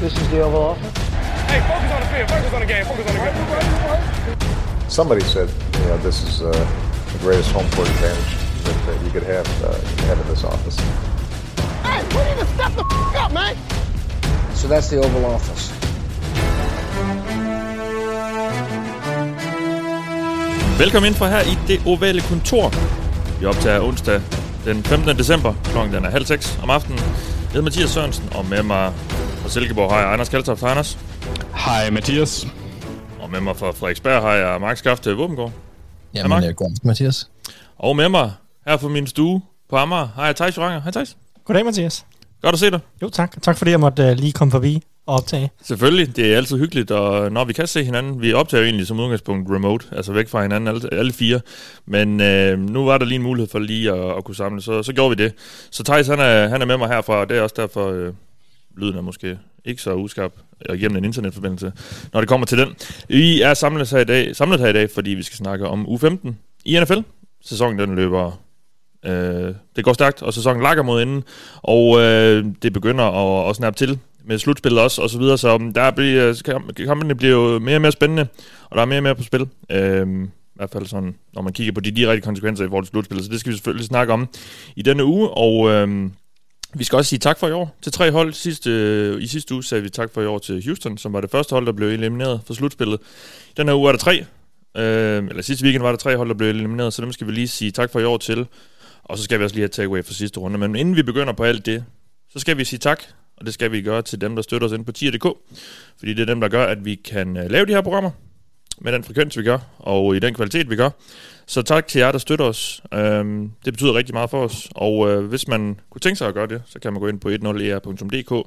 This is the Oval Office. Hey, focus on the field. Focus on the game. Focus on the game. Somebody said, you know, this is uh, the greatest home court advantage that, that you could have, uh, you could have in this office. Hey, we need to step the f- up, man. So that's the Oval Office. Velkommen ind for her i det ovale kontor. Vi optager onsdag den 15. december. Klokken den er halv seks om aftenen. Jeg hedder Mathias Sørensen, og med mig fra Silkeborg har jeg Anders Kaltoft. Hej Anders. Hej Mathias. Og med mig fra Frederiksberg har jeg Mark Skafte Våbengård. Jamen, Mark. øh, god Mathias. Og med mig her fra min stue på Amager har jeg Thijs Joranger. Hej Thijs. Goddag, Mathias. Godt at se dig. Jo, tak. Tak fordi jeg måtte uh, lige komme forbi og optage. Selvfølgelig, det er altid hyggeligt, og når vi kan se hinanden, vi optager jo egentlig som udgangspunkt remote, altså væk fra hinanden alle, alle fire, men øh, nu var der lige en mulighed for lige at, at kunne samle, så, så gjorde vi det. Så Thijs, han er, han er med mig herfra, og det er også derfor, øh, lyden er måske ikke så uskarp og gennem en internetforbindelse, når det kommer til den. Vi er samlet her i dag, samlet her i dag fordi vi skal snakke om U15 i NFL. Sæsonen den løber Øh, det går stærkt, og sæsonen lakker mod enden, og øh, det begynder at, at snappe til med slutspillet også, og så videre, så um, der bliver, kampene bliver jo mere og mere spændende, og der er mere og mere på spil. Øh, I hvert fald sådan, når man kigger på de direkte konsekvenser i forhold til slutspillet, så det skal vi selvfølgelig snakke om i denne uge, og øh, vi skal også sige tak for i år til tre hold. Sidste, øh, I sidste uge sagde vi tak for i år til Houston, som var det første hold, der blev elimineret fra slutspillet. Den her uge er der tre, øh, eller sidste weekend var der tre hold, der blev elimineret, så dem skal vi lige sige tak for i år til. Og så skal vi også lige have takeaway for sidste runde. Men inden vi begynder på alt det, så skal vi sige tak. Og det skal vi gøre til dem, der støtter os ind på tier.dk. Fordi det er dem, der gør, at vi kan øh, lave de her programmer med den frekvens, vi gør, og i den kvalitet, vi gør. Så tak til jer, der støtter os. Øhm, det betyder rigtig meget for os. Og øh, hvis man kunne tænke sig at gøre det, så kan man gå ind på 10er.dk e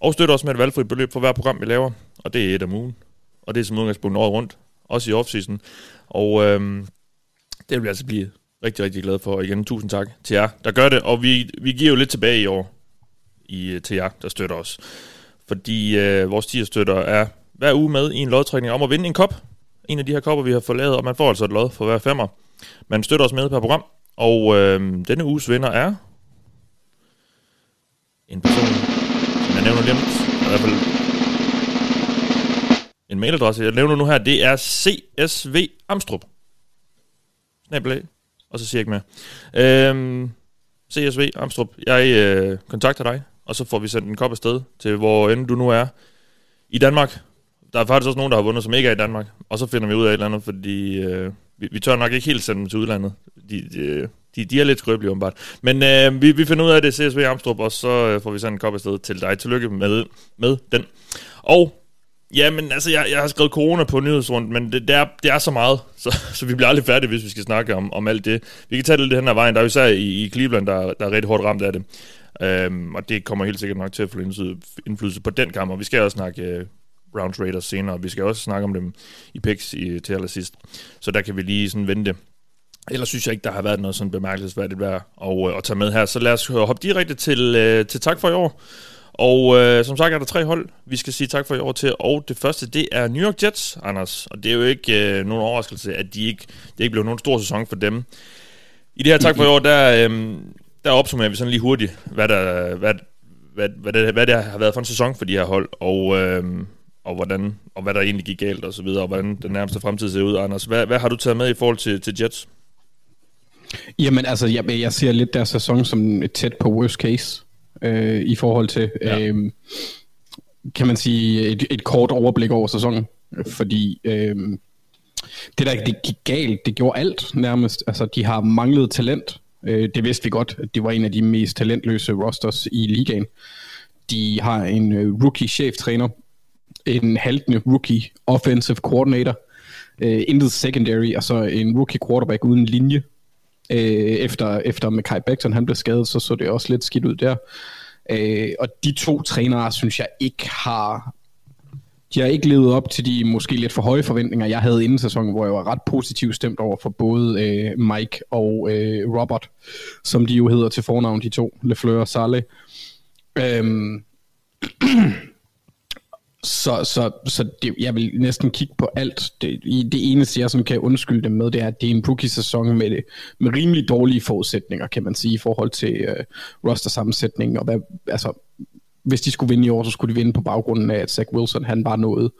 og støtte os med et valgfrit beløb for hver program, vi laver. Og det er et om ugen. Og det er som udgangspunkt året rundt. Også i off-season. Og øhm, det vil vi altså blive rigtig, rigtig glad for. Og igen, tusind tak til jer, der gør det. Og vi, vi giver jo lidt tilbage i år i, øh, til jer, der støtter os. Fordi øh, vores tier støtter er hver uge med i en lodtrækning om at vinde en kop. En af de her kopper, vi har fået lavet, og man får altså et lod for hver femmer. Man støtter os med per program. Og øh, denne uges vinder er en person, som jeg nævner lige. I hvert fald en mailadresse, jeg nævner nu her, det er CSV Amstrup. Snabelag og så siger jeg ikke mere. Øhm, CSV Amstrup, jeg øh, kontakter dig, og så får vi sendt en kop afsted til hvor end du nu er i Danmark. Der er faktisk også nogen, der har vundet, som ikke er i Danmark. Og så finder vi ud af et eller andet, fordi øh, vi, vi tør nok ikke helt sende dem til udlandet. De, de, de, de er lidt skrøbelige, åbenbart. Men øh, vi, vi finder ud af det, CSV Amstrup, og så øh, får vi sendt en kop afsted til dig. Tillykke med, med den. Og Ja, men altså, jeg, jeg har skrevet corona på nyhedsrundt, men det, det, er, det er så meget, så, så vi bliver aldrig færdige, hvis vi skal snakke om, om alt det. Vi kan tage det lidt hen ad vejen. Der er jo især i, i Cleveland, der, der er rigtig hårdt ramt af det. Øhm, og det kommer helt sikkert nok til at få indflydelse, på den kamp, og vi skal også snakke øh, Round Raiders senere, vi skal også snakke om dem i picks i, til allersidst. Så der kan vi lige sådan vente. Ellers synes jeg ikke, der har været noget sådan bemærkelsesværdigt værd at, øh, at tage med her. Så lad os hoppe direkte til, øh, til tak for i år. Og øh, som sagt er der tre hold, vi skal sige tak for i år til, og det første, det er New York Jets, Anders. Og det er jo ikke øh, nogen overraskelse, at de ikke, det ikke blev nogen stor sæson for dem. I det her tak for i år, der, øh, der opsummerer vi sådan lige hurtigt, hvad, der, hvad, hvad, hvad, det, hvad det har været for en sæson for de her hold, og, øh, og, hvordan, og hvad der egentlig gik galt og så videre, og hvordan den nærmeste fremtid ser ud, Anders. Hvad, hvad har du taget med i forhold til, til Jets? Jamen altså, jeg, jeg ser lidt deres sæson som et tæt på worst case øh, i forhold til, ja. øh, kan man sige, et, et kort overblik over sæsonen. Fordi øh, det der det gik galt, det gjorde alt nærmest. Altså, de har manglet talent. Øh, det vidste vi godt, at det var en af de mest talentløse rosters i ligaen. De har en øh, rookie cheftræner, en haltende rookie offensive coordinator, øh, intet secondary, og så en rookie quarterback uden linje. Øh, efter, efter Mackay Becton han blev skadet, så så det også lidt skidt ud der. Øh, og de to trænere, synes jeg ikke har de har ikke levet op til de måske lidt for høje forventninger, jeg havde inden sæsonen, hvor jeg var ret positivt stemt over for både øh, Mike og øh, Robert, som de jo hedder til fornavn, de to, Lefleur og Saleh. Øhm, så så, så det, jeg vil næsten kigge på alt. Det, det eneste, jeg sådan kan undskylde dem med, det er, at det er en rookie-sæson med, med rimelig dårlige forudsætninger, kan man sige, i forhold til øh, roster-sammensætningen. og hvad, altså, hvis de skulle vinde i år, så skulle de vinde på baggrunden af, at Zach Wilson han var noget.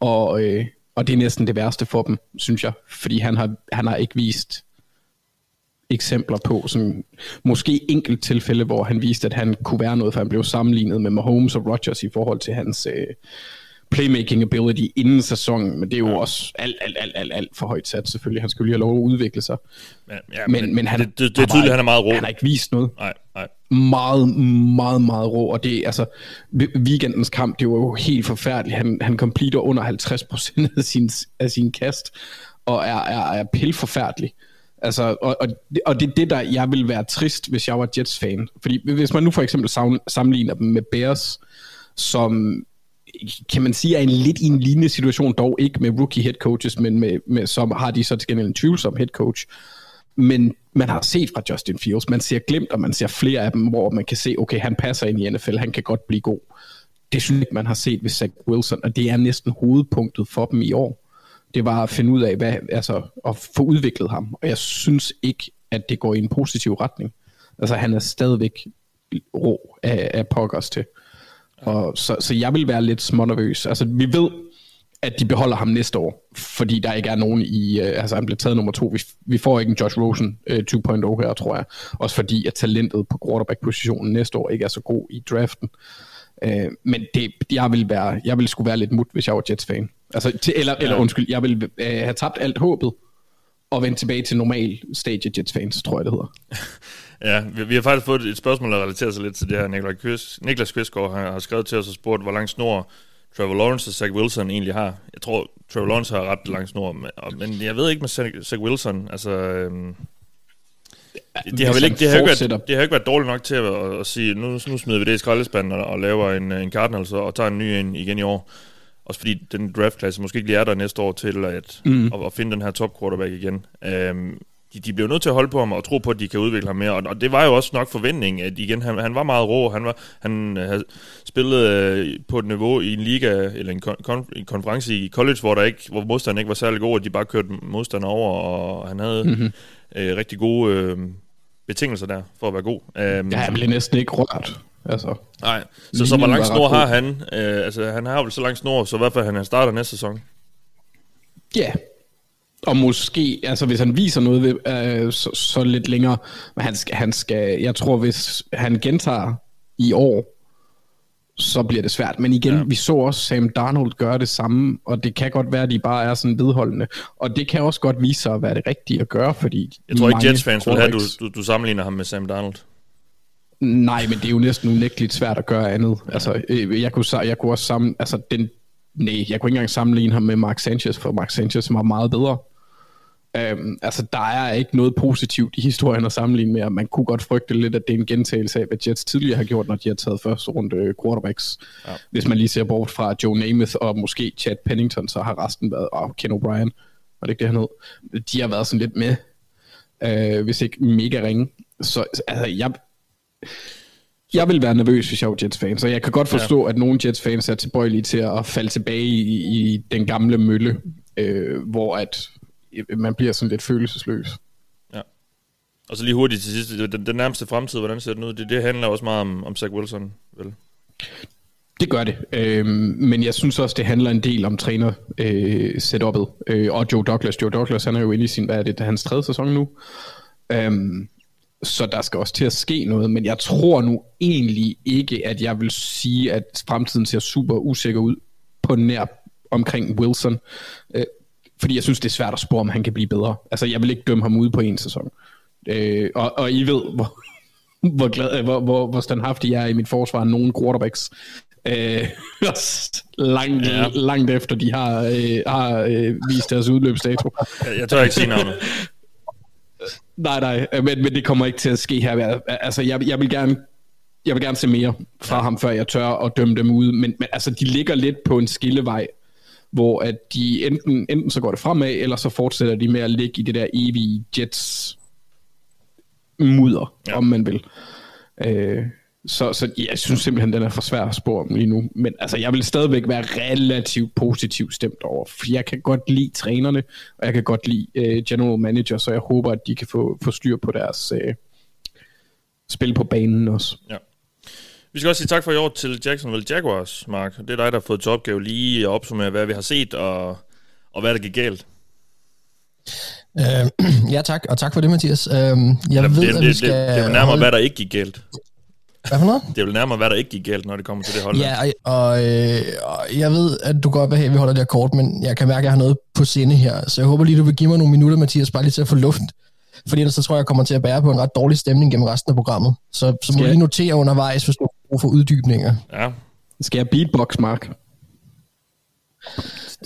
Og, øh, og det er næsten det værste for dem, synes jeg. Fordi han har, han har ikke vist eksempler på, sådan, måske enkelt tilfælde, hvor han viste, at han kunne være noget, for han blev sammenlignet med Mahomes og Rodgers i forhold til hans øh, playmaking ability inden sæsonen, men det er jo ja. også alt, alt, alt, alt, alt for højt sat selvfølgelig. Han skulle lige have lov at udvikle sig. Ja, ja, men, men, men han, det, det, det er tydeligt, han er meget rå. Han har ikke vist noget. Nej, nej. Meget, meget, meget rå, og det altså, weekendens kamp, det var jo helt forfærdeligt. Han, han completer under 50% af sin, af sin kast, og er, er, er pilforfærdelig. Altså, og, og, og det er det, der jeg vil være trist, hvis jeg var Jets-fan. Fordi hvis man nu for eksempel sammenligner dem med Bears, som kan man sige, er en lidt i en lignende situation, dog ikke med rookie head coaches, men med, med, som har de så til gengæld en tvivlsom head coach. Men man har set fra Justin Fields, man ser glemt, og man ser flere af dem, hvor man kan se, okay, han passer ind i NFL, han kan godt blive god. Det synes jeg ikke, man har set ved Zach Wilson, og det er næsten hovedpunktet for dem i år. Det var at finde ud af, hvad, altså, at få udviklet ham, og jeg synes ikke, at det går i en positiv retning. Altså, han er stadigvæk rå af, af pokkers til. Og så, så jeg vil være lidt smånervøs. Altså, vi ved, at de beholder ham næste år, fordi der ikke er nogen i, øh, altså han blev taget nummer to. Vi, vi får ikke en Josh Rosen øh, 2.0 her, tror jeg. Også fordi, at talentet på quarterback-positionen næste år ikke er så god i draften. Uh, men det, jeg vil være, jeg vil skulle være lidt mut, hvis jeg var Jets-fan. Altså, til, eller, ja. eller undskyld, jeg vil uh, have tabt alt håbet, og vende tilbage til normal stage Jets-fans, tror jeg, det hedder. Ja, vi, vi har faktisk fået et spørgsmål, der relaterer sig lidt til det her. Niklas, Kvist, Niklas Kvistgaard har, har skrevet til os og spurgt, hvor lang snor Trevor Lawrence og Zach Wilson egentlig har. Jeg tror, Trevor Lawrence har ret lang snor, men, men jeg ved ikke med Zach, Wilson. Altså, øhm, det, det, har vel ikke, det, har ikke været, det har ikke været dårligt nok til at, at, at sige, nu, nu smider vi det i skraldespanden og, og laver en, en Cardinals og, og tager en ny en igen i år. Også fordi den draftklasse måske ikke lige er der næste år til at, mm. at, at finde den her top quarterback igen. Um, de, de blev nødt til at holde på ham og tro på, at de kan udvikle ham mere. Og, og det var jo også nok forventning, at igen, han, han var meget rå. Han, var, han havde spillet øh, på et niveau i en liga, eller en, kon, en konference i college, hvor, der ikke, hvor modstanderen ikke var særlig god, og de bare kørte modstanderen over, og han havde mm-hmm. Øh, rigtig gode øh, betingelser der for at være god. Um, ja, han blev næsten ikke rørt. Altså, Nej, så, så hvor lang snor har han? Øh, altså, han har vel så lang snor, så i hvert fald han starter næste sæson. Ja, yeah. Og måske, altså hvis han viser noget ved, øh, så, så lidt længere, men han skal, han skal, jeg tror hvis han gentager i år, så bliver det svært. Men igen, ja. vi så også Sam Darnold gøre det samme, og det kan godt være, at de bare er sådan vedholdende. Og det kan også godt vise sig at være det rigtige at gøre, fordi... Jeg tror ikke, Jets-fans vil have, du, du, du sammenligner ham med Sam Darnold. Nej, men det er jo næsten unægteligt svært at gøre andet. Altså, øh, jeg kunne, jeg kunne også sammen, altså den, nej, jeg kunne ikke engang sammenligne ham med Mark Sanchez, for Mark Sanchez var meget bedre. Øhm, altså, der er ikke noget positivt i historien at sammenligne med, man kunne godt frygte lidt, at det er en gentagelse af, hvad Jets tidligere har gjort, når de har taget første runde øh, quarterbacks. Ja. Hvis man lige ser bort fra Joe Namath og måske Chad Pennington, så har resten været, og Ken O'Brien, var det ikke det, han hed? De har været sådan lidt med, øh, hvis ikke mega ringe. Så altså, jeg, jeg vil være nervøs, hvis jeg var Jets-fan, så jeg kan godt forstå, ja. at nogle Jets-fans er tilbøjelige til at falde tilbage i, i den gamle mølle, øh, hvor at man bliver sådan lidt følelsesløs. Ja. Og så lige hurtigt til sidst, den, den nærmeste fremtid, hvordan ser den ud? Det, det handler også meget om, om Zach Wilson, vel? Det gør det, øhm, men jeg synes også, det handler en del om træner øh, setupet, øh, og Joe Douglas. Joe Douglas, han er jo inde i sin, hvad er det, er hans tredje sæson nu. Øhm, så der skal også til at ske noget, men jeg tror nu egentlig ikke, at jeg vil sige, at fremtiden ser super usikker ud på nær omkring Wilson. Øh, fordi jeg synes, det er svært at spore, om han kan blive bedre. Altså, jeg vil ikke dømme ham ude på en sæson. Øh, og, og I ved, hvor, hvor, glad, hvor, hvor, hvor standhaftig jeg er i mit forsvar nogle quarterbacks. Øh, langt, ja. langt efter de har, øh, har øh, vist deres udløbsdato. Jeg, jeg tør ikke sige noget. nej, nej, men, men det kommer ikke til at ske her. Altså, jeg, jeg vil gerne jeg vil gerne se mere fra ja. ham, før jeg tør at dømme dem ud. Men, men altså, de ligger lidt på en skillevej hvor at de enten, enten så går det fremad, eller så fortsætter de med at ligge i det der evige Jets mudder, ja. om man vil. Øh, så, så ja, jeg synes simpelthen, den er for svær at spore lige nu. Men altså, jeg vil stadigvæk være relativt positivt stemt over, for jeg kan godt lide trænerne, og jeg kan godt lide øh, general manager, så jeg håber, at de kan få, få styr på deres øh, spil på banen også. Ja. Vi skal også sige tak for i år til Jacksonville Jaguars, Mark. Det er dig, der har fået til opgave lige at opsummere, hvad vi har set, og, og hvad der gik galt. Øh, ja, tak. Og tak for det, Mathias. Øh, jeg det, ved, det, at vi det, skal... det, det er nærmere, holde- hvad der ikke gik galt. Hvad for noget? Det er jo nærmere, hvad der ikke gik galt, når det kommer til det hold. Ja, og, øh, og jeg ved, at du godt vil have, at vi holder det her kort, men jeg kan mærke, at jeg har noget på sinde her. Så jeg håber lige, du vil give mig nogle minutter, Mathias, bare lige til at få luft. Fordi ellers så tror jeg, jeg kommer til at bære på en ret dårlig stemning gennem resten af programmet. Så, så må du lige notere undervejs, hvis du brug for uddybninger. Ja. Skal jeg beatbox, Mark?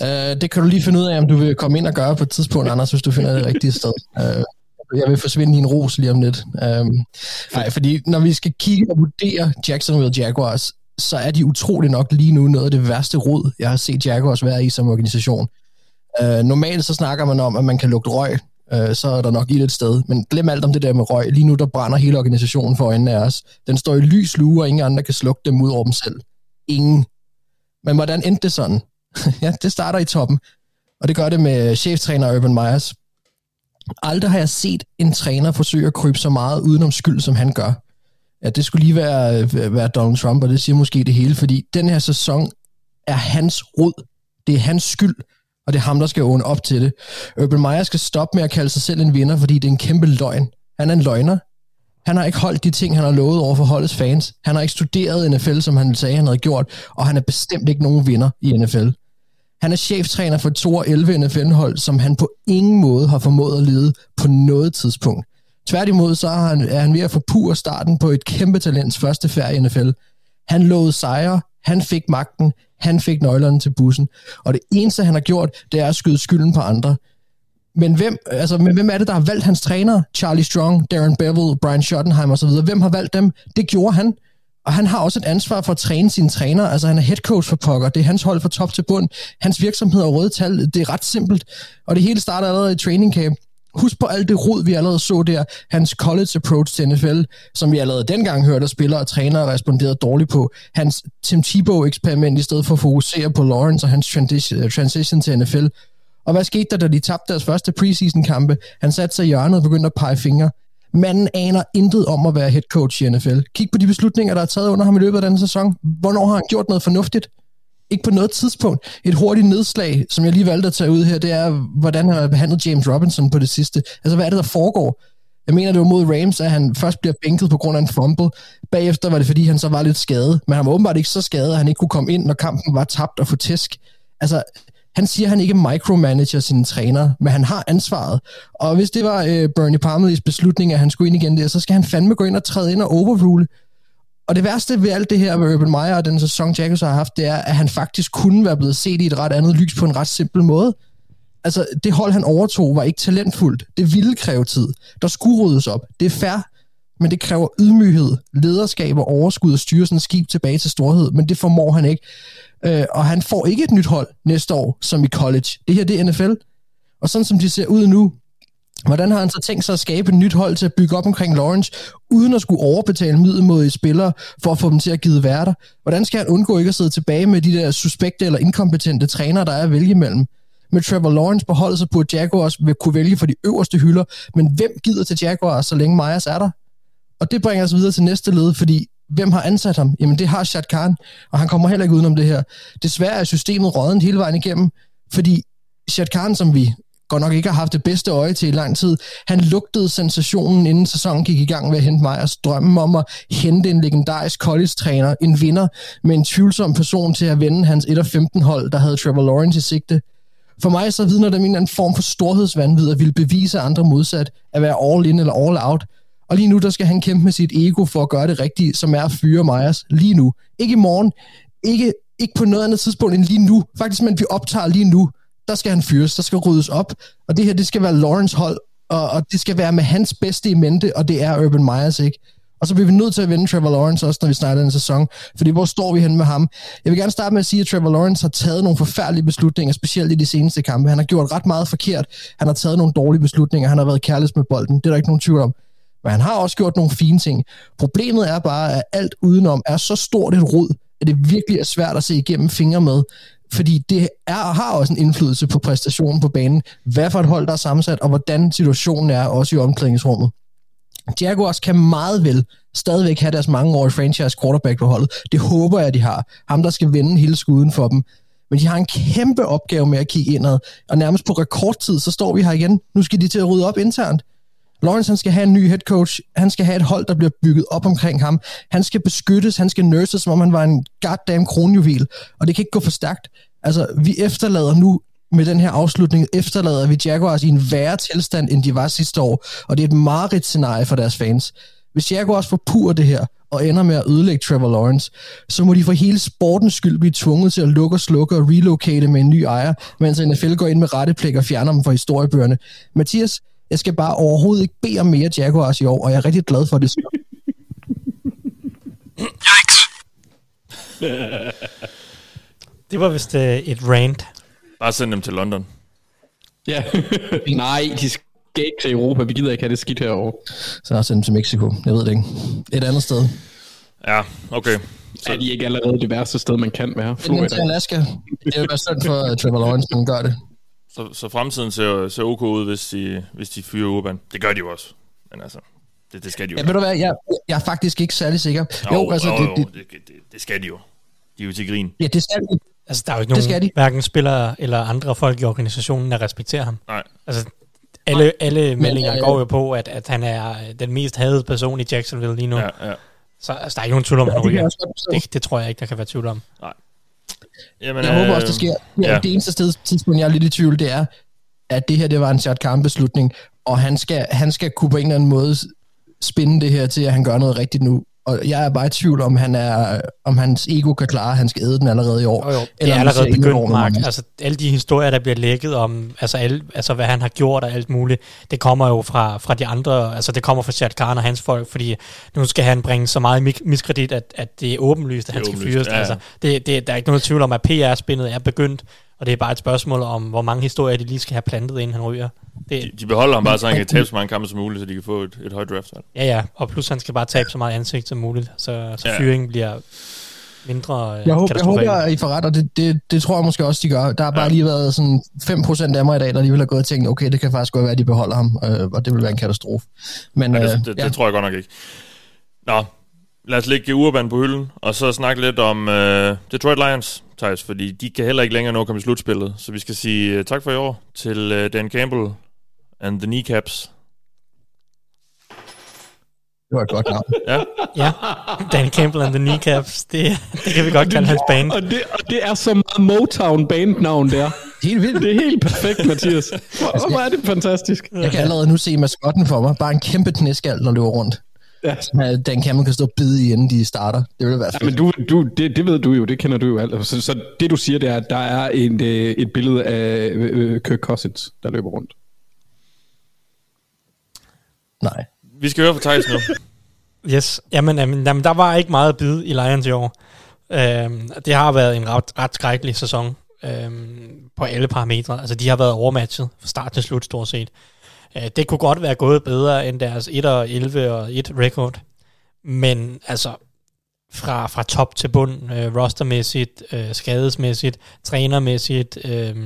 Uh, det kan du lige finde ud af, om du vil komme ind og gøre på et tidspunkt, Anders, hvis du finder det rigtige sted. Uh, jeg vil forsvinde i en ros lige om lidt. Um, nej, fordi når vi skal kigge og vurdere Jacksonville Jaguars, så er de utrolig nok lige nu noget af det værste råd, jeg har set Jaguars være i som organisation. Uh, normalt så snakker man om, at man kan lugte røg, Øh, så er der nok i et sted. Men glem alt om det der med røg. Lige nu der brænder hele organisationen for øjnene af os. Den står i lys lue, og ingen andre kan slukke dem ud over dem selv. Ingen. Men hvordan endte det sådan? ja, det starter i toppen. Og det gør det med cheftræner Urban Myers. Aldrig har jeg set en træner forsøge at krybe så meget udenom skyld, som han gør. Ja, det skulle lige være, øh, være Donald Trump, og det siger måske det hele, fordi den her sæson er hans rod. Det er hans skyld, og det er ham, der skal åne op til det. Urban Meyer skal stoppe med at kalde sig selv en vinder, fordi det er en kæmpe løgn. Han er en løgner. Han har ikke holdt de ting, han har lovet over for holdets fans. Han har ikke studeret NFL, som han sagde, han havde gjort, og han er bestemt ikke nogen vinder i NFL. Han er cheftræner for et 2-11 NFL-hold, som han på ingen måde har formået at lede på noget tidspunkt. Tværtimod så er han, er han ved at forpure starten på et kæmpe talents første færd i NFL. Han lovede sejre, han fik magten, han fik nøglerne til bussen, og det eneste, han har gjort, det er at skyde skylden på andre. Men hvem, altså, men hvem er det, der har valgt hans træner? Charlie Strong, Darren Bevel, Brian Schottenheim osv. Hvem har valgt dem? Det gjorde han. Og han har også et ansvar for at træne sine træner. Altså han er head coach for pokker. Det er hans hold fra top til bund. Hans virksomhed er røde tal. Det er ret simpelt. Og det hele starter allerede i training camp. Husk på alt det rod, vi allerede så der. Hans college approach til NFL, som vi allerede dengang hørte, at spillere og trænere responderede dårligt på. Hans Tim Tebow-eksperiment, i stedet for at fokusere på Lawrence og hans øh, transition, til NFL. Og hvad skete der, da de tabte deres første preseason-kampe? Han satte sig i hjørnet og begyndte at pege fingre. Manden aner intet om at være head coach i NFL. Kig på de beslutninger, der er taget under ham i løbet af denne sæson. Hvornår har han gjort noget fornuftigt? Ikke på noget tidspunkt. Et hurtigt nedslag, som jeg lige valgte at tage ud her, det er, hvordan han har behandlet James Robinson på det sidste. Altså, hvad er det, der foregår? Jeg mener, det var mod Rams, at han først bliver bænket på grund af en fumble. Bagefter var det, fordi han så var lidt skadet. Men han var åbenbart ikke så skadet, at han ikke kunne komme ind, når kampen var tabt og få tæsk. Altså, han siger, at han ikke micromanager sine træner, men han har ansvaret. Og hvis det var øh, Bernie Parmelys beslutning, at han skulle ind igen der, så skal han fandme gå ind og træde ind og overrule. Og det værste ved alt det her med Urban Meyer og den sæson, Jackers har haft, det er, at han faktisk kunne være blevet set i et ret andet lys på en ret simpel måde. Altså, det hold, han overtog, var ikke talentfuldt. Det ville kræve tid. Der skulle ryddes op. Det er fair, men det kræver ydmyghed, lederskab og overskud at styre sådan et skib tilbage til storhed, men det formår han ikke. Øh, og han får ikke et nyt hold næste år, som i college. Det her, det er NFL. Og sådan som de ser ud nu, hvordan har han så tænkt sig at skabe et nyt hold til at bygge op omkring Lawrence, uden at skulle overbetale middelmodige spillere for at få dem til at give værter? Hvordan skal han undgå ikke at sidde tilbage med de der suspekte eller inkompetente trænere, der er at vælge imellem? Med Trevor Lawrence på holdet, så burde Jaguars vil kunne vælge for de øverste hylder, men hvem gider til Jaguars, så længe Myers er der? Og det bringer os videre til næste led, fordi hvem har ansat ham? Jamen det har Shad Khan, og han kommer heller ikke udenom det her. Desværre er systemet rådent hele vejen igennem, fordi Shad Khan, som vi godt nok ikke har haft det bedste øje til i lang tid, han lugtede sensationen, inden sæsonen gik i gang ved at hente Meyers drømmen om at hente en legendarisk college-træner, en vinder med en tvivlsom person til at vende hans 1-15 hold, der havde Trevor Lawrence i sigte. For mig så vidner det om en eller anden form for storhedsvandvid at ville bevise andre modsat, at være all in eller all out. Og lige nu, der skal han kæmpe med sit ego for at gøre det rigtige, som er at fyre Myers lige nu. Ikke i morgen, ikke, ikke på noget andet tidspunkt end lige nu. Faktisk, men vi optager lige nu, der skal han fyres, der skal ryddes op. Og det her, det skal være Lawrence hold, og, og det skal være med hans bedste i mente, og det er Urban Myers ikke. Og så bliver vi nødt til at vende Trevor Lawrence også, når vi snakker den sæson. Fordi hvor står vi henne med ham? Jeg vil gerne starte med at sige, at Trevor Lawrence har taget nogle forfærdelige beslutninger, specielt i de seneste kampe. Han har gjort ret meget forkert. Han har taget nogle dårlige beslutninger. Han har været kærlig med bolden. Det er der ikke nogen tvivl om. Men han har også gjort nogle fine ting. Problemet er bare, at alt udenom er så stort et rod, at det virkelig er svært at se igennem fingre med. Fordi det er, har også en indflydelse på præstationen på banen. Hvad for et hold, der er sammensat, og hvordan situationen er også i omklædningsrummet. Jaguars kan meget vel stadigvæk have deres mangeårige franchise quarterback på holdet. Det håber jeg, de har. Ham, der skal vende hele skuden for dem. Men de har en kæmpe opgave med at kigge indad, og nærmest på rekordtid, så står vi her igen. Nu skal de til at rydde op internt. Lawrence han skal have en ny head coach. Han skal have et hold, der bliver bygget op omkring ham. Han skal beskyttes, han skal nurses, som om han var en goddamn kronjuvel. Og det kan ikke gå for stærkt. Altså, vi efterlader nu med den her afslutning, efterlader vi Jaguars i en værre tilstand, end de var sidste år. Og det er et mareridt scenarie for deres fans. Hvis Jaguars forpurer det her, og ender med at ødelægge Trevor Lawrence, så må de for hele sportens skyld blive tvunget til at lukke og slukke og relocate med en ny ejer, mens NFL går ind med retteplæk og fjerner dem fra historiebøgerne. Mathias, jeg skal bare overhovedet ikke bede om mere Jaguars i år, og jeg er rigtig glad for det. Det var vist uh, et rant. Bare send dem til London. Ja. Nej, de skal ikke til Europa. Vi gider ikke have det skidt herovre. Så også dem til Mexico. Jeg ved det ikke. Et andet sted. Ja, okay. Så er de ikke allerede det værste sted, man kan være? Florida. til Alaska. Det er jo bare synd for Trevor Lawrence, når han gør det. Så, så fremtiden ser, ser ok ud, hvis de, hvis de fyrer Urban. Det gør de jo også. Men altså, det, det skal de jo. Ja, ved du hvad, jeg, jeg er faktisk ikke særlig sikker. jo, altså, jo, jo, det, det, det, det skal de jo. De er jo til grin. Ja, det skal de. Altså, der er jo ikke nogen, de. hverken spillere eller andre folk i organisationen, der respekterer ham. Nej. Altså, alle, alle meldinger øh, går jo på, at, at han er den mest hadede person i Jacksonville lige nu. Ja, ja. Så altså, der er ikke nogen tvivl om, han det. Det, det tror jeg ikke, der kan være tvivl om. Jamen, Jeg håber også, det sker. Ja, ja. Det eneste sted, tidspunkt, jeg er lidt i tvivl, det er, at det her det var en Chad Khan beslutning, og han skal, han skal kunne på en eller anden måde spinde det her til, at han gør noget rigtigt nu. Og jeg er bare i tvivl, om, han er, om hans ego kan klare, at han skal æde den allerede i år. Jo, jo. Det Eller er om vi allerede begyndt, Mark. Altså, alle de historier, der bliver lækket om, altså, alle, altså hvad han har gjort og alt muligt, det kommer jo fra, fra de andre, altså det kommer fra Shad Khan og hans folk, fordi nu skal han bringe så meget mik- miskredit, at, at det er åbenlyst, at han Det er skal åbenlyst, fyres. ja. Altså, det, det, der er ikke noget tvivl om, at PR-spindet er begyndt, og det er bare et spørgsmål om, hvor mange historier de lige skal have plantet, inden han ryger. Det, De, de beholder ham bare, så han kan tabe så mange kampe som muligt, så de kan få et, et højt draft. ja, ja, og plus han skal bare tabe så meget ansigt som muligt, så, så Ja. fyringen bliver mindre øh, Jeg håber, jeg håber, at I får ret, og det, det, det tror jeg måske også, de gør. Der har bare Ja. lige været sådan 5% af mig i dag, der lige vil have gået og tænkt, okay, det kan faktisk godt være, at de beholder ham, øh, og det vil være en katastrofe. Men, Men øh, det, det, ja. det tror jeg godt nok ikke. Nå, lad os lægge Urban på hylden, og så snakke lidt om uh, Detroit Lions, Thijs, fordi de kan heller ikke længere nå at komme i slutspillet. Så vi skal sige uh, tak for i år til uh, Dan Campbell and the Kneecaps. det var et godt navn. Ja, Ja, Dan Campbell and the Kneecaps, det, det kan vi godt kalde hans band. Og det, og det er så meget Motown bandnavn der. Helt vildt. Det er helt perfekt, Mathias. Hvor, hvor er det fantastisk. Jeg kan allerede nu se maskotten for mig. Bare en kæmpe knæskald, der løber rundt. Ja. At Dan Campbell kan stå og bide i, inden de starter. Det ville være Ja, fedt. men du, du, det, det ved du jo, det kender du jo alt. Så, så det du siger, det er, at der er en, øh, et billede af øh, øh, Kirk Cousins, der løber rundt. Nej. vi skal høre fra Thijs nu. Yes, jamen, jamen, jamen der var ikke meget at bide i Lions i år. Øhm, det har været en ret, ret skrækkelig sæson øhm, på alle parametre. Altså, de har været overmatchet fra start til slut, stort set. Øh, det kunne godt være gået bedre end deres 1 og 11 og 1 record. Men altså, fra, fra top til bund, øh, rostermæssigt, øh, skadesmæssigt, trænermæssigt, øh,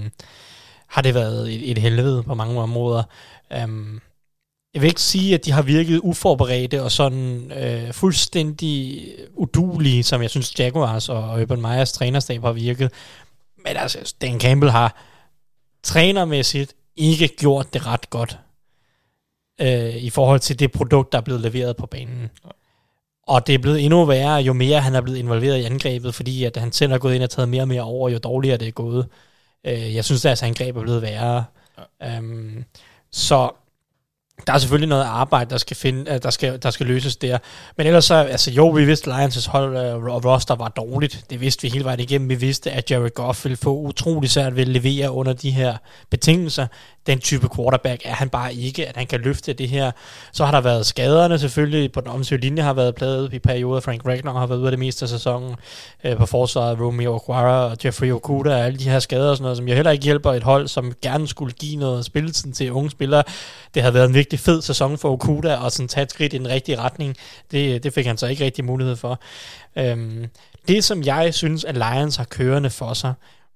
har det været et, et helvede på mange områder. Um, jeg vil ikke sige, at de har virket uforberedte og sådan øh, fuldstændig udulige, som jeg synes Jaguars og Urban Meyers trænerstab har virket. Men altså, Dan Campbell har trænermæssigt ikke gjort det ret godt øh, i forhold til det produkt, der er blevet leveret på banen. Og det er blevet endnu værre, jo mere han er blevet involveret i angrebet, fordi at han selv har gået ind og taget mere og mere over, jo dårligere det er gået. Øh, jeg synes, at hans angreb er blevet værre. Ja. Um, så der er selvfølgelig noget arbejde, der skal, finde, øh, der skal, der skal løses der. Men ellers så, altså jo, vi vidste, at Lions' hold øh, og roster var dårligt. Det vidste vi hele vejen igennem. Vi vidste, at Jared Goff ville få utrolig svært ved at levere under de her betingelser. Den type quarterback er han bare ikke, at han kan løfte det her. Så har der været skaderne selvfølgelig. På den omsøge linje har været pladet i perioder. Frank Ragnar har været ude af det meste af sæsonen. Øh, på forsvaret Romeo Okwara og Jeffrey Okuda og alle de her skader og sådan noget, som jo heller ikke hjælper et hold, som gerne skulle give noget spilletid til unge spillere. Det havde været en virkelig fed sæson for Okuda, og sådan tage et skridt i den rigtige retning. Det, det fik han så ikke rigtig mulighed for. Øhm, det, som jeg synes, at Lions har kørende for sig,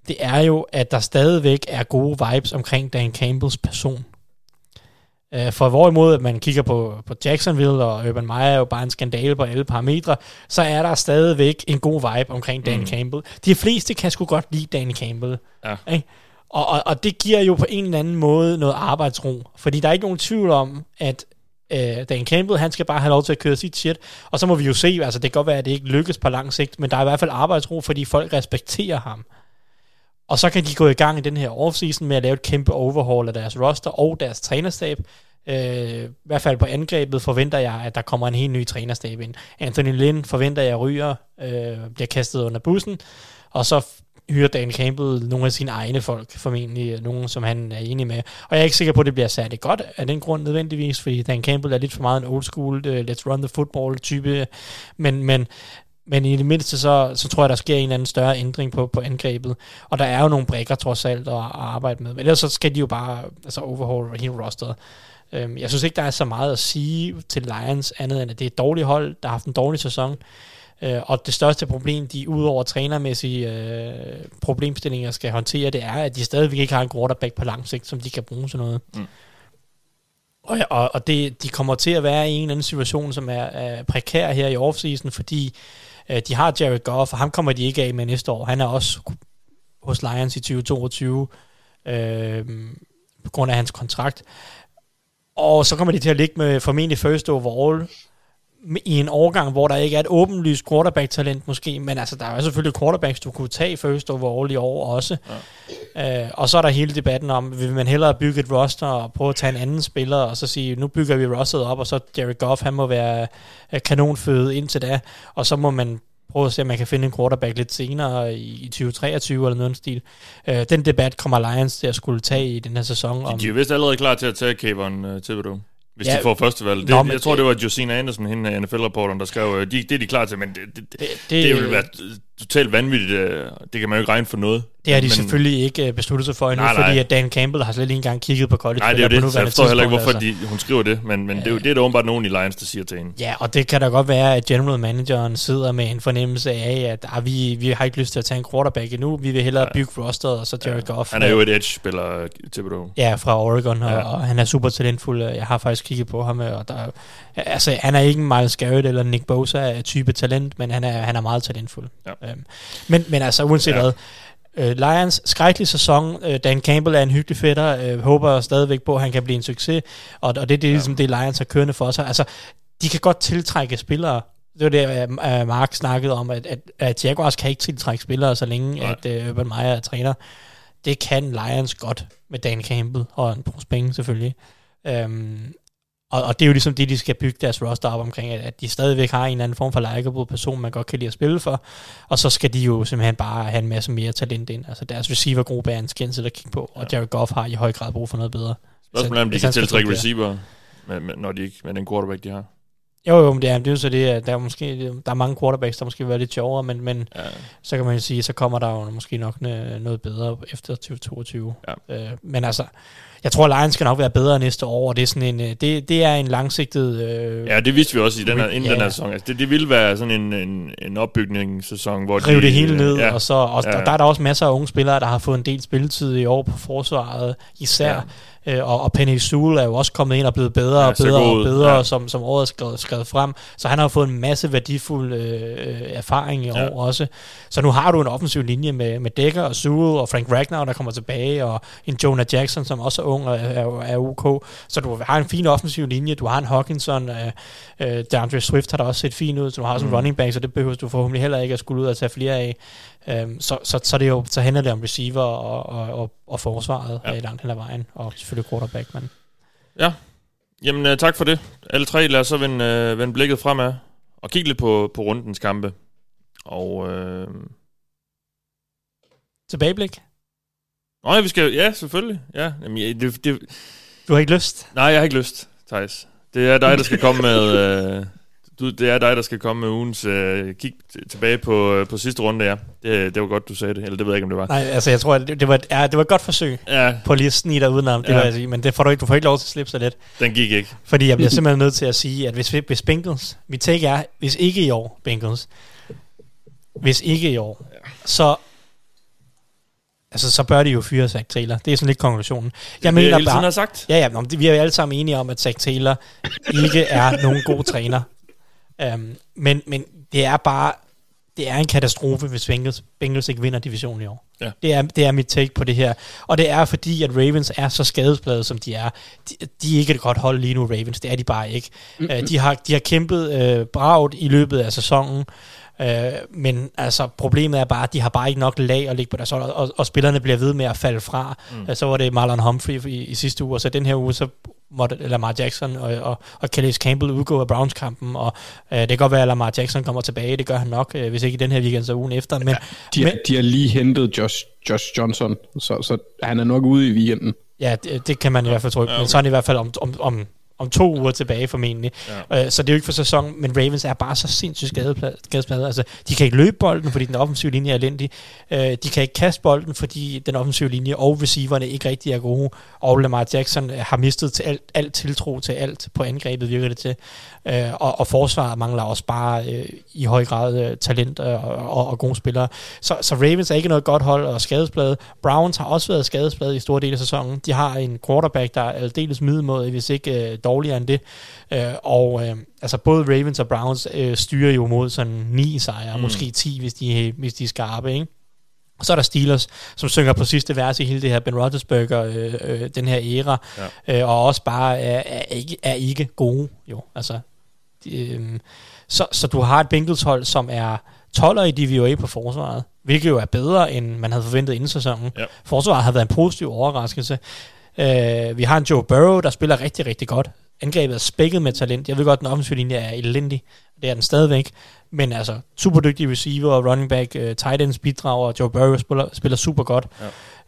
det er jo, at der stadigvæk er gode vibes omkring Dan Campbells person. Øh, for hvorimod, at man kigger på, på Jacksonville, og Urban Meyer er jo bare en skandale på alle parametre, så er der stadigvæk en god vibe omkring Dan mm. Campbell. De fleste kan sgu godt lide Dan Campbell. Ja. Ikke? Og, og, og det giver jo på en eller anden måde noget arbejdsro. Fordi der er ikke nogen tvivl om, at øh, Dan Campbell, han skal bare have lov til at køre sit shit. Og så må vi jo se, altså det kan godt være, at det ikke lykkes på lang sigt, men der er i hvert fald arbejdsro, fordi folk respekterer ham. Og så kan de gå i gang i den her offseason med at lave et kæmpe overhaul af deres roster og deres trænerstab. Øh, I hvert fald på angrebet forventer jeg, at der kommer en helt ny trænerstab ind. Anthony Lynn forventer jeg ryger, øh, bliver kastet under bussen, og så hyrer Dan Campbell nogle af sine egne folk, formentlig øh, nogen, som han er enig med. Og jeg er ikke sikker på, at det bliver særligt godt af den grund nødvendigvis, fordi Dan Campbell er lidt for meget en old school, uh, let's run the football type, men, men men i det mindste, så, så tror jeg, der sker en eller anden større ændring på, på angrebet. Og der er jo nogle brækker trods alt at, at arbejde med. Men ellers så skal de jo bare altså overhaul hele rosteret. Øhm, jeg synes ikke, der er så meget at sige til Lions, andet end at det er et dårligt hold, der har haft en dårlig sæson. Øh, og det største problem, de udover trænermæssige øh, problemstillinger skal håndtere, det er, at de stadigvæk ikke har en quarterback på lang sigt, som de kan bruge til noget. Mm. Og, og, og det, de kommer til at være i en eller anden situation, som er, er prekær her i offseason, fordi øh, de har Jared Goff, og ham kommer de ikke af med næste år. Han er også hos Lions i 2022 øh, på grund af hans kontrakt. Og så kommer de til at ligge med formentlig first overall i en årgang, hvor der ikke er et åbenlyst quarterback-talent måske, men altså, der er selvfølgelig quarterbacks, du kunne tage first overall i år også. Ja. Øh, og så er der hele debatten om, vil man hellere bygge et roster og prøve at tage en anden spiller, og så sige, nu bygger vi rosteret op, og så Jared Goff, han må være øh, kanonføde indtil da, og så må man prøve at se, om man kan finde en quarterback lidt senere i 2023 eller noget stil. Øh, den debat kommer Lions til at skulle tage i den her sæson. De, de er vist allerede klar til at tage Kayvon uh, Thibodeau. Hvis ja, de får førstevalg. Det, Nå, jeg tror, det var Josina Andersen, hende NFL-rapporteren, der skrev, de, det er de klar til, men det, det, det, det, det vil være totalt vanvittigt. Det kan man jo ikke regne for noget. Det har de men, selvfølgelig ikke øh, besluttet sig for endnu, nej, nej. fordi at Dan Campbell har slet ikke engang kigget på college. Nej, det er jo det, så jeg forstår heller ikke, hvorfor altså. de, hun skriver det, men, men det, er jo, det er der åbenbart nogen i Lions, der siger til hende. Ja, og det kan da godt være, at general manageren sidder med en fornemmelse af, at ah, vi, vi har ikke lyst til at tage en quarterback endnu, vi vil hellere ja. bygge rosteret, og så Jared ja. Goff. Han er jo et edge-spiller, Thibodeau. Ja, fra Oregon, og, ja. og, han er super talentfuld. Jeg har faktisk kigget på ham, og der, altså, han er ikke en Miles Garrett eller Nick Bosa type talent, men han er, han er meget talentfuld. Ja. Øhm, men, men altså, uanset ja. hvad, Uh, Lions, skrækkelig sæson. Uh, Dan Campbell er en hyggelig fætter. Uh, håber stadigvæk på, at han kan blive en succes. Og, og det, det er ligesom ja. det, Lions har kørende for sig. Altså, de kan godt tiltrække spillere. Det var det, uh, Mark snakkede om, at, at, at Jaguars kan ikke tiltrække spillere, så længe Nej. at uh, Urban Meyer er træner. Det kan Lions godt med Dan Campbell og en pose penge selvfølgelig. Um, og, og det er jo ligesom det, de skal bygge deres roster op omkring, at, at de stadigvæk har en eller anden form for likeable person, man godt kan lide at spille for, og så skal de jo simpelthen bare have en masse mere talent ind. Altså deres receivergruppe er en skændsel at kigge på, og Jared Goff har i høj grad brug for noget bedre. Spørgsmålet er, om de kan tiltrække receiver, med, med, når de ikke, med den quarterback, de har. Jo, jo, men det er, det er jo så det, at der er, måske, der er mange quarterbacks, der måske vil være lidt sjovere, men, men ja. så kan man jo sige, så kommer der jo måske nok noget bedre efter 2022. Ja. Øh, men altså, jeg tror, Lions skal nok være bedre næste år, og det er sådan en, øh, det, det er en langsigtet... Øh, ja, det vidste vi også i den her, inden ja. den her sæson. Altså, det, det ville være sådan en, en, en opbygningssæson, hvor Rive de... det hele ned, ja, og, så, og ja. der, der er der også masser af unge spillere, der har fået en del spilletid i år på forsvaret, især. Ja. Øh, og, og Penny Sewell er jo også kommet ind og blevet bedre ja, og bedre og bedre, ja. som, som året er skrevet, skrevet frem. Så han har fået en masse værdifuld øh, erfaring i ja. år også. Så nu har du en offensiv linje med, med Dekker og Sewell og Frank Ragnar, der kommer tilbage, og en Jonah Jackson, som også er ung og er, er, er OK. Så du har en fin offensiv linje. Du har en Hawkinson, øh, øh, DeAndre Swift har da også set fint ud, så du har sådan en mm. running back, så det behøver du forhåbentlig heller ikke at skulle ud og tage flere af. Øhm, så, så, så, det jo, så handler det om receiver og, og, og, og forsvaret ja. langt hen ad vejen, og selvfølgelig quarterback. Men. Ja, jamen uh, tak for det. Alle tre, lad os så vende, uh, vende blikket fremad og kigge lidt på, på rundens kampe. Og... Uh... Tilbageblik? Nå ja, vi skal, ja, selvfølgelig. Ja, jamen, ja, det, det, du har ikke lyst? Nej, jeg har ikke lyst, Thijs. Det er dig, der skal komme med... Uh, du, det er dig, der skal komme med ugens uh, kig tilbage på, uh, på sidste runde, ja. Det, det var godt, du sagde det. Eller det ved jeg ikke, om det var. Nej, altså jeg tror, at det, det, var, ja, det var et godt forsøg ja. på lige at snige dig udenom. Det ja. jeg sige, men det får du, ikke, du får ikke lov til at slippe så lidt. Den gik ikke. Fordi jeg bliver simpelthen nødt til at sige, at hvis, hvis Bengals, mit take er, hvis ikke i år, Bengals, hvis ikke i år, ja. så altså, så bør de jo fyre Zach Taylor. Det er sådan lidt konklusionen. Jeg det, mener hele tiden bare, har sagt. Ja, ja, men vi er jo alle sammen enige om, at Zach Taylor ikke er nogen god træner. Um, men, men det er bare, det er en katastrofe, hvis Bengals, Bengals ikke vinder divisionen i år. Ja. Det, er, det er mit take på det her. Og det er fordi, at Ravens er så skadesplade, som de er. De, de er ikke et godt hold lige nu, Ravens. Det er de bare ikke. Mm-hmm. Uh, de, har, de har kæmpet uh, bragt i løbet af sæsonen. Uh, men altså, problemet er bare, at de har bare ikke nok lag at ligge på deres hold, og, og spillerne bliver ved med at falde fra. Mm. Uh, så var det Marlon Humphrey i, i sidste uge, og så den her uge, så måtte Lamar Jackson og, og, og Calais Campbell udgå af Browns-kampen, og uh, det kan godt være, at Lamar Jackson kommer tilbage, det gør han nok, uh, hvis ikke i den her weekend, så ugen efter. Men, De, men, de har lige hentet Josh, Josh Johnson, så, så han er nok ude i weekenden. Ja, det, det kan man i hvert fald tro. Ja, okay. Men så er han i hvert fald om, om, om, om to uger tilbage formentlig. Ja. Øh, så det er jo ikke for sæson, men Ravens er bare så sindssygt skadespladet. Altså, de kan ikke løbe bolden, fordi den offensive linje er elendig. Øh, de kan ikke kaste bolden, fordi den offensive linje og receiverne ikke rigtig er gode. Og Lamar Jackson øh, har mistet til alt, alt tiltro til alt på angrebet, virker det til. Øh, og, og forsvaret mangler også bare øh, i høj grad øh, talent og, og, og gode spillere. Så, så Ravens er ikke noget godt hold og skadespladet. Browns har også været skadespladet i store dele af sæsonen. De har en quarterback, der er aldeles middelmåde, hvis ikke øh, dårligere end det. Øh, og øh, altså både Ravens og Browns øh, styrer jo mod sådan 9 sejre, mm. måske 10, hvis de, hvis de er skarpe, ikke? Og så er der Steelers, som synger på sidste vers i hele det her Ben Roethlisberger, øh, øh, den her æra, ja. øh, og også bare er, er, ikke, er ikke gode, jo. Altså, øh, så, så du har et Bengals hold, som er 12'er i DVOA på forsvaret, hvilket jo er bedre, end man havde forventet inden sæsonen. Ja. Forsvaret har været en positiv overraskelse. Øh, vi har en Joe Burrow, der spiller rigtig, rigtig godt. Angrebet er spækket med talent. Jeg ved godt, at den offensive linje er elendig. Det er den stadigvæk. Men altså, super dygtige receiver, running back, uh, tight ends bidrager. Joe Burrow spiller, spiller super godt.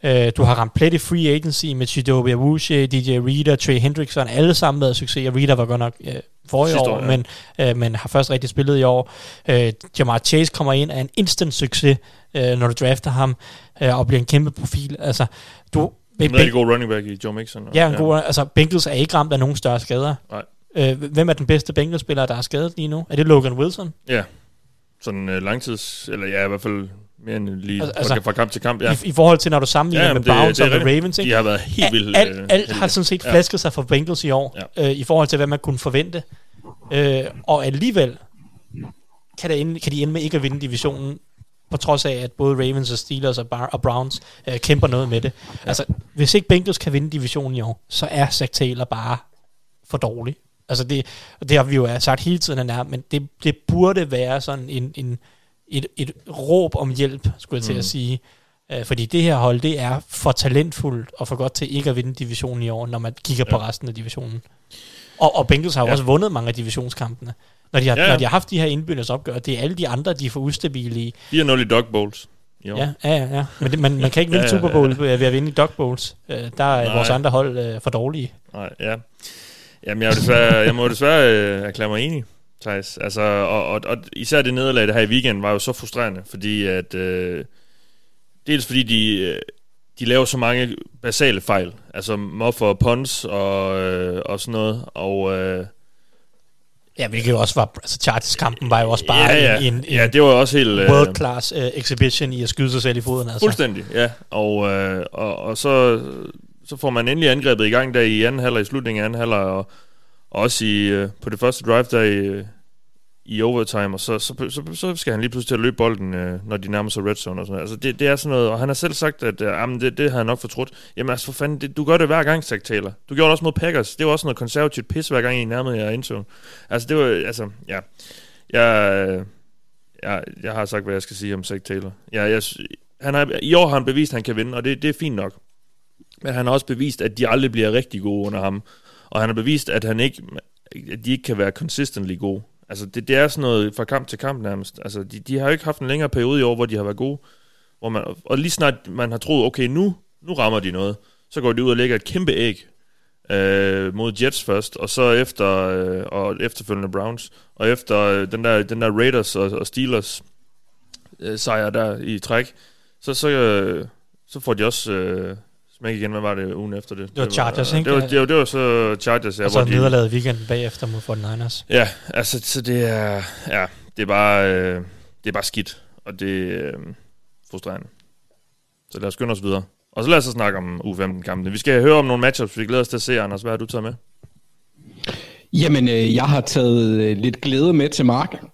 Ja. Uh, du har ramt plet i free agency med Chidobe Awuzie, DJ Reader, Trey Hendrickson. Alle sammen været succes. Og Reader var godt nok uh, forrige Sidste år, år, ja. men, uh, men har først rigtig spillet i år. Uh, Jamar Chase kommer ind af en instant succes, uh, når du drafter ham, uh, og bliver en kæmpe profil. Altså, du, En rigtig god running back i Joe Mixon. og- Ja, en god, altså Bengals er ikke ramt af nogen større skader. Nej. Øh, hvem er den bedste Bengals-spiller, der er skadet lige nu? Er det Logan Wilson? Ja. Sådan øh, langtids, eller ja, i hvert fald mere end lige Altså- altså, fra, fra kamp til kamp, ja. I, I forhold til, når du sammenligner Ja, med det- Browns det og med. Ravens, ikke? De har været helt vildt, Alt, øh, alt, alt har sådan set Ja. flasket sig for Bengals i år, øh, i forhold til, hvad man kunne forvente. Øh, og alligevel kan, det ende, kan de ende med ikke at vinde divisionen, på trods af, at både Ravens og Steelers og, Bar- og Browns øh, kæmper noget med det. Ja. Altså, hvis ikke Bengals kan vinde divisionen i år, så er Zach Taylor bare for dårlig. Altså det, det har vi jo sagt hele tiden, han er, men det, det burde være sådan en, en, et, et råb om hjælp, skulle jeg til Mm. at sige. Uh, fordi det her hold, det er for talentfuldt og for godt til ikke at vinde divisionen i år, når man kigger ja. på resten af divisionen. Og, og Bengals har jo ja. også vundet mange af divisionskampene. Når de har, Ja, ja, ja. når de har haft de her indbyrdes opgør, det er alle de andre, de for ustabile i. 4-0 i dog bowls. Jo. Ja, ja, ja. ja. Men det, man, man kan ikke vinde Ja, ja, ja, Super Bowl ved at vinde i dog bowls. Uh, der er Nej. vores andre hold uh, for dårlige. Nej, ja. Jamen, jeg, desværre, jeg må desværre øh, erklære mig enig, Thijs. Altså, og, og, og især det nederlag, det her i weekenden, var jo så frustrerende, fordi at... Øh, dels fordi de, øh, de laver så mange basale fejl. Altså moffer punts og, øh, og sådan noget. Og... Øh, Ja, hvilket jo også var, altså Chargers-kampen var jo også bare ja, ja. en, en, ja, det var også helt... øh, world class uh, exhibition i at skyde sig selv i foden. Altså. Fuldstændig, ja. Og, øh, og, og så, så får man endelig angrebet i gang der i anden halvleg, i slutningen af anden halvleg, og, og også i, øh, på det første drive der i, i overtime, og så, så, så, så skal han lige pludselig til at løbe bolden, øh, når de nærmer sig red zone og sådan noget. Altså det, det er sådan noget, og han har selv sagt, at øh, jamen, det, det har jeg nok fortrudt. Jamen altså for fanden, det, du gør det hver gang, Zach Taylor. Du gjorde det også mod Packers. Det var også noget konservativt pis, hver gang I nærmede jer indzone. Altså det var, altså, ja. Jeg, øh, jeg, jeg har sagt, hvad jeg skal sige om Zach Taylor. Jeg, jeg, han har, I år har han bevist, at han kan vinde, og det, det er fint nok. Men han har også bevist, at de aldrig bliver rigtig gode under ham. Og han har bevist, at, han ikke, at de ikke kan være consistently gode. Altså, det, det er sådan noget fra kamp til kamp nærmest. Altså, de, de har jo ikke haft en længere periode i år, hvor de har været gode. Hvor man, og lige snart man har troet, okay, nu, nu rammer de noget, så går de ud og lægger et kæmpe æg øh, mod Jets først, og så efter øh, og efterfølgende Browns, og efter øh, den, der, den der Raiders og, og Steelers øh, sejr der i træk, så, så, øh, så får de også øh, smæk igen. Hvad var det ugen efter det? Det var Chargers, ikke? Det var, det var, det var så Chargers, ja. Og så de- nederlaget weekenden bagefter mod 49ers. Ja, altså, så det er, ja, det er bare, øh, det er bare skidt, og det er øh, frustrerende. Så lad os skynde os videre. Og så lad os så snakke om U15-kampene. Vi skal høre om nogle matchups, vi glæder os til at se, Anders. Hvad har du taget med? Jamen, øh, jeg har taget øh, lidt glæde med til Mark.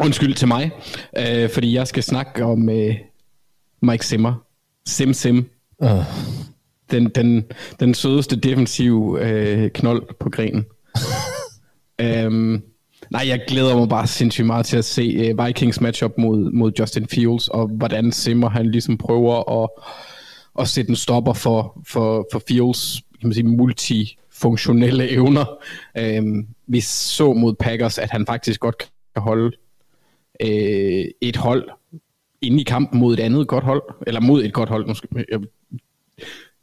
Undskyld til mig. Øh, fordi jeg skal snakke om øh, Mike Zimmer. Sim Sim. Uh. Den, den, den sødeste defensive øh, knold på grenen. øhm, nej, jeg glæder mig bare sindssygt meget til at se øh, Vikings matchup mod, mod Justin Fields, og hvordan Zimmer han ligesom prøver at, at sætte en stopper for, for, for Fields kan man sige, multifunktionelle evner. Øhm, vi så mod Packers, at han faktisk godt kan holde øh, et hold inde i kampen mod et andet godt hold, eller mod et godt hold. Måske, jeg,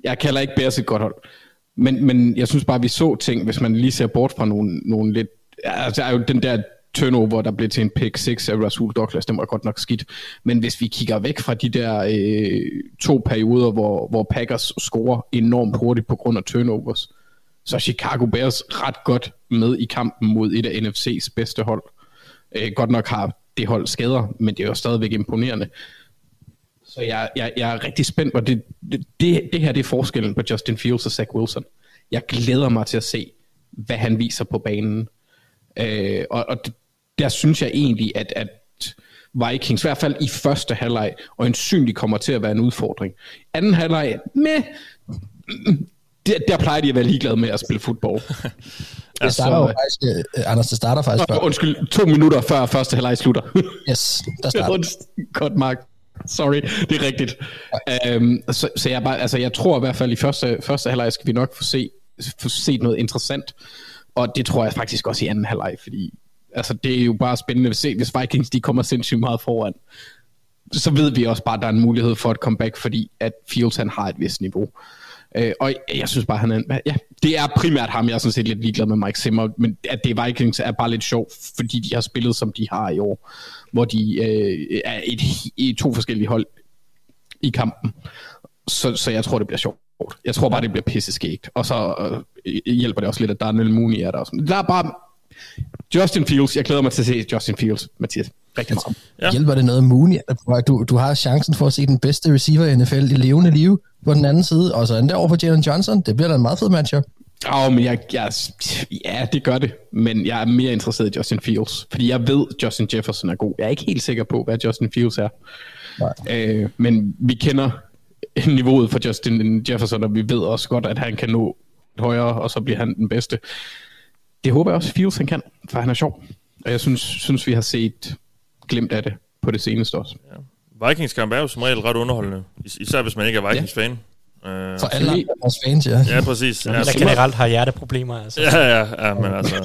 jeg kalder ikke Bears et godt hold. Men, men jeg synes bare, at vi så ting, hvis man lige ser bort fra nogle, nogle lidt... Altså, der er jo den der turnover, der blev til en pick 6 af Rasul Douglas, den var godt nok skidt. Men hvis vi kigger væk fra de der øh, to perioder, hvor, hvor Packers scorer enormt hurtigt på grund af turnovers, så er Chicago Bears ret godt med i kampen mod et af NFC's bedste hold. Øh, godt nok har det hold skader, men det er jo stadigvæk imponerende. Så jeg, jeg, jeg er rigtig spændt på det, det, det. Det her det er forskellen på Justin Fields og Zach Wilson. Jeg glæder mig til at se, hvad han viser på banen. Øh, og, og der synes jeg egentlig, at, at Vikings, i hvert fald i første halvleg, og ensynligt kommer til at være en udfordring. Anden halvleg, med der, der plejer de at være ligeglade med at spille fodbold. Det starter jo faktisk, uh, Anders, det starter faktisk før. Undskyld, to minutter før første halvleg slutter. yes, der starter. Godt, Mark. Sorry, det er rigtigt. Ja. Um, så, så jeg, bare, altså, jeg tror i hvert fald i første, første halvleg skal vi nok få, se, få set noget interessant. Og det tror jeg faktisk også i anden halvleg, fordi altså, det er jo bare spændende at se, hvis Vikings de kommer sindssygt meget foran. Så ved vi også bare, at der er en mulighed for et comeback, fordi at Fields han har et vist niveau. Øh, Øh, og jeg synes bare, han er, ja, det er primært ham, jeg er sådan set lidt ligeglad med Mike Zimmer, men at det er Vikings er bare lidt sjovt, fordi de har spillet, som de har i år, hvor de øh, er et, et, to forskellige hold i kampen. Så, så jeg tror, det bliver sjovt. Jeg tror bare, det bliver pisseskægt. Og så øh, hjælper det også lidt, at Daniel Mooney er der. Også. Der er bare Justin Fields. Jeg glæder mig til at se Justin Fields, Mathias. Rigtig meget. Ja. Hjælper det noget Mooney? Du, du har chancen for at se den bedste receiver i NFL i levende liv på den anden side, og så endda over for Jalen Johnson. Det bliver da en meget fed matchup. Ja, oh, men jeg, jeg, ja, det gør det. Men jeg er mere interesseret i Justin Fields. Fordi jeg ved, at Justin Jefferson er god. Jeg er ikke helt sikker på, hvad Justin Fields er. Nej. Øh, men vi kender niveauet for Justin Jefferson, og vi ved også godt, at han kan nå højere, og så bliver han den bedste. Det håber jeg også, Fields han kan, for han er sjov. Og jeg synes, synes vi har set glemt af det på det seneste også. Ja. Vikings kamp er jo som regel ret underholdende, især hvis man ikke er Vikings-fan. Uh, For alle vores fans, ja. Ja, præcis. Ja, Eller generelt har hjerteproblemer. Altså. Ja, ja, ja, men altså...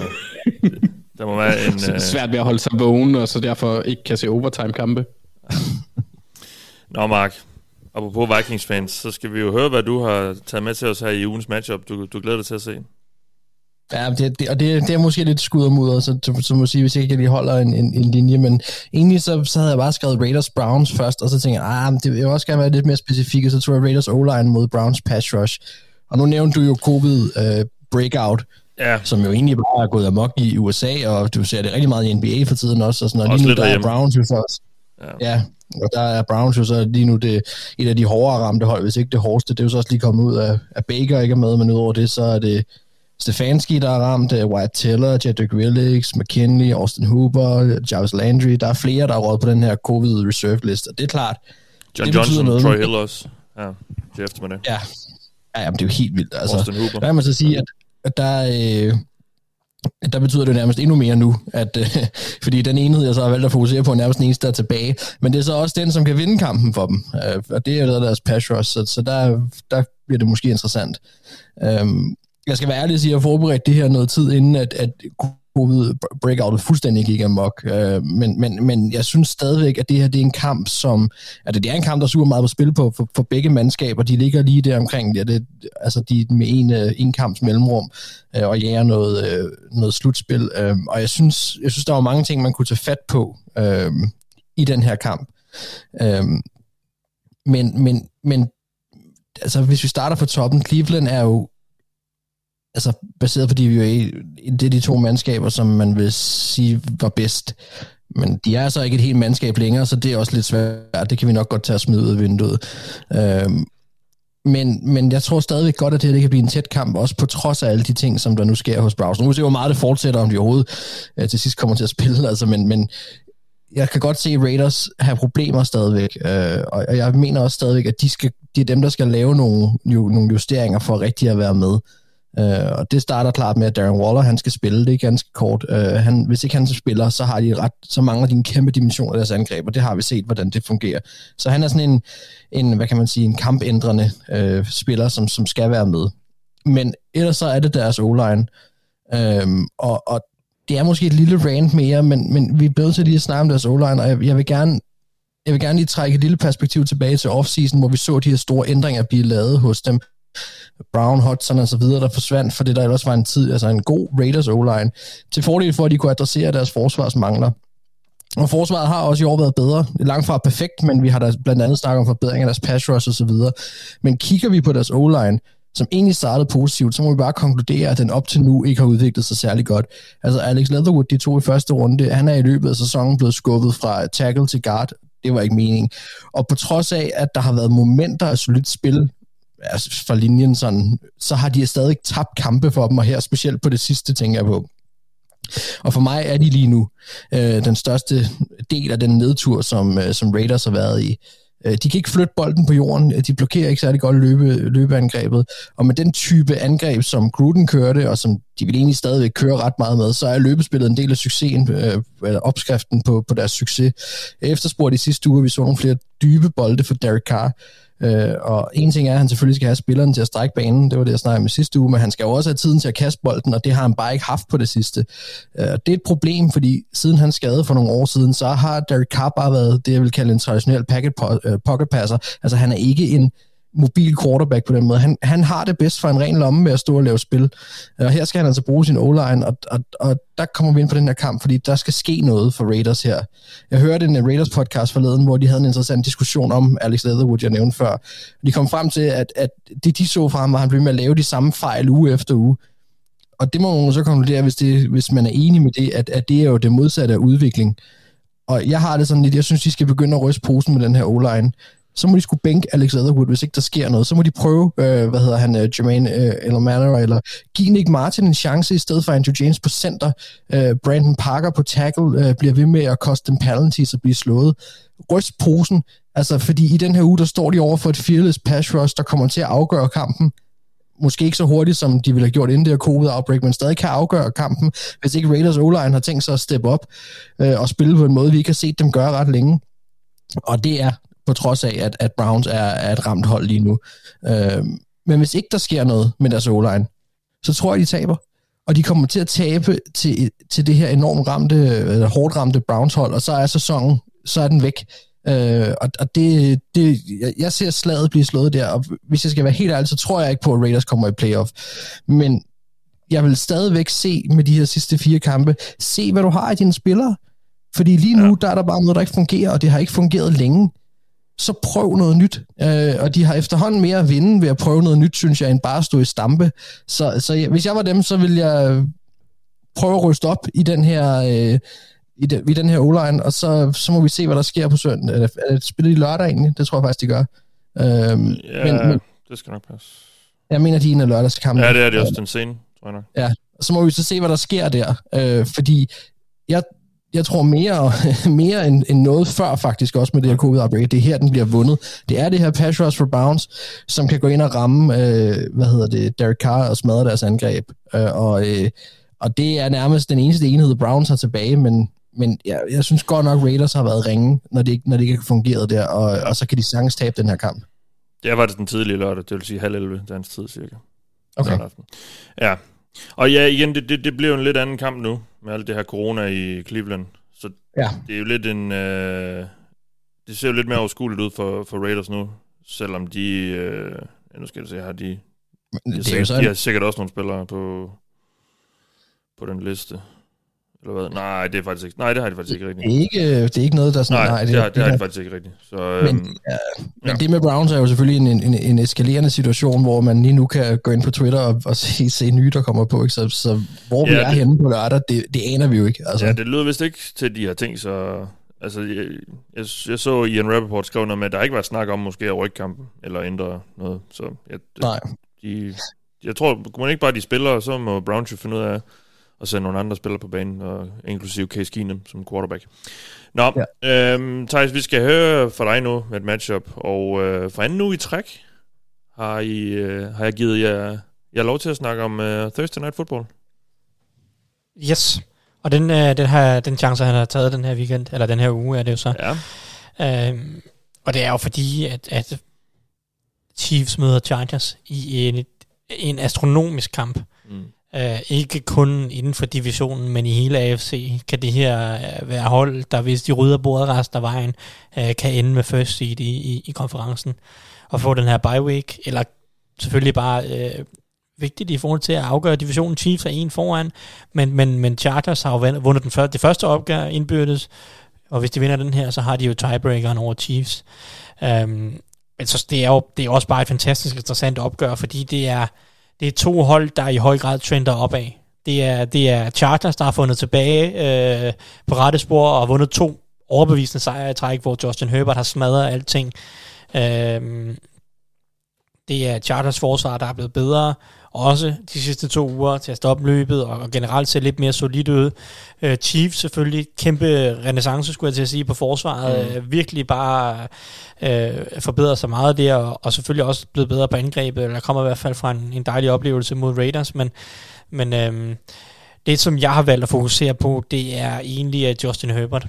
der må være en... Uh... Svært ved at holde sig vågen, og så derfor ikke kan se overtime-kampe. Nå, Mark. Apropos Vikings-fans, så skal vi jo høre, hvad du har taget med til os her i ugens matchup. Du, du glæder dig til at se. Ja, det, det, og det, det er måske lidt skud og mudder, så, så, så må sige, hvis jeg ikke lige holder en, en, en linje, men egentlig så, så havde jeg bare skrevet Raiders Browns først, og så tænkte jeg, ah, det vil også gerne være lidt mere specifikt, så tror jeg Raiders O-line mod Browns pass rush. Og nu nævnte du jo covid uh, breakout, ja. som jo egentlig bare er gået amok i USA, og du ser det rigtig meget i NBA for tiden også, og sådan, og også lige nu der er Browns jo for os. Ja. ja, og der er Browns jo så lige nu det, et af de hårdere ramte hold, hvis ikke det hårdeste. Det er jo så også lige kommet ud af, af Baker ikke er med, men udover det, så er det Stefanski, der er ramt, White Teller, Jedrick Willicks, McKinley, Austin Hooper, Jarvis Landry. Der er flere, der er råd på den her covid reserve list, og det er klart. John det Johnson, noget. Troy Hill også. Ja, det efter med det. Ja, ja jamen, det er jo helt vildt. Altså, Austin Hooper. Der man så sige, at, at der, øh, der betyder det nærmest endnu mere nu, at, øh, fordi den enhed, jeg så har valgt at fokusere på, er nærmest den eneste, der er tilbage. Men det er så også den, som kan vinde kampen for dem. Øh, og det er jo deres pass rush, så, så der, der bliver det måske interessant. Um, jeg skal være ærlig og sige, at jeg forberedte forberedt det her noget tid, inden at, at covid breakoutet fuldstændig gik amok. Øh, men, men, men jeg synes stadigvæk, at det her det er en kamp, som... Altså, det er en kamp, der er super meget på spil på for, for begge mandskaber. De ligger lige der omkring, ja, det, altså de med en, øh, en kamps mellemrum øh, og jager noget, øh, noget slutspil. Øh, og jeg synes, jeg synes, der var mange ting, man kunne tage fat på øh, i den her kamp. Øh, men, men, men altså, hvis vi starter fra toppen, Cleveland er jo altså baseret på, de vi jo det er de to mandskaber, som man vil sige var bedst. Men de er så ikke et helt mandskab længere, så det er også lidt svært. Det kan vi nok godt tage og smide ud af vinduet. Øhm, men, men jeg tror stadigvæk godt, at det her det kan blive en tæt kamp, også på trods af alle de ting, som der nu sker hos Browns. Nu ser vi hvor meget det fortsætter, om de overhovedet øh, til sidst kommer til at spille. Altså, men, men jeg kan godt se Raiders have problemer stadigvæk, øh, og jeg mener også stadigvæk, at de, skal, de er dem, der skal lave nogle, nogle justeringer for rigtig at være med. Øh, og det starter klart med, at Darren Waller, han skal spille, det er ganske kort. Øh, han, hvis ikke han spiller, så, har de ret, så mangler de en kæmpe dimension af deres angreb, og det har vi set, hvordan det fungerer. Så han er sådan en, en hvad kan man sige, en kampændrende øh, spiller, som, som skal være med. Men ellers så er det deres O-line, øh, og, og det er måske et lille rant mere, men, men vi er blevet til lige at snakke om deres O-line, og jeg, jeg vil gerne jeg vil gerne lige trække et lille perspektiv tilbage til offseason, hvor vi så de her store ændringer blive lavet hos dem. Brown, Hudson og så videre, der forsvandt, for det, der ellers var en tid, altså en god Raiders O-line, til fordel for, at de kunne adressere deres forsvarsmangler. Og forsvaret har også i år været bedre. Langt fra perfekt, men vi har da blandt andet snakket om forbedring af deres pass rush og så videre. Men kigger vi på deres O-line, som egentlig startede positivt, så må vi bare konkludere, at den op til nu ikke har udviklet sig særlig godt. Altså Alex Leatherwood, de to i første runde, han er i løbet af sæsonen blevet skubbet fra tackle til guard. Det var ikke meningen. Og på trods af, at der har været momenter af solidt spil altså for linjen, sådan, så har de stadig tabt kampe for dem, og her specielt på det sidste, tænker jeg på. Og for mig er de lige nu øh, den største del af den nedtur, som, øh, som Raiders har været i. Øh, de kan ikke flytte bolden på jorden, øh, de blokerer ikke særlig godt løbe, løbeangrebet, og med den type angreb, som Gruden kørte, og som de vil egentlig stadigvæk køre ret meget med, så er løbespillet en del af succesen, øh, eller opskriften på, på deres succes. Efterspurgt i sidste uge, vi så nogle flere dybe bolde for Derek Carr, Øh, og en ting er, at han selvfølgelig skal have spilleren til at strække banen, det var det, jeg snakkede med sidste uge, men han skal jo også have tiden til at kaste bolden, og det har han bare ikke haft på det sidste. Øh, det er et problem, fordi siden han skadede for nogle år siden, så har Derek Carr bare været det, jeg vil kalde en traditionel øh, pocket passer. Altså han er ikke en mobil quarterback på den måde. Han, han har det bedst for en ren lomme med at stå og lave spil. Og her skal han altså bruge sin O-line, og, og, og der kommer vi ind på den her kamp, fordi der skal ske noget for Raiders her. Jeg hørte en Raiders podcast forleden, hvor de havde en interessant diskussion om Alex Leatherwood, jeg nævnte før. De kom frem til, at, at det de så fra ham, var, at han blev med at lave de samme fejl uge efter uge. Og det må man så konkludere, hvis, det, hvis man er enig med det, at, at det er jo det modsatte af udvikling. Og jeg har det sådan lidt, jeg synes, de skal begynde at ryste posen med den her O-line så må de skulle bænke Alex Leatherwood, hvis ikke der sker noget. Så må de prøve, øh, hvad hedder han, øh, Jermaine øh, eller Manor, eller give Nick Martin en chance i stedet for Andrew James på center. Øh, Brandon Parker på tackle øh, bliver ved med at koste dem penalties og blive slået. Ryst posen, altså fordi i den her uge, der står de over for et fearless pass rush, der kommer til at afgøre kampen måske ikke så hurtigt, som de ville have gjort inden det her covid-outbreak, men stadig kan afgøre kampen, hvis ikke Raiders O-line har tænkt sig at steppe op øh, og spille på en måde, vi ikke har set dem gøre ret længe. Og det er på trods af, at, at Browns er, er et ramt hold lige nu. Øh, men hvis ikke der sker noget med deres o så tror jeg, de taber. Og de kommer til at tabe til, til det her enormt ramte, eller hårdt ramte Browns-hold, og så er sæsonen, så er den væk. Øh, og og det, det, jeg ser slaget blive slået der, og hvis jeg skal være helt ærlig, så tror jeg ikke på, at Raiders kommer i playoff. Men jeg vil stadigvæk se med de her sidste fire kampe, se hvad du har i dine spillere. Fordi lige nu, ja. der er der bare noget, der ikke fungerer, og det har ikke fungeret længe så prøv noget nyt. Øh, og de har efterhånden mere at vinde ved at prøve noget nyt, synes jeg, end bare at stå i stampe. Så, så hvis jeg var dem, så ville jeg prøve at ryste op i den her... Øh, i, den, i den her o og så, så må vi se, hvad der sker på søndag. Er det, er det spiller de lørdag egentlig? Det tror jeg faktisk, de gør. Øhm, ja, men, men, det skal nok passe. Jeg mener, de er en af lørdagskampen. Ja, det er det også, den scene, tror jeg nok. Ja, så må vi så se, hvad der sker der. Øh, fordi jeg, jeg tror mere, mere end, end noget før faktisk også med det her covid-outbreak. Det er her, den bliver vundet. Det er det her pass rush for Browns, som kan gå ind og ramme, øh, hvad hedder det, Derek Carr og smadre deres angreb. Øh, og, øh, og det er nærmest den eneste enhed, Browns har tilbage, men, men ja, jeg synes godt nok, Raiders har været ringe, når det ikke, når det ikke har fungeret der, og, og så kan de sagtens tabe den her kamp. Det var det den tidlige lørdag, det vil sige halv 11 dansk tid cirka. Okay. Ja, og ja, igen, det, det, det bliver jo en lidt anden kamp nu, med alt det her corona i Cleveland. Så ja. det er jo lidt en... Øh, det ser jo lidt mere overskueligt ud for, for Raiders nu, selvom de... Øh, ja, nu skal jeg se her, de, de, har sikkert, de har sikkert også nogle spillere på, på den liste. Eller hvad? Nej, det er faktisk ikke. Nej, det har de faktisk ikke Det rigtigt. er ikke, det er ikke noget, der sådan... Nej, det, har, det har er- de faktisk ikke rigtigt. Så, Men, øhm, ja, men det med Browns er jo selvfølgelig en, en, en eskalerende situation, hvor man lige nu kan gå ind på Twitter og, og se, se nye, der kommer på. Ikke? Så, så hvor vi Ja, er det- henne på lørdag, det, det aner vi jo ikke. Altså, Ja, det lyder vist ikke til de her ting, så... Altså, jeg, jeg, jeg så Ian Rappaport skrev noget med, at der ikke var snak om måske at rykke kampen, eller ændre noget. Så jeg, Nej. de, jeg tror, kunne man ikke bare de spiller, så må Browns jo finde ud af at sende nogle andre spillere på banen, og inklusive Case Keenum som quarterback. Nå, ja. øhm, Thijs, vi skal høre fra dig nu med et matchup, og øh, for anden uge i træk har, I, øh, har jeg givet jer, jer lov til at snakke om øh, Thursday Night Football. Yes. Og den, øh, den, her, den chance, han har taget den her weekend, eller den her uge, er det jo så. Ja. Øhm, og det er jo fordi, at, at Chiefs møder Chargers i en, en astronomisk kamp. Mm. Uh, ikke kun inden for divisionen, men i hele AFC kan det her uh, være hold, der hvis de rydder bordet resten af vejen, uh, kan ende med first seed i, i, i konferencen og få den her bye week, eller selvfølgelig bare uh, vigtigt i forhold til at afgøre divisionen. Chiefs er en foran, men, men, men Chargers har jo vundet- den første, det første opgør indbyrdes, og hvis de vinder den her, så har de jo tiebreakeren over Chiefs. Um, men så det er jo det er også bare et fantastisk interessant opgør, fordi det er, det er to hold, der i høj grad trender opad. Det er, det er Chargers, der har fundet tilbage øh, på rette spor og har vundet to overbevisende sejre i træk, hvor Justin Herbert har smadret alting. Øh, det er Chargers forsvar, der er blevet bedre, også de sidste to uger til at stoppe løbet, og, og generelt ser lidt mere solidt ud. Øh, Chiefs selvfølgelig, kæmpe renaissance, skulle jeg til at sige, på forsvaret. Mm. Mm. virkelig bare øh, forbedret sig meget der, og, og selvfølgelig også blevet bedre på angrebet, eller kommer i hvert fald fra en, en dejlig oplevelse mod Raiders, men, men øh, det, som jeg har valgt at fokusere på, det er egentlig at Justin Herbert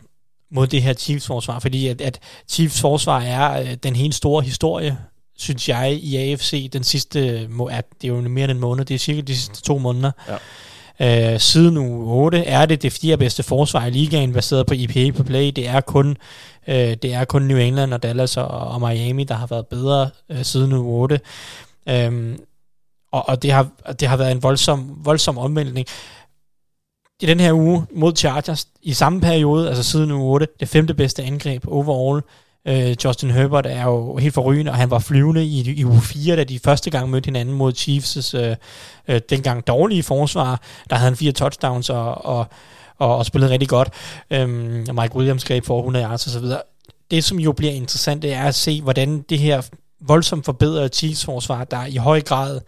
mod det her Chiefs-forsvar, fordi at, at Chiefs forsvar er øh, den helt store historie, synes jeg, i AFC den sidste, må- at det er jo mere end en måned, det er cirka de sidste to måneder. Ja. Øh, siden uge 8 er det det fjerde bedste forsvar i ligaen, baseret på EPA på play. Det er kun, øh, det er kun New England og Dallas og, og Miami, der har været bedre øh, siden uge 8. Øhm, og, og det har, det har været en voldsom, voldsom omvæltning. I den her uge mod Chargers, i samme periode, altså siden uge 8, det femte bedste angreb overall. Øh, Justin Herbert er jo helt forrygende, og han var flyvende i, i uge 4, da de første gang mødte hinanden mod Chiefs' øh, øh, dengang dårlige forsvar. Der havde han fire touchdowns og, og, og, og spillede rigtig godt. Øhm, og Mike Williams greb for 100 yards og så videre. Det, som jo bliver interessant, det er at se, hvordan det her voldsomt forbedrede Chiefs-forsvar, der i høj grad øh,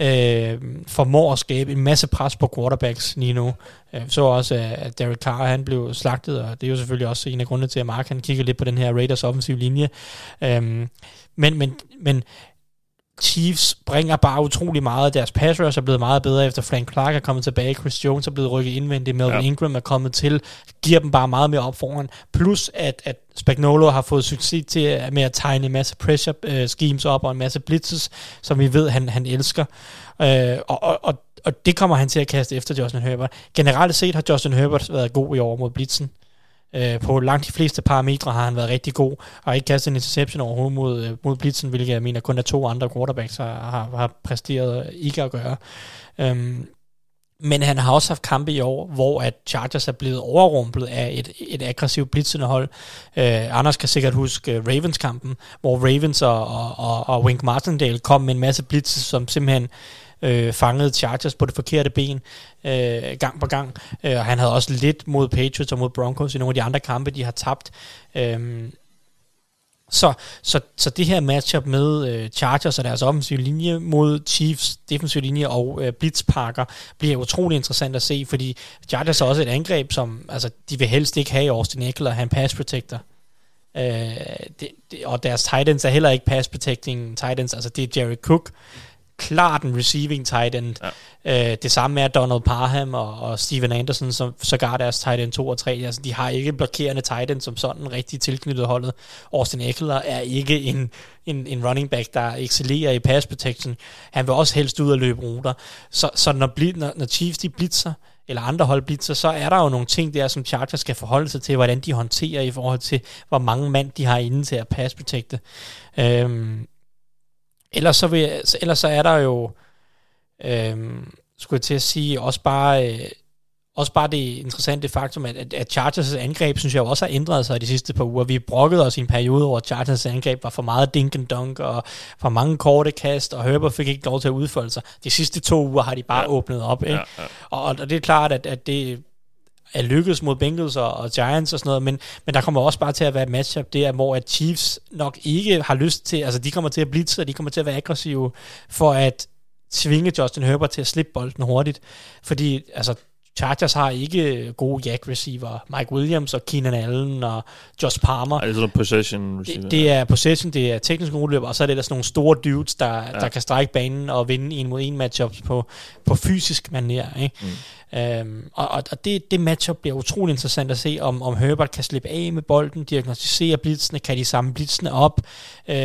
øh, formår at skabe en masse pres på quarterbacks lige nu. Øh, så også, at Derek Carr han blev slagtet, og det er jo selvfølgelig også en af grundene til, at Mark han kigger lidt på den her Raiders offensiv linje. Øh, men, men, men Chiefs bringer bare utrolig meget. Deres pass rush er blevet meget bedre, efter Frank Clark er kommet tilbage. Chris Jones er blevet rykket indvendigt. Melvin Ja. Ingram er kommet til. Giver dem bare meget mere op foran. Plus, at, at Spagnolo har fået succes til at- med at tegne en masse pressure uh, schemes op og en masse blitzes, som vi ved, han, han elsker. Uh, og, og, og, og det kommer han til at kaste efter Justin Herbert. Generelt set har Justin Herbert været god i år mod blitzen. Øh, på langt de fleste parametre har han været rigtig god, og ikke kastet en interception overhovedet mod, øh, mod Blitzen, hvilket jeg mener kun er to andre quarterbacks har, har, har præsteret ikke at gøre. Øhm, men han har også haft kampe i år, hvor at Chargers er blevet overrumplet af et, et aggressivt blitzende hold. Øh, Anders kan sikkert huske øh, Ravens-kampen, hvor Ravens og, og, og, og Wink Martindale kom med en masse blitzes, som simpelthen øh, fangede Chargers på det forkerte ben øh, gang på gang. Øh, og han havde også lidt mod Patriots og mod Broncos i nogle af de andre kampe, de har tabt. Øh, så, så, så det her matchup med øh, Chargers og deres offensive linje mod Chiefs defensive linje og øh, blitzpakker bliver utrolig interessant at se, fordi Chargers er også et angreb, som altså, de vil helst ikke have i Austin Eckler og pass protector. Øh, det, det, og deres tight ends er heller ikke pass protecting tight ends, altså det er Jerry Cook, klart en receiving tight end. Ja. Øh, det samme er Donald Parham og, og Steven Anderson, som sågar deres tight end 2 og 3. Altså, de har ikke blokerende tight end som sådan rigtig tilknyttet holdet. Austin Eckler er ikke en, en, en running back, der excellerer i pass protection. Han vil også helst ud og løbe ruter. Så, så når, når, når Chiefs de blitzer, eller andre hold blitzer, så er der jo nogle ting der, som Chargers skal forholde sig til, hvordan de håndterer i forhold til, hvor mange mand de har inde til at pass protecte. Øhm, ellers, så vil, ellers så er der jo, øhm, skulle jeg til at sige, også bare, øh, også bare det interessante faktum, at, at, Chargers' angreb, synes jeg jo også har ændret sig de sidste par uger. Vi brokkede os i en periode over, at Chargers' angreb var for meget dink and dunk, og for mange korte kast, og Herbert fik ikke lov til at udfolde sig. De sidste to uger har de bare ja. åbnet op, ikke? Ja, ja. Og, og det er klart, at, at det er lykkedes mod Bengals og, og Giants og sådan noget, men, men der kommer også bare til at være et matchup der, hvor at Chiefs nok ikke har lyst til, altså de kommer til at blitse, og de kommer til at være aggressive for at tvinge Justin Herbert til at slippe bolden hurtigt, fordi altså Chargers har ikke gode jack receiver. Mike Williams og Keenan Allen og Josh Palmer. Er det sådan possession receiver? Det, det er possession, det er teknisk rodeløb, og så er det der sådan nogle store dudes, der, ja. der kan strække banen og vinde en mod en matchups på, på fysisk manier. Ikke? Mm. Øhm, og og det, det matchup bliver utrolig interessant at se, om, om Herbert kan slippe af med bolden, diagnostisere blitzene, kan de samle blitzene op, øh,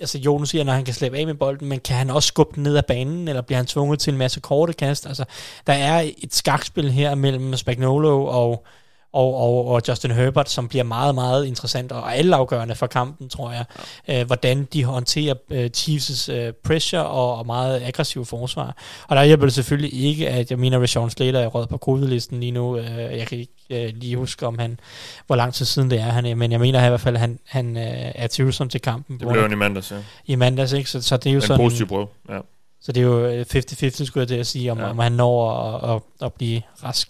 altså Jonas siger når han kan slæbe af med bolden, men kan han også skubbe den ned ad banen, eller bliver han tvunget til en masse korte kast? Altså, der er et skakspil her mellem Spagnolo og, og, og, og Justin Herbert, som bliver meget, meget interessant og alle afgørende for kampen, tror jeg. Ja. Øh, hvordan de håndterer øh, Chiefs' øh, pressure og, og meget aggressiv forsvar. Og der hjælper det selvfølgelig ikke, at jeg mener, at Rashawn Slater er rød på covid-listen lige nu. Øh, jeg kan ikke øh, lige huske, om han, hvor lang tid siden det er, han er, men jeg mener i hvert fald, at han, han øh, er tvivlsom til kampen. Det blev han i mandags, ja. I mandags, ikke? Så, så det er jo en sådan... En positiv prøve, ja. Så det er jo 50-50, skulle jeg til at sige, om, ja. om han når at, at, at blive rask.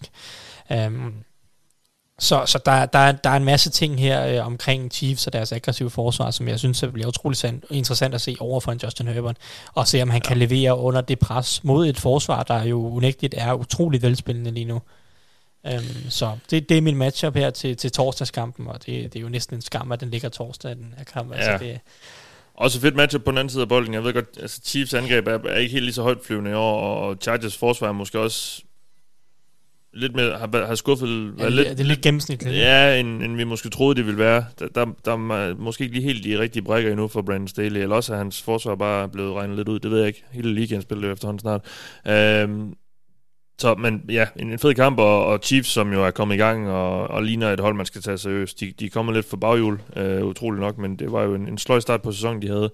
Um, så, så der, der, der er en masse ting her øh, omkring Chiefs og deres aggressive forsvar, som jeg synes bliver utrolig sand, interessant at se over for en Justin Herbert, og se om han ja. kan levere under det pres mod et forsvar, der jo unægteligt er utroligt velspillende lige nu. Um, så det, det er min matchup her til, til torsdagskampen, og det, det er jo næsten en skam, at den ligger torsdag, den her kamp. Altså, ja. Altså det, også fedt matchup på den anden side af bolden. Jeg ved godt, altså Chiefs angreb er, er ikke helt lige så højt flyvende i år, og Chargers forsvar er måske også lidt mere, har, har skuffet... Ja, lidt, det er lidt gennemsnitligt. Ja, end, end vi måske troede, det ville være. Der, der, der er måske ikke lige helt de rigtige brækker endnu for Brandon Staley, eller også er hans forsvar bare blevet regnet lidt ud. Det ved jeg ikke. Hele ligaen spiller jo efterhånden snart. Øhm, så, men ja, en, en fed kamp, og, og Chiefs, som jo er kommet i gang, og, og ligner et hold, man skal tage seriøst. De, de kommer lidt for baghjul, øh, utroligt nok, men det var jo en, en sløj start på sæsonen, de havde.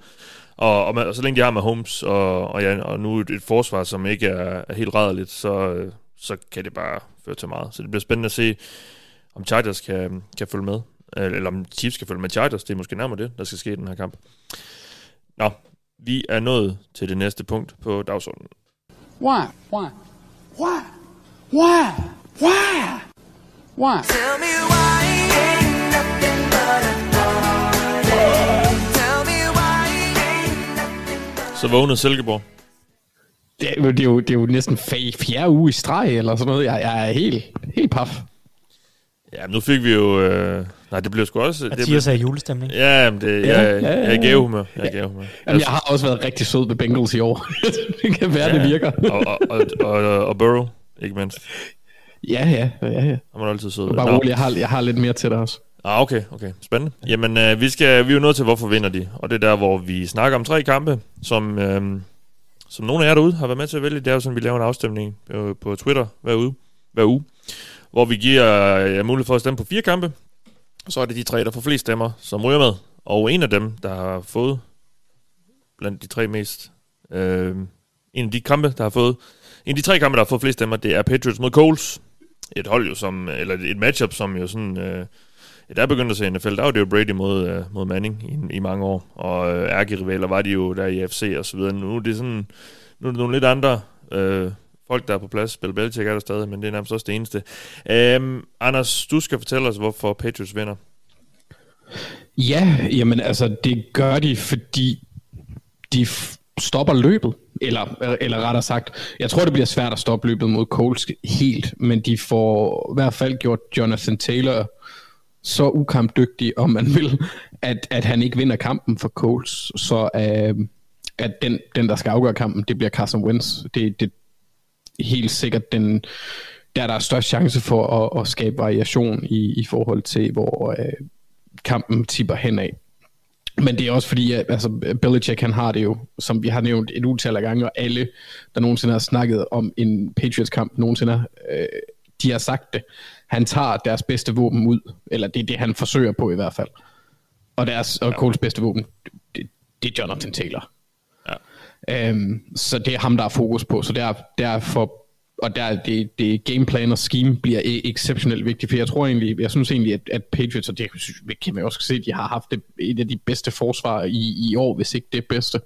Og, og, og så længe de har med Holmes, og, og, ja, og nu et, et forsvar, som ikke er, er helt rædderligt, så, så kan det bare føre til meget. Så det bliver spændende at se, om Chargers kan, kan følge med, eller om Chiefs kan følge med Chargers. Det er måske nærmere det, der skal ske i den her kamp. Nå, vi er nået til det næste punkt på dagsordenen. Why? Why? Why? Why? Why? Why? Tell me why ain't nothing but a Tell me why ain't nothing Så vågnede Silkeborg. Det er, det, er jo, det er jo næsten fjerde uge i streg, eller sådan noget. Jeg, jeg er helt, helt paf. Ja, nu fik vi jo... Øh, nej, det blev sgu også... Mathias er julestemning. Ja, men det, ja, jeg, ja, ja, jeg er gavehumør. Jeg, er gavehumør. Jamen, jeg har også været rigtig sød med Bengals i år. det kan være, ja, det virker. og, og, og, og, og Burrow, ikke mindst. Ja, ja, ja, ja. Han var altid sød. Bare rolig, jeg har, jeg har lidt mere til dig også. Ah, okay, okay. Spændende. Jamen, øh, vi, skal, vi er jo nødt til, hvorfor vinder de. Og det er der, hvor vi snakker om tre kampe, som, øh, som nogle af jer derude har været med til at vælge. Det er jo sådan, vi laver en afstemning på, på Twitter hver uge. Hver uge hvor vi giver øh, ja, mulighed for at stemme på fire kampe. Så er det de tre, der får flest stemmer, som ryger med. Og en af dem, der har fået blandt de tre mest... Øh, en af de kampe, der har fået... En af de tre kampe, der har fået flest stemmer, det er Patriots mod Coles. Et hold jo som... Eller et matchup, som jo sådan... Øh, der begyndte at se NFL, der var det jo Brady mod, øh, mod Manning i, i mange år. Og øh, ærkerivaler var de jo der i FC og så videre. Nu er det sådan... Nu er det nogle lidt andre... Øh, folk, der er på plads. Bill Belichick er der stadig, men det er nærmest også det eneste. Øhm, Anders, du skal fortælle os, hvorfor Patriots vinder. Ja, jamen altså, det gør de, fordi de stopper løbet. Eller, eller rettere sagt, jeg tror, det bliver svært at stoppe løbet mod Colts helt, men de får i hvert fald gjort Jonathan Taylor så ukampdygtig, om man vil, at, at han ikke vinder kampen for Coles. Så øh, at den, den, der skal afgøre kampen, det bliver Carson Wentz. Det, det, helt sikkert den, der der er størst chance for at, at skabe variation i, i forhold til, hvor øh, kampen tipper henad. Men det er også fordi, at altså, Belichick han har det jo, som vi har nævnt et utal af gange, og alle, der nogensinde har snakket om en Patriots-kamp nogensinde, øh, de har sagt det. Han tager deres bedste våben ud, eller det er det, han forsøger på i hvert fald. Og deres og Coles bedste våben, det, det er Jonathan Taylor. Øhm, så det er ham, der er fokus på. Så der, derfor og der det, det gameplan og scheme bliver e- exceptionelt vigtigt, for jeg tror egentlig, jeg synes egentlig, at, at Patriots, og det kan man også se, de har haft det, et af de bedste forsvar i, i år, hvis ikke det bedste.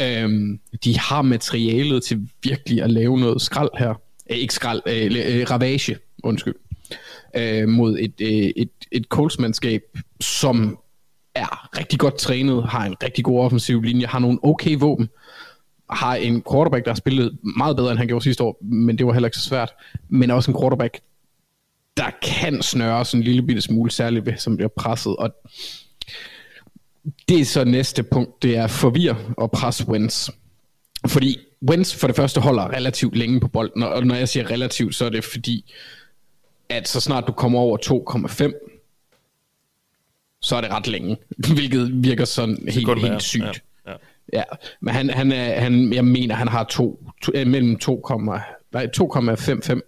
Øhm, de har materialet til virkelig at lave noget skrald her. Øh, ikke skrald, øh, øh, ravage, undskyld. Øh, mod et, øh, et, et Colts-mandskab, som er rigtig godt trænet, har en rigtig god offensiv linje, har nogle okay våben, har en quarterback, der har spillet meget bedre, end han gjorde sidste år, men det var heller ikke så svært. Men også en quarterback, der kan snøre sådan en lille bitte smule, særligt ved, som bliver presset. Og det er så næste punkt, det er forvir og pres wins. Fordi Wentz for det første holder relativt længe på bolden, og når jeg siger relativt, så er det fordi, at så snart du kommer over 2,5, så er det ret længe, hvilket virker sådan helt, helt sygt. Ja. Ja. ja, men han, han, er, han, jeg mener, han har to, to øh, mellem 2,55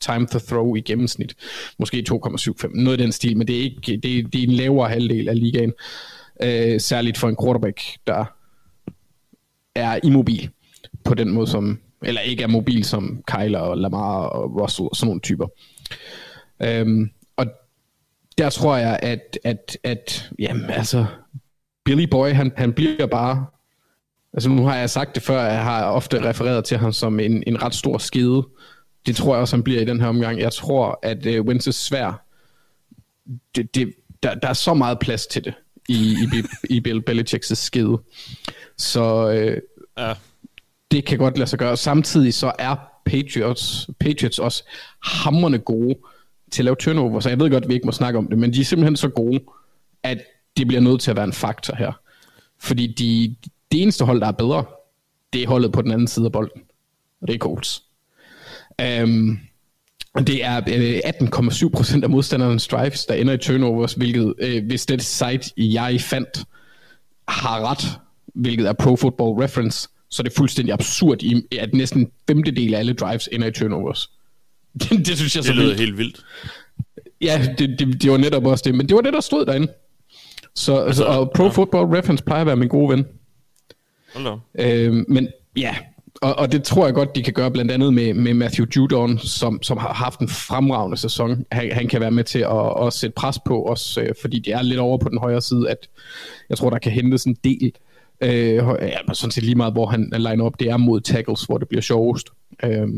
time to throw i gennemsnit. Måske 2,75, noget i den stil, men det er, ikke, det, er, det er en lavere halvdel af ligaen. Øh, særligt for en quarterback, der er immobil på den måde, som, eller ikke er mobil som Kyler og Lamar og Russell og sådan nogle typer. Øhm, og der tror jeg, at, at, at jamen, altså, Billy Boy, han, han bliver bare... Altså nu har jeg sagt det før, jeg har ofte refereret til ham som en, en ret stor skide. Det tror jeg også, han bliver i den her omgang. Jeg tror, at uh, Wentz svær. Det, det, der, der er så meget plads til det i, i, i Bill Belichicks skide. Så øh, ja. det kan godt lade sig gøre. Samtidig så er Patriots, Patriots også hammerne gode til at lave turnover, så jeg ved godt, at vi ikke må snakke om det, men de er simpelthen så gode, at det bliver nødt til at være en faktor her. Fordi de, det eneste hold, der er bedre, det er holdet på den anden side af bolden. Og det er Colts. Um, det er øh, 18,7% af modstandernes drives, der ender i turnovers, hvilket, øh, hvis det site, jeg fandt, har ret, hvilket er Pro Football Reference, så det er fuldstændig absurd, at næsten en femtedel af alle drives ender i turnovers det, det synes jeg det så lyder vildt. helt vildt. Ja, det, det, det var netop også det, men det var det, der stod derinde. Så, altså, og Pro ja. Football Reference plejer at være min gode ven. Hold øh, men ja, og, og det tror jeg godt, de kan gøre blandt andet med, med Matthew Judon, som, som har haft en fremragende sæson. Han, han kan være med til at, at sætte pres på os, øh, fordi det er lidt over på den højre side, at jeg tror, der kan hentes en del. Øh, ja, sådan set lige meget, hvor han line op, det er mod tackles, hvor det bliver sjovest. Øh,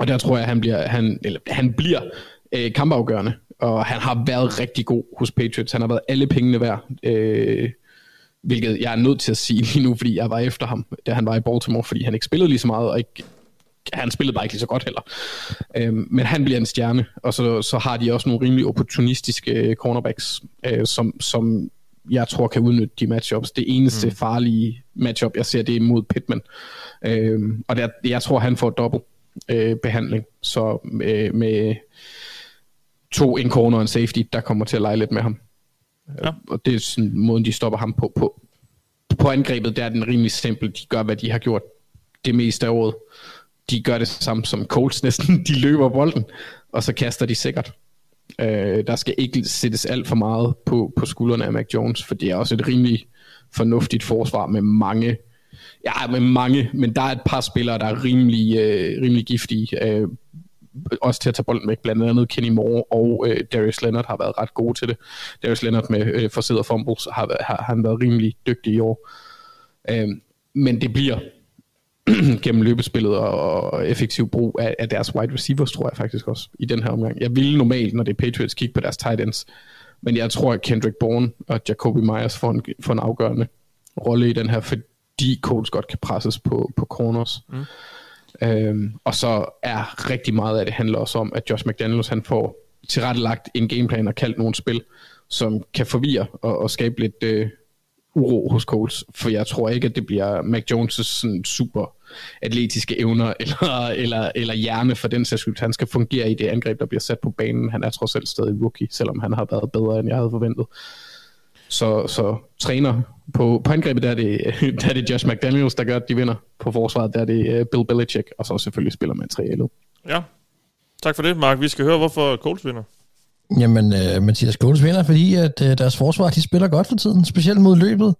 og der tror jeg, han bliver, han, eller, han bliver øh, kampafgørende, og han har været rigtig god hos Patriots. Han har været alle pengene værd, øh, hvilket jeg er nødt til at sige lige nu, fordi jeg var efter ham, da han var i Baltimore, fordi han ikke spillede lige så meget, og ikke, han spillede bare ikke lige så godt heller. Øh, men han bliver en stjerne, og så, så har de også nogle rimelig opportunistiske øh, cornerbacks, øh, som, som jeg tror kan udnytte de matchups. Det eneste mm. farlige matchup, jeg ser, det er mod Pittman. Øh, og der, jeg tror, han får dobbelt øh, behandling. Så øh, med to en corner og en safety, der kommer til at lege lidt med ham. Ja. Og det er sådan måden, de stopper ham på. På, på angrebet, der er den rimelig simpel. De gør, hvad de har gjort det meste af året. De gør det samme som Colts næsten. De løber bolden, og så kaster de sikkert. Øh, der skal ikke sættes alt for meget på, på skuldrene af Mac Jones, for det er også et rimelig fornuftigt forsvar med mange Ja, men mange, men der er et par spillere, der er rimelig, øh, rimelig giftige. Øh, også til at tage bolden væk. Blandt andet Kenny Moore og øh, Darius Leonard har været ret gode til det. Darius Leonard med øh, forsidder fumbles har, har han været rimelig dygtig i år. Øh, men det bliver gennem løbespillet og effektiv brug af, af deres wide receivers, tror jeg faktisk også, i den her omgang. Jeg ville normalt, når det er Patriots, kigge på deres tight ends, men jeg tror, at Kendrick Bourne og Jacoby Myers får en, får en afgørende rolle i den her, fordi Colts godt kan presses på, på corners. Mm. Øhm, og så er rigtig meget af det handler også om, at Josh McDaniels han får tilrettelagt en gameplan og kaldt nogle spil, som kan forvirre og, og skabe lidt øh, uro hos Colts. For jeg tror ikke, at det bliver Mac Jones' sådan super atletiske evner eller, eller, eller hjerne for den sags skyld. Han skal fungere i det angreb, der bliver sat på banen. Han er trods alt stadig rookie, selvom han har været bedre, end jeg havde forventet. Så, så træner på, på angrebet, der er, det, der er det Josh McDaniels, der gør, at de vinder. På forsvaret, der er det uh, Bill Belichick, og så selvfølgelig spiller materialet. Ja, tak for det, Mark. Vi skal høre, hvorfor Colts vinder. Jamen, uh, Mathias Colts vinder, fordi at uh, deres forsvar, de spiller godt for tiden, specielt mod løbet.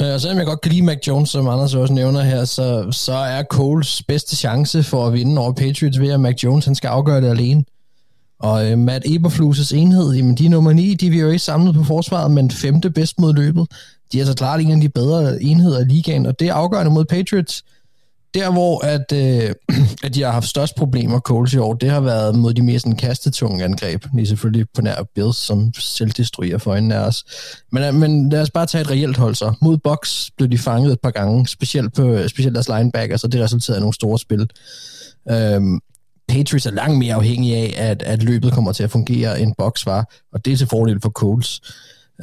Øh, og selvom jeg godt kan lide Mac Jones, som Anders også nævner her, så, så er Coles bedste chance for at vinde over Patriots ved, at Mac Jones han skal afgøre det alene. Og øh, Matt Eberflus' enhed, jamen de er nummer 9, de er jo ikke samlet på forsvaret, men femte bedst mod løbet. De er så klart en af de bedre enheder i ligaen, og det er afgørende mod Patriots. Der, hvor at, øh, at de har haft størst problemer, Coles i år, det har været mod de mere sådan, kastetunge angreb. Lige selvfølgelig på nær Bills, som selvdestruerer for øjnene af os. Men, øh, men lad os bare tage et reelt hold så. Mod Box blev de fanget et par gange, specielt, på, øh, specielt deres linebacker, så det resulterede i nogle store spil. Øhm, Patriots er langt mere afhængige af, at, at løbet kommer til at fungere, end Box var, og det er til fordel for Coles.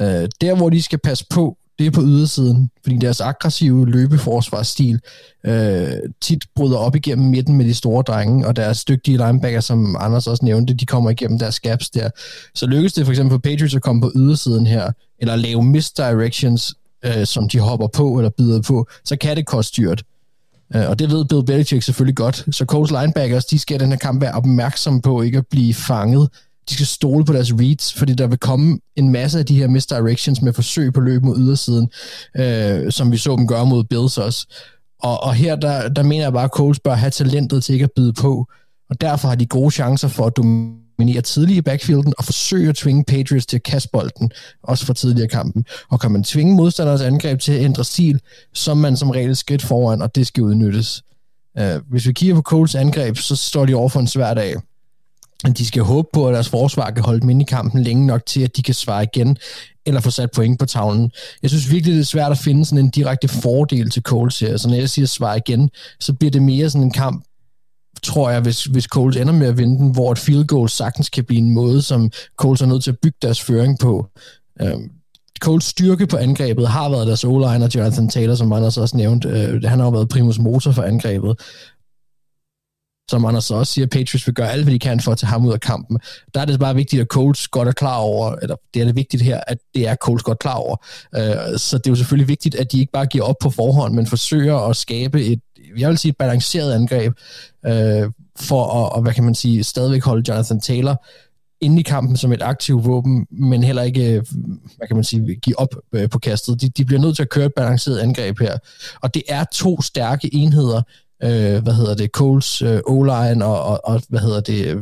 Øh, der, hvor de skal passe på, det er på ydersiden, fordi deres aggressive løbeforsvarsstil øh, tit bryder op igennem midten med de store drenge, og deres dygtige linebacker, som Anders også nævnte, de kommer igennem deres gaps der. Så lykkes det for eksempel for Patriots at komme på ydersiden her, eller lave misdirections, øh, som de hopper på eller bider på, så kan det koste dyrt. Øh, og det ved Bill Belichick selvfølgelig godt. Så Coles linebackers, de skal i den her kamp være opmærksomme på ikke at blive fanget de skal stole på deres reads, fordi der vil komme en masse af de her misdirections med forsøg på løb mod ydersiden, øh, som vi så dem gøre mod Bills også. Og, og her, der, der mener jeg bare, at Coles bør have talentet til ikke at byde på, og derfor har de gode chancer for at dominere tidligt i backfielden og forsøge at tvinge Patriots til at kaste bolden, også for tidligere i kampen. Og kan man tvinge modstanders angreb til at ændre stil, så man som regel skridt foran, og det skal udnyttes. Uh, hvis vi kigger på Coles angreb, så står de over for en svær dag de skal håbe på, at deres forsvar kan holde dem inde i kampen længe nok til, at de kan svare igen, eller få sat point på tavlen. Jeg synes virkelig, det er svært at finde sådan en direkte fordel til Coles her. Så når jeg siger svare igen, så bliver det mere sådan en kamp, tror jeg, hvis, hvis Coles ender med at vinde den, hvor et field goal sagtens kan blive en måde, som Coles er nødt til at bygge deres føring på. Øhm, Coles styrke på angrebet har været deres o og Jonathan Taylor, som Anders også nævnt. Øh, han har jo været primus motor for angrebet som Anders også siger, Patriots vil gøre alt, hvad de kan for at tage ham ud af kampen. Der er det bare vigtigt, at Coles godt er klar over, eller det er det vigtigt her, at det er Coles godt klar over. Øh, så det er jo selvfølgelig vigtigt, at de ikke bare giver op på forhånd, men forsøger at skabe et, jeg vil sige, et balanceret angreb, øh, for at, og, hvad kan man sige, stadigvæk holde Jonathan Taylor inde i kampen som et aktivt våben, men heller ikke, øh, hvad kan man sige, give op øh, på kastet. De, de bliver nødt til at køre et balanceret angreb her. Og det er to stærke enheder, øh, hvad hedder det, Coles øh, O-line og, og, og, hvad hedder det,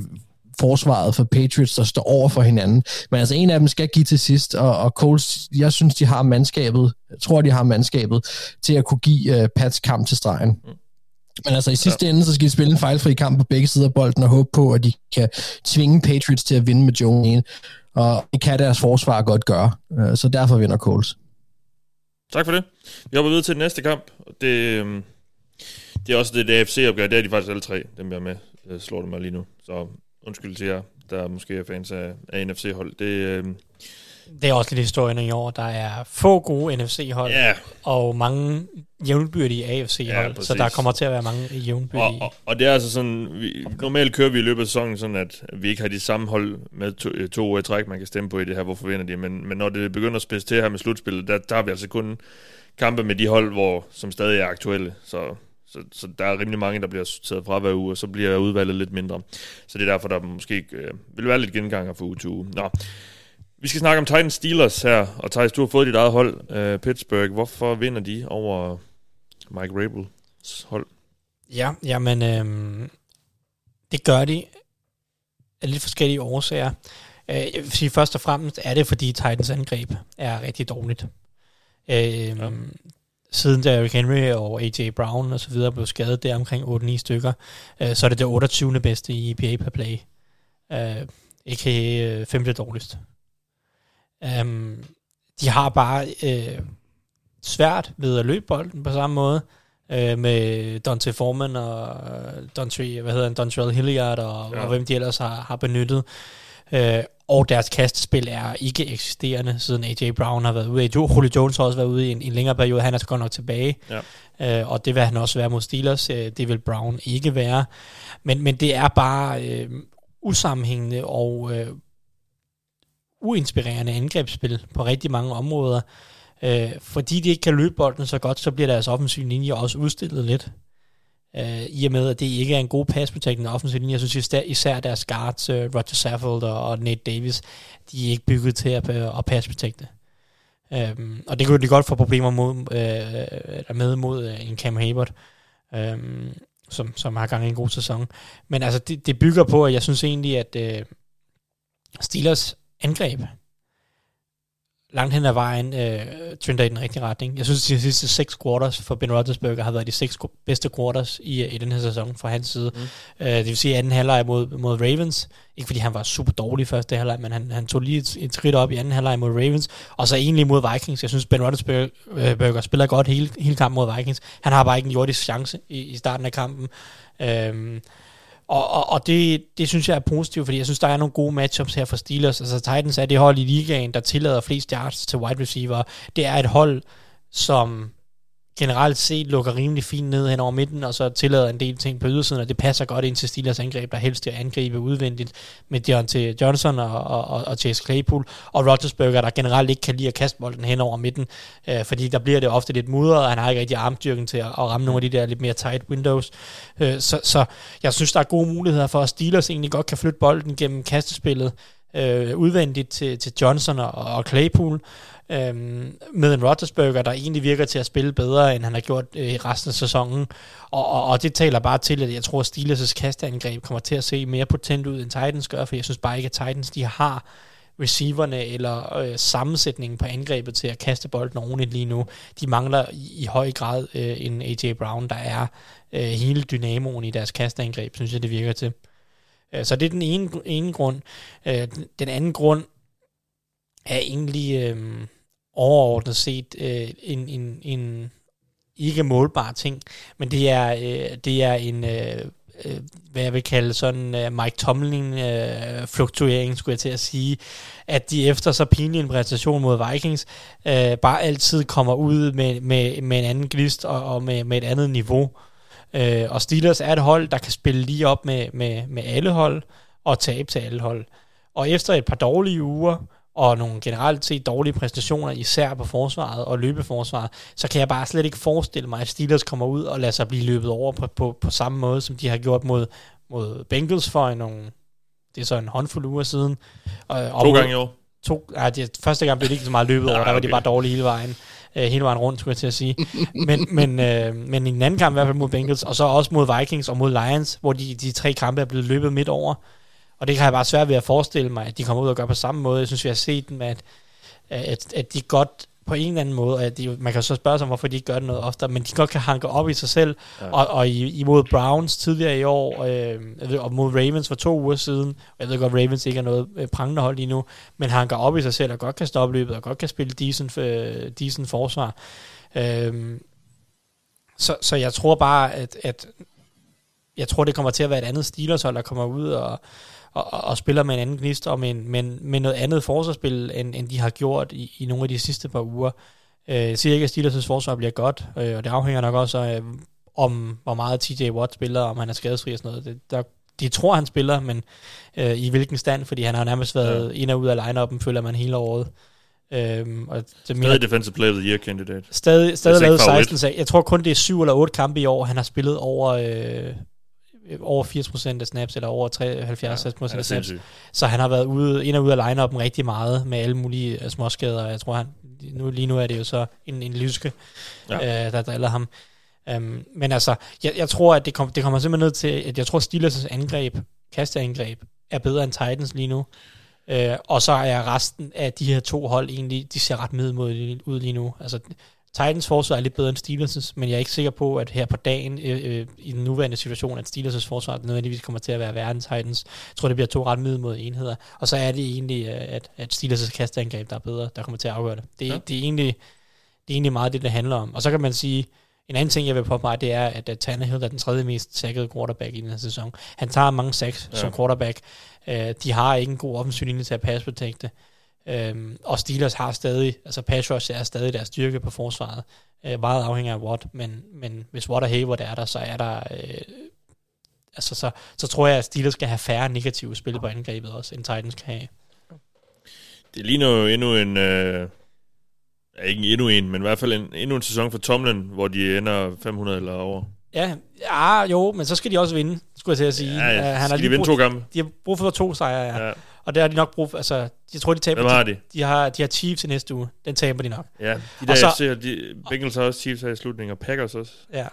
forsvaret for Patriots, der står over for hinanden. Men altså en af dem skal give til sidst, og, og Coles, jeg synes, de har mandskabet, jeg tror, de har mandskabet til at kunne give uh, Pats kamp til stregen. Mm. Men altså i sidste ja. ende, så skal de spille en fejlfri kamp på begge sider af bolden og håbe på, at de kan tvinge Patriots til at vinde med Joe Og det kan deres forsvar godt gøre. Uh, så derfor vinder Coles. Tak for det. Vi hopper videre til den næste kamp. Det, øhm, det er også det, det AFC-opgør, det er de faktisk alle tre, dem jeg er med, jeg slår dem mig lige nu. Så undskyld til jer, der måske er fans af, af NFC-hold. Det, øh, det er også lidt historien i år. Der er få gode NFC-hold, ja. og mange jævnbyrdige AFC-hold, ja, så der kommer til at være mange jævnbyrdige. Og, og, og det er altså sådan, vi, normalt kører vi i løbet af sæsonen sådan, at vi ikke har de samme hold med to, to år i træk, man kan stemme på i det her, hvorfor vinder de, men, men når det begynder at spidse til her med slutspillet, der, der har vi altså kun kampe med de hold, hvor, som stadig er aktuelle, så så, så der er rimelig mange, der bliver sorteret fra hver uge, og så bliver udvalget lidt mindre. Så det er derfor, der måske øh, vil være lidt genganger for uge til uge. Nå. Vi skal snakke om Titans Steelers her, og Thijs, du har fået dit eget hold, øh, Pittsburgh. Hvorfor vinder de over Mike Rabels hold? Ja, jamen, øh, det gør de af lidt forskellige årsager. Øh, jeg vil sige, først og fremmest er det, fordi Titans angreb er rigtig dårligt. Øh, ja siden Derrick Henry og A.J. Brown og så videre blev skadet der omkring 8-9 stykker, øh, så er det det 28. bedste i EPA per play. Øh, ikke øh, femte dårligst. Um, de har bare øh, svært ved at løbe bolden på samme måde, øh, med Dante Foreman og øh, Dontre, hvad hedder han, Dontrell Hilliard og, ja. og hvem de ellers har, har benyttet. Øh, og deres kastespil er ikke eksisterende, siden A.J. Brown har været ude. Julio Jones har også været ude i en, en længere periode. Han er så godt nok tilbage. Ja. Øh, og det vil han også være mod Steelers. Øh, det vil Brown ikke være. Men, men det er bare øh, usammenhængende og øh, uinspirerende angrebsspil på rigtig mange områder. Øh, fordi de ikke kan løbe bolden så godt, så bliver deres offensiv linje også udstillet lidt. Uh, I og med, at det ikke er en god pass protecting offensiv linje. Jeg synes især deres guards, uh, Roger Saffold og, og Nate Davis, de er ikke bygget til at, øh, at pass protecte. Øhm, og det kunne de godt få problemer mod, øh, med mod øh, en Cam Hayward, øh, som, som har gang i en god sæson. Men altså, det, det bygger på, at jeg synes egentlig, at øh, Steelers angreb langt hen ad vejen øh, trender i den rigtige retning. Jeg synes, at de sidste seks quarters for Ben Roethlisberger har været de seks bedste quarters i, i den her sæson fra hans side. Mm. Øh, det vil sige anden halvleg mod, mod Ravens. Ikke fordi han var super dårlig i første halvleg, men han, han tog lige et, et skridt op i anden halvleg mod Ravens. Og så egentlig mod Vikings. Jeg synes, Ben Roethlisberger spiller godt hele, hele kampen mod Vikings. Han har bare ikke en jordisk chance i, i starten af kampen. Øh, og, og, og det, det synes jeg er positivt, fordi jeg synes, der er nogle gode matchups her for Steelers. Altså Titans er det hold i ligaen, der tillader flest yards til wide receiver. Det er et hold, som generelt set lukker rimelig fint ned hen over midten, og så tillader en del ting på ydersiden, og det passer godt ind til Steelers angreb, der helst at angribe udvendigt med Deontay Johnson og, og, og, Chase Claypool, og Rodgersberger, der generelt ikke kan lide at kaste bolden hen over midten, øh, fordi der bliver det ofte lidt mudret, og han har ikke rigtig armstyrken til at, at ramme nogle af de der lidt mere tight windows. Øh, så, så jeg synes, der er gode muligheder for, at Steelers egentlig godt kan flytte bolden gennem kastespillet, øh, udvendigt til, til Johnson og, og Claypool, øh, med en Rodgersberger, der egentlig virker til at spille bedre, end han har gjort øh, i resten af sæsonen. Og, og, og det taler bare til, at jeg tror, at Steelers' kasteangreb kommer til at se mere potent ud, end Titans gør, for jeg synes bare ikke, at Titans de har receiverne eller øh, sammensætningen på angrebet til at kaste bolden ordentligt lige nu. De mangler i, i høj grad øh, en AJ Brown, der er øh, hele dynamoen i deres kastangreb, synes jeg, det virker til. Øh, så det er den ene, ene grund. Øh, den anden grund er egentlig... Øh, overordnet set øh, en, en, en ikke målbar ting, men det er, øh, det er en, øh, øh, hvad jeg vil kalde sådan øh, Mike Tomlin-fluktuering, øh, skulle jeg til at sige, at de efter så pinlig en præstation mod Vikings, øh, bare altid kommer ud med, med, med en anden glist og, og med, med et andet niveau. Øh, og Steelers er et hold, der kan spille lige op med, med, med alle hold og tabe til alle hold. Og efter et par dårlige uger, og nogle generelt set dårlige præstationer, især på forsvaret og løbeforsvaret, så kan jeg bare slet ikke forestille mig, at Steelers kommer ud og lader sig blive løbet over på, på, på samme måde, som de har gjort mod, mod Bengals for en, nogle, det er så en håndfuld uger siden. Og, og to gange i år? To, ja, det, første gang blev det ikke så meget løbet over, der var de bare dårlige hele vejen øh, hele vejen rundt, skulle jeg til at sige. men, men, øh, men i en anden kamp, i hvert fald mod Bengals, og så også mod Vikings og mod Lions, hvor de, de tre kampe er blevet løbet midt over. Og det kan jeg bare svært ved at forestille mig, at de kommer ud og gør på samme måde. Jeg synes, vi har set dem, at, at, at de godt på en eller anden måde, at de, man kan så spørge sig, hvorfor de ikke gør det noget oftere, men de godt kan hanke op i sig selv, ja. og, og imod Browns tidligere i år, øh, og mod Ravens for to uger siden, og jeg ved godt, Ravens ikke er noget øh, prangende hold lige nu, men hanker op i sig selv, og godt kan stoppe løbet, og godt kan spille decent, øh, decent forsvar. Øh, så, så jeg tror bare, at, at jeg tror, det kommer til at være et andet Steelers hold, der kommer ud og, og, og spiller med en anden gnist og med, en, med, med noget andet forsvarsspil, end, end de har gjort i, i nogle af de sidste par uger. Øh, jeg siger ikke, at Steelers' forsvar bliver godt, øh, og det afhænger nok også af, om hvor meget TJ Watt spiller, om han er skadesfri og sådan noget. Det, der, de tror, han spiller, men øh, i hvilken stand, fordi han har nærmest været ja. ind og ud af line-up'en, føler man hele året. Øhm, og det stadig mener, Defensive Player of the Year candidate. Stadig, stadig lavet 16 sag. Jeg tror kun, det er 7 eller 8 kampe i år, han har spillet over, øh, over 80% af snaps, eller over 73 ja, af snaps. Så han har været ude, ind og ud af line-up'en rigtig meget, med alle mulige øh, småskader. Jeg tror, han, nu, lige nu er det jo så en, en lyske, ja. øh, der driller ham. Um, men altså, jeg, jeg tror, at det, kom, det kommer simpelthen ned til, at jeg tror, Steelers' angreb, kasteangreb, er bedre end Titans lige nu. Uh, og så er resten af de her to hold egentlig, de ser ret middelmodigt ud lige nu. Altså, Titans forsvar er lidt bedre end Steelers', men jeg er ikke sikker på, at her på dagen, øh, øh, i den nuværende situation, at Steelers' forsvar nødvendigvis kommer til at være værre end Titans. Jeg tror, det bliver to ret middelmodige enheder. Og så er det egentlig, øh, at, at Steelers' kasteangreb, der er bedre, der kommer til at afgøre det. Det, ja. det, er egentlig, det er egentlig meget det, det handler om. Og så kan man sige, en anden ting, jeg vil påpege, det er, at Tannehill er den tredje mest sackede quarterback i den her sæson. Han tager mange sacks ja. som quarterback. Uh, de har ikke en god offensiv linje til at pass protecte. Øhm, og Steelers har stadig, altså pass rush er stadig deres styrke på forsvaret. Øh, meget afhænger af Watt, men, men hvis Watt og Hayward er der, så er der... Øh, altså, så, så tror jeg, at Steelers skal have færre negative spil på angrebet også, end Titans kan have. Det ligner endnu en... Øh, ikke endnu en, men i hvert fald en, endnu en sæson for Tomlin, hvor de ender 500 eller over. Ja, ja, jo, men så skal de også vinde, skulle jeg til at sige. Ja, ja. Han har de lige vinde to kampe? De har brug for to sejre, ja. ja. Og der har de nok brug for, altså, jeg tror, de taber. Hvem har de? De har, de har Chiefs i næste uge. Den taber de nok. Ja, de Og der så- så, de, Bengals har også Chiefs her i slutningen, og Packers også. Ja.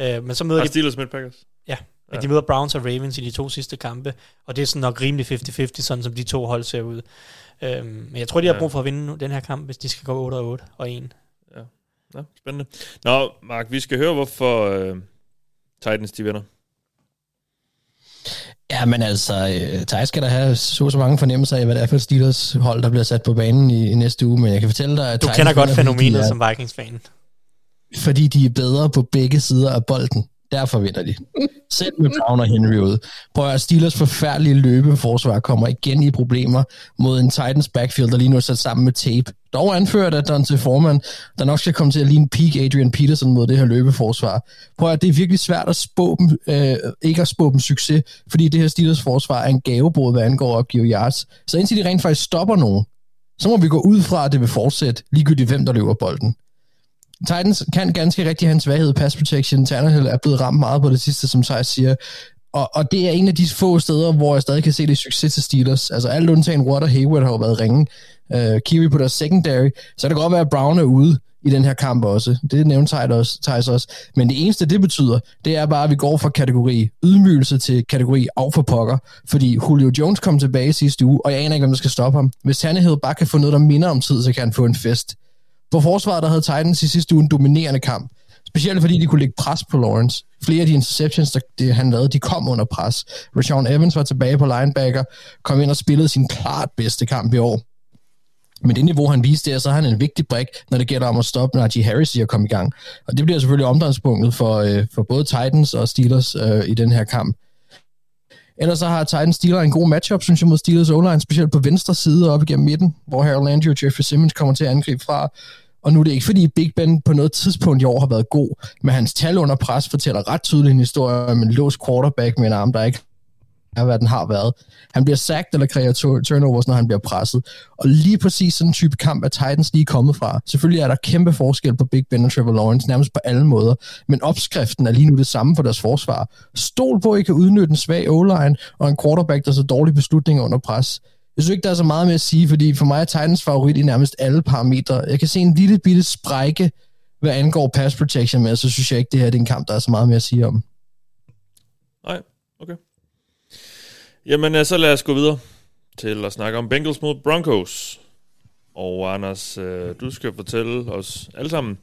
Øh, men så møder Har de... Steelers med Packers? Ja, men Ja. de møder Browns og Ravens i de to sidste kampe, og det er sådan nok rimelig 50-50, sådan som de to hold ser ud. Øhm, men jeg tror, de har Ja. brug for at vinde den her kamp, hvis de skal gå 8 og 8 og 1. Ja, Nå, spændende. Nå, Mark, vi skal høre, hvorfor øh, Titans de vinder. Ja, men altså, øh, Thijs skal da have så så mange fornemmelser af, hvad det er for et Steelers hold, der bliver sat på banen i, i næste uge, men jeg kan fortælle dig, at Du Titans kender godt fænomenet er- som Vikings-fan. fordi de er bedre på begge sider af bolden. Derfor vinder de. Selv med Brown og Henry ude. Prøv at Steelers forfærdelige løbeforsvar kommer igen i problemer mod en Titans backfield, der lige nu er sat sammen med tape. Dog anført af Dante Foreman, der nok skal komme til at ligne peak Adrian Peterson mod det her løbeforsvar. Prøv at det er virkelig svært at spå dem, øh, ikke at spå dem succes, fordi det her Steelers forsvar er en gavebod, hvad angår at opgive yards. Så indtil de rent faktisk stopper nogen, så må vi gå ud fra, at det vil fortsætte, ligegyldigt hvem, der løber bolden. Titans kan ganske rigtig have en svaghed pass protection. Tannehill er blevet ramt meget på det sidste, som Thijs siger. Og, og det er en af de få steder, hvor jeg stadig kan se det succes til Steelers. Altså alt undtagen Watt og Hayward har jo været ringe. Uh, Kiwi på deres secondary. Så det kan godt være, at Brown er ude i den her kamp også. Det nævnte Thijs også, Thijs også. Men det eneste, det betyder, det er bare, at vi går fra kategori ydmygelse til kategori af for pokker. Fordi Julio Jones kom tilbage sidste uge, og jeg aner ikke, hvem der skal stoppe ham. Hvis Tannehill bare kan få noget, der minder om tid, så kan han få en fest. Hvor forsvaret, der havde Titans i sidste uge en dominerende kamp. Specielt fordi de kunne lægge pres på Lawrence. Flere af de interceptions, der det, han lavede, de kom under pres. Rashawn Evans var tilbage på linebacker, kom ind og spillede sin klart bedste kamp i år. Men det niveau, han viste der, så er han en vigtig brik, når det gælder om at stoppe Najee Harris i at komme i gang. Og det bliver selvfølgelig omdrejningspunktet for, øh, for både Titans og Steelers øh, i den her kamp. Ellers så har Titans Steelers en god matchup, synes jeg, mod Steelers online, specielt på venstre side op igennem midten, hvor Harold Landry og Jeffrey Simmons kommer til at angribe fra. Og nu er det ikke, fordi Big Ben på noget tidspunkt i år har været god, men hans tal under pres fortæller ret tydeligt en historie om en låst quarterback med en arm, der ikke er, hvad den har været. Han bliver sacked eller kræver turnovers, når han bliver presset. Og lige præcis sådan en type kamp er Titans lige kommet fra. Selvfølgelig er der kæmpe forskel på Big Ben og Trevor Lawrence, nærmest på alle måder. Men opskriften er lige nu det samme for deres forsvar. Stol på, at I kan udnytte en svag O-line og en quarterback, der så dårlige beslutninger under pres. Jeg synes ikke, der er så meget med at sige, fordi for mig er Titans favorit i nærmest alle parametre. Jeg kan se en lille bitte sprække, hvad angår pass protection, men så synes jeg ikke, det her det er en kamp, der er så meget mere at sige om. Nej, okay. Jamen, øh, så lad os gå videre til at snakke om Bengals mod Broncos. Og Anders, øh, du skal fortælle os alle sammen,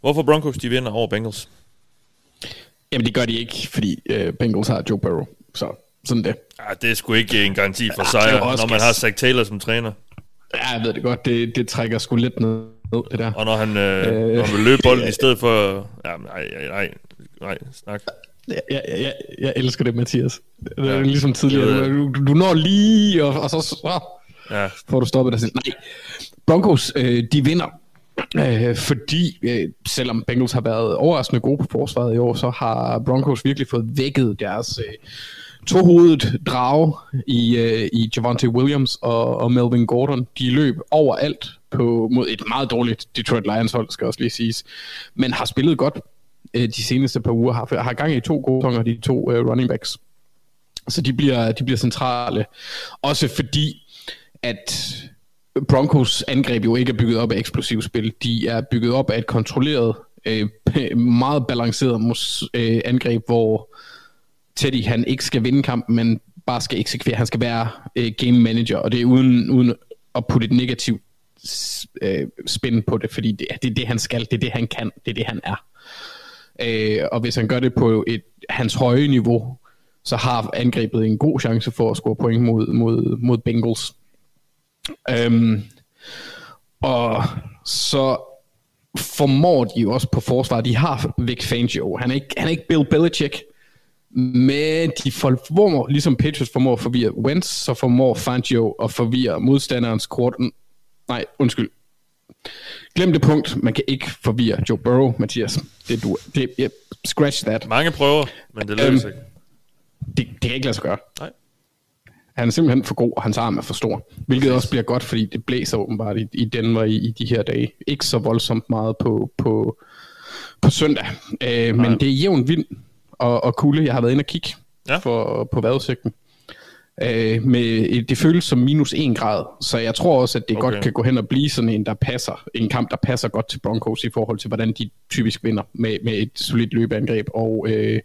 hvorfor Broncos de vinder over Bengals. Jamen det gør de ikke, fordi øh, Bengals har Joe Burrow. Så sådan det. Ja, det er sgu ikke en garanti for sejr, når man har Zach Taylor som træner. Ja, jeg ved det godt. Det, det trækker sgu lidt ned, det der. Og når han, øh, Øh, når han vil løbe bolden i stedet for... Ja, nej, nej, nej, nej, snak. Jeg, jeg, jeg, jeg elsker det, Mathias. Det er Ja. ligesom tidligere. Du, du, du når lige, og, og så, så Ja. får du stoppet dig selv. Nej, Broncos, øh, de vinder. Øh, fordi øh, selvom Bengals har været overraskende gode på forsvaret i år, så har Broncos virkelig fået vækket deres øh, tohovedet drage i, øh, i Javante Williams og, og Melvin Gordon. De løb overalt på, mod et meget dårligt Detroit Lions hold, skal også lige siges, men har spillet godt øh, de seneste par uger, har, har gang i to gode sæsoner, de to øh, running backs. Så de bliver, de bliver centrale. Også fordi, at Broncos angreb jo ikke er bygget op af eksplosivt spil. De er bygget op af et kontrolleret, øh, meget balanceret mus, øh, angreb, hvor Teddy han ikke skal vinde kampen, men bare skal eksekvere. Han skal være øh, game manager, og det er uden, uden at putte et negativt øh, spin på det, fordi det, det er det, han skal, det er det, han kan, det er det, han er. Øh, og hvis han gør det på et hans høje niveau, så har angrebet en god chance for at score point mod, mod, mod Bengals. Øhm, og så formår de jo også på forsvar. De har Vic Fangio. Han er ikke, han er ikke Bill Belichick, men de formår, ligesom Patriots formår at forvirre Wentz, så formår Fangio at forvirre modstanderens korten. Nej, undskyld. Glem det punkt. Man kan ikke forvirre Joe Burrow, Mathias. Det du. Det, yeah, scratch that. Mange prøver, men det lykkes Øhm, ikke. Det, det kan ikke lade sig gøre. Nej. Han er simpelthen for god, og hans arm er for stor. Hvilket også bliver godt, fordi det blæser åbenbart i, i Denver i, i de her dage. Ikke så voldsomt meget på, på, på søndag. Øh, men det er jævn vind og, og kulde. Jeg har været inde og kigge Ja. for, på vejrudsigten. Øh, med, det føles som minus 1 grad, så jeg tror også, at det okay. godt kan gå hen og blive sådan en, der passer, en kamp, der passer godt til Broncos i forhold til, hvordan de typisk vinder med, med et solidt løbeangreb og øh,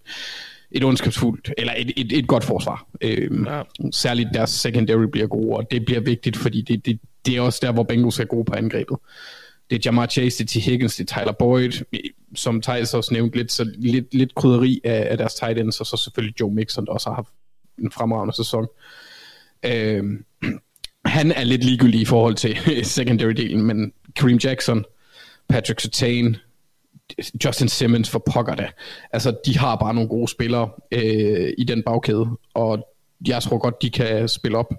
et ondskabsfuldt, eller et, et, et godt forsvar. Øh, ja. Særligt deres secondary bliver gode, og det bliver vigtigt, fordi det, det, det er også der, hvor Bengals er gode på angrebet. Det er Jamar Chase, det er T. Higgins, det er Tyler Boyd, som Thijs også nævnte lidt, så lidt, lidt krydderi af, af deres tight ends, og så selvfølgelig Joe Mixon, der også har haft en fremragende sæson. Øh, han er lidt ligegyldig i forhold til secondary-delen, men Kareem Jackson, Patrick Sertain, Justin Simmons for pokker da. Altså, de har bare nogle gode spillere øh, i den bagkæde, og jeg tror godt, de kan spille op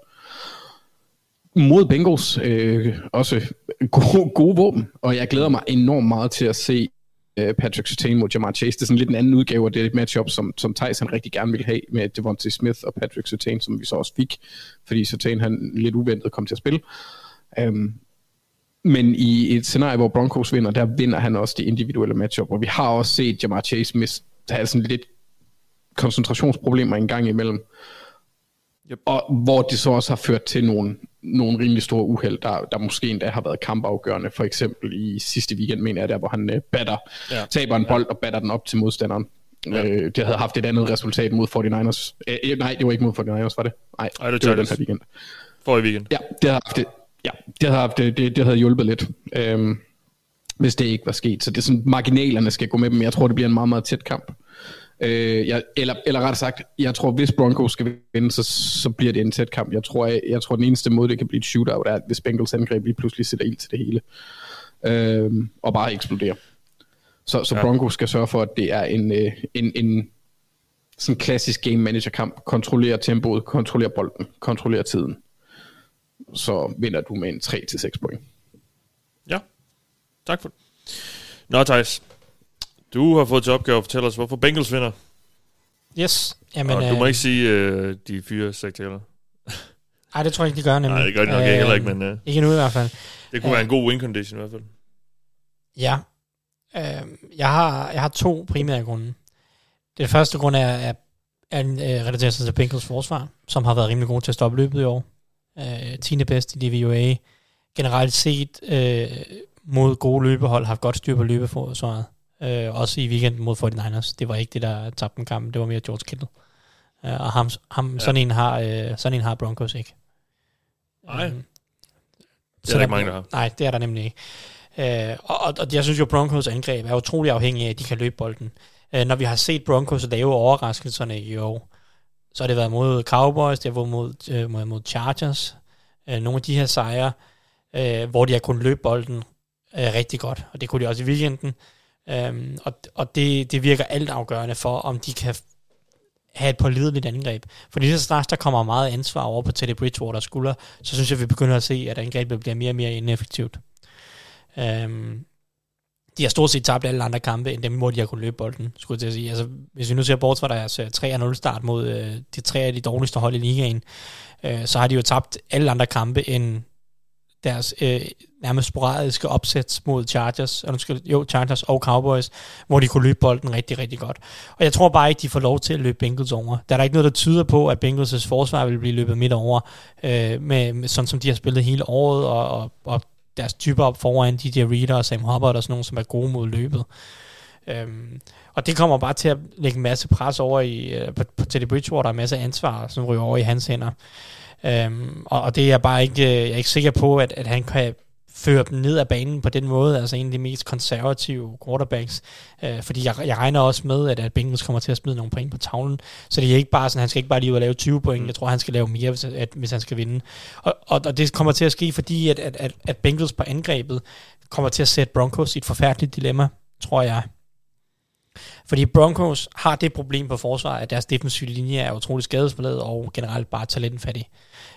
mod Bengals. Øh, også gode, gode våben, og jeg glæder mig enormt meget til at se øh, Patrick Sertain mod Jamar Chase. Det er sådan lidt en anden udgave af det matchup, som, som Thijs han rigtig gerne vil have med Devontae Smith og Patrick Sertain, som vi så også fik, fordi Sertain han lidt uventet kom til at spille. Um, men i et scenarie, hvor Broncos vinder, der vinder han også det individuelle matchup, og vi har også set Jamar Chase miste, have sådan lidt koncentrationsproblemer en gang imellem. Yep. Og hvor det så også har ført til nogle, nogle rimelig store uheld, der, der måske endda har været kampafgørende. For eksempel i sidste weekend, mener jeg, der hvor han uh, batter, ja. taber en bold ja. og batter den op til modstanderen. Ja. Øh, det havde haft et andet resultat mod 49ers. Øh, øh, nej, det var ikke mod 49ers, var det? Nej, Ej, det, det var den her weekend. For i weekend. Ja, det havde haft det. Ja, det havde, haft, det, det, det havde hjulpet lidt. Øhm, hvis det ikke var sket. Så det er sådan, marginalerne skal gå med dem. Jeg tror, det bliver en meget, meget tæt kamp. Øh, jeg, eller, eller rettere sagt, jeg tror, hvis Broncos skal vinde, så, så bliver det en tæt kamp. Jeg tror, jeg, jeg tror, den eneste måde, det kan blive et shootout, er, hvis Bengals angreb lige pludselig sætter ild til det hele. Øh, og bare eksploderer. Så, så ja. Broncos skal sørge for, at det er en, øh, en, en sådan klassisk game manager kamp. Kontrollere tempoet, kontrollere bolden, kontrollere tiden. Så vinder du med en 3-6 point. Ja, tak for det. Nå, Thijs. Du har fået til opgave at fortælle os, hvorfor Bengals vinder. Yes. Jamen, og du må øh, ikke sige uh, de fire sektorer. Nej, det tror jeg ikke, de gør nemlig. Nej, det gør de nok øh, heller ikke, men... Uh, ikke nu i hvert fald. Det kunne uh, være en god win condition i hvert fald. Ja. Uh, jeg, har, jeg har to primære grunde. Det første grund er, er, er uh, relateret til Bengals forsvar, som har været rimelig god til at stoppe løbet i år. Uh, 10. bedst i DVOA. Generelt set uh, mod gode løbehold, har haft godt styr på løbeforsvaret. Øh, også i weekenden mod 49ers. Det var ikke det, der tabte en kamp. Det var mere George Kittle. Øh, og ham, ham, ja. sådan, en har, øh, sådan en har Broncos ikke. Nej. Um, det er der ikke mange, der har. Nej, det er der nemlig ikke. Øh, og, og, jeg synes jo, Broncos angreb er utrolig afhængig af, at de kan løbe bolden. Øh, når vi har set Broncos lave overraskelserne i år, så har det været mod Cowboys, det har været mod, øh, mod, mod Chargers. Øh, nogle af de her sejre, øh, hvor de har kunnet løbe bolden øh, rigtig godt. Og det kunne de også i weekenden. Øhm, og og det, det virker alt afgørende for, om de kan have et pålideligt angreb. Fordi så snart der kommer meget ansvar over på Teddy Bridgewater skulder, så synes jeg, vi begynder at se, at angrebet bliver mere og mere ineffektivt. Øhm, de har stort set tabt alle andre kampe, end dem, hvor de har kunnet løbe bolden, skulle jeg til at sige. Altså, hvis vi nu ser bort fra deres øh, 3-0 start mod øh, de tre af de dårligste hold i ligaen, øh, så har de jo tabt alle andre kampe end deres øh, nærmest sporadiske opsæts mod Chargers, undskyld, jo, Chargers og Cowboys, hvor de kunne løbe bolden rigtig, rigtig godt. Og jeg tror bare ikke, de får lov til at løbe Bengals over. Der er der ikke noget, der tyder på, at Bengals' forsvar vil blive løbet midt over, øh, med, med, sådan som de har spillet hele året, og, og, og deres typer op foran, DJ Reader og Sam Hubbard og sådan nogen, som er gode mod løbet. Øhm, og det kommer bare til at lægge en masse pres over i, øh, på, på Teddy Bridgewater, og en masse ansvar, som ryger over i hans hænder. Øhm, og, og det er bare ikke, jeg er ikke sikker på, at, at han kan føre dem ned ad banen på den måde, altså en af de mest konservative quarterbacks. Øh, fordi jeg, jeg regner også med, at, at Bengals kommer til at smide nogle point på tavlen, så det er ikke bare sådan, han skal ikke bare lige ud og lave 20 point, mm. jeg tror, han skal lave mere, hvis, at, hvis han skal vinde. Og, og, og det kommer til at ske, fordi at, at, at, at Bengals på angrebet kommer til at sætte Broncos i et forfærdeligt dilemma, tror jeg. Fordi Broncos har det problem på forsvaret, at deres defensive linje er utrolig skadesforladet og generelt bare talentfattig.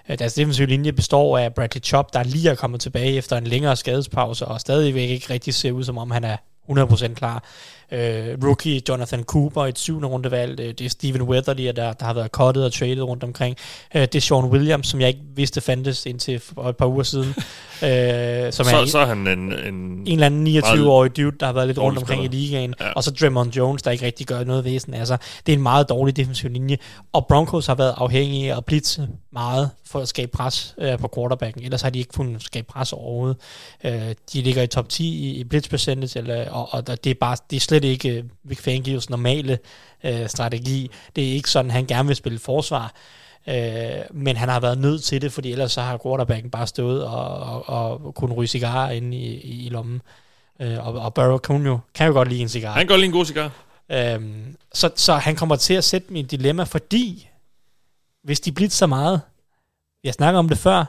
Øh, altså, Deres defensive linje består af Bradley Chop, der lige er kommet tilbage efter en længere skadespause, og stadigvæk ikke rigtig ser ud, som om han er 100% klar øh, rookie Jonathan Cooper, et syvende rundevalg, øh, det er Steven Weatherly, der, der har været cuttet og traded rundt omkring, øh, det er Sean Williams, som jeg ikke vidste fandtes indtil for et par uger siden. øh, som så, er så er han en, en, en eller anden 29-årig dude, der har været lidt rundt omkring i ligaen, Ja. og så Draymond Jones, der ikke rigtig gør noget væsen. Altså, det er en meget dårlig defensiv linje, og Broncos har været afhængige af at blitse meget for at skabe pres øh, på quarterbacken, ellers har de ikke kunnet skabe pres overhovedet. Øh, de ligger i top 10 i, i blitz percentage, eller, og, og det er bare det er slet ikke øh, Vic Fangio's normale øh, strategi. Det er ikke sådan, han gerne vil spille forsvar. Øh, men han har været nødt til det, fordi ellers så har quarterbacken bare stået og, og, og kunne ryge cigarer inde i, i, i lommen. Øh, og, og Burrow kan jo, kan jo godt lide en cigar. Han kan godt lide en god cigar. Øhm, så, så han kommer til at sætte mig i et dilemma, fordi hvis de blitzer så meget, jeg snakker om det før,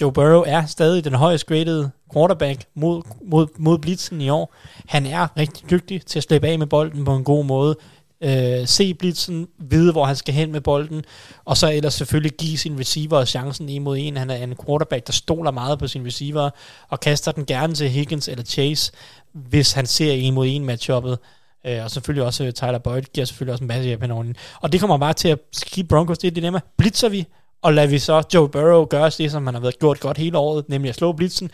Joe Burrow er stadig den højest graded quarterback mod, mod, mod blitzen i år. Han er rigtig dygtig til at slippe af med bolden på en god måde. Øh, se blitzen, vide hvor han skal hen med bolden, og så ellers selvfølgelig give sin receiver chancen en mod en. Han er en quarterback, der stoler meget på sin receiver, og kaster den gerne til Higgins eller Chase, hvis han ser en mod en matchuppet. Øh, og selvfølgelig også øh, Tyler Boyd giver selvfølgelig også en masse hjælp henover Og det kommer bare til at give Broncos det dilemma. Blitzer vi, og lader vi så Joe Burrow gøre det, som han har været gjort godt hele året, nemlig at slå blitzen,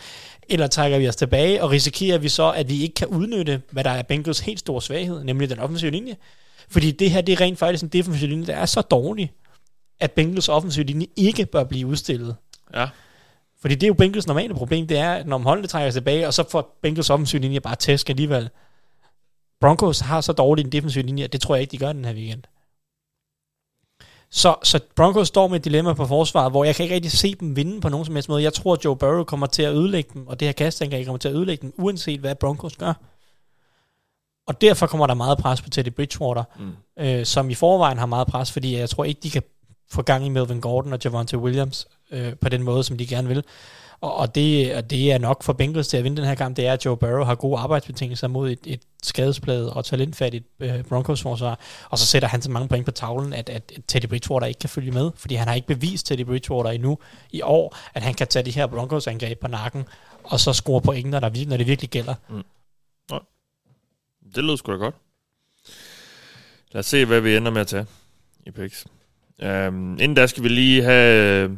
eller trækker vi os tilbage, og risikerer vi så, at vi ikke kan udnytte, hvad der er Bengals helt store svaghed, nemlig den offensive linje. Fordi det her, det er rent faktisk en defensiv linje, der er så dårlig, at Bengals offensive linje ikke bør blive udstillet. Ja. Fordi det er jo Bengals normale problem, det er, at når holdene trækker sig tilbage, og så får Bengals offensiv linje bare tæsk alligevel. Broncos har så dårlig en defensiv linje, at det tror jeg ikke, de gør den her weekend. Så, så Broncos står med et dilemma på forsvaret, hvor jeg kan ikke rigtig se dem vinde på nogen som helst måde. Jeg tror, at Joe Burrow kommer til at ødelægge dem, og det her kastangreb kommer til at ødelægge dem, uanset hvad Broncos gør. Og derfor kommer der meget pres på Teddy Bridgewater, mm. øh, som i forvejen har meget pres, fordi jeg tror ikke, de kan få gang i Melvin Gordon og Javante Williams øh, på den måde, som de gerne vil. Og, og, det, og det er nok for Bengals til at vinde den her kamp, det er, at Joe Burrow har gode arbejdsbetingelser mod et, et skadespladet og talentfattigt øh, Broncos-forsvar, og så sætter han så mange point på tavlen, at, at Teddy Bridgewater ikke kan følge med, fordi han har ikke bevist Teddy Bridgewater endnu i år, at han kan tage de her Broncos-angreb på nakken, og så score point, når, der, når det virkelig gælder. Mm. Nå. Det lød sgu da godt. Lad os se, hvad vi ender med at tage i picks. Um, inden da skal vi lige have øh,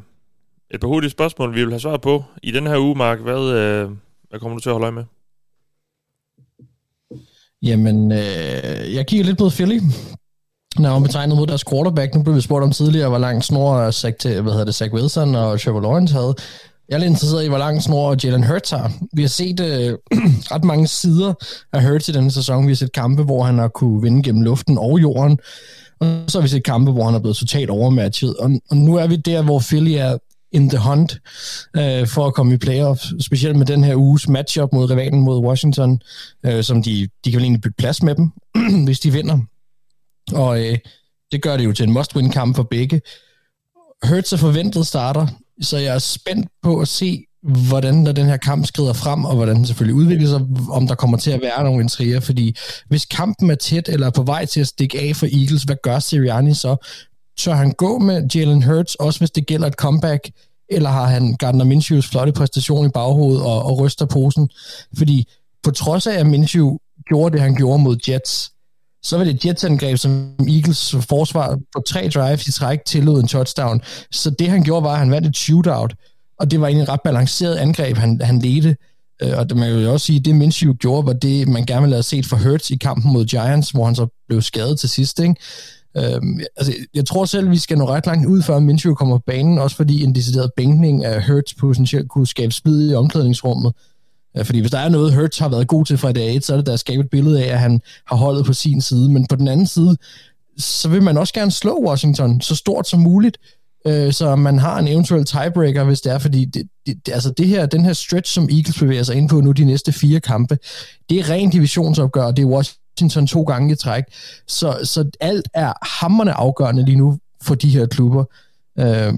et par hurtige spørgsmål, vi vil have svar på. I den her uge, Mark, hvad, øh, hvad kommer du til at holde øje med? Jamen, øh, jeg kigger lidt på Philly. Når man betegnet mod deres quarterback, nu blev vi spurgt om tidligere, hvor lang snor Zach, til, hvad hedder det, Zach Wilson og Trevor Lawrence havde. Jeg er lidt interesseret i, hvor lang snor Jalen Hurts har. Vi har set øh, ret mange sider af Hurts i denne sæson. Vi har set kampe, hvor han har kunne vinde gennem luften og jorden. Og så har vi set kampe, hvor han er blevet totalt overmatchet. Og, og nu er vi der, hvor Philly er in the hunt øh, for at komme i playoff, specielt med den her uges matchup mod rivalen mod Washington, øh, som de, de kan vel egentlig bytte plads med dem, hvis de vinder. Og øh, det gør det jo til en must-win-kamp for begge. Hurts er forventet starter, så jeg er spændt på at se, hvordan der den her kamp skrider frem, og hvordan den selvfølgelig udvikler sig, om der kommer til at være nogle intriger, fordi hvis kampen er tæt eller er på vej til at stikke af for Eagles, hvad gør Sirianni så? Tør han gå med Jalen Hurts, også hvis det gælder et comeback, eller har han Gardner Minshews flotte præstation i baghovedet og, og ryster posen? Fordi på trods af, at Minshew gjorde det, han gjorde mod Jets, så var det et Jets-angreb, som Eagles forsvar på tre drives i træk tillod en touchdown. Så det, han gjorde, var, at han vandt et shootout, og det var egentlig et ret balanceret angreb, han, han ledte. Øh, og det, man kan jo også sige, at det Minshew gjorde, var det, man gerne ville have set for Hurts i kampen mod Giants, hvor han så blev skadet til sidst. Ikke? Øhm, altså, jeg tror selv, vi skal nå ret langt ud, før Minshew kommer på banen, også fordi en decideret bænkning af Hurts potentielt kunne skabe splid i omklædningsrummet. Øh, fordi hvis der er noget, Hurts har været god til fra dag 1, så er det da at skabe et billede af, at han har holdet på sin side. Men på den anden side, så vil man også gerne slå Washington så stort som muligt, øh, så man har en eventuel tiebreaker, hvis det er, fordi det, det, altså det her, den her stretch, som Eagles bevæger sig ind på nu de næste fire kampe, det er ren divisionsopgør, det er Washington to gange i træk. Så, så alt er hammerne afgørende lige nu for de her klubber. Øh,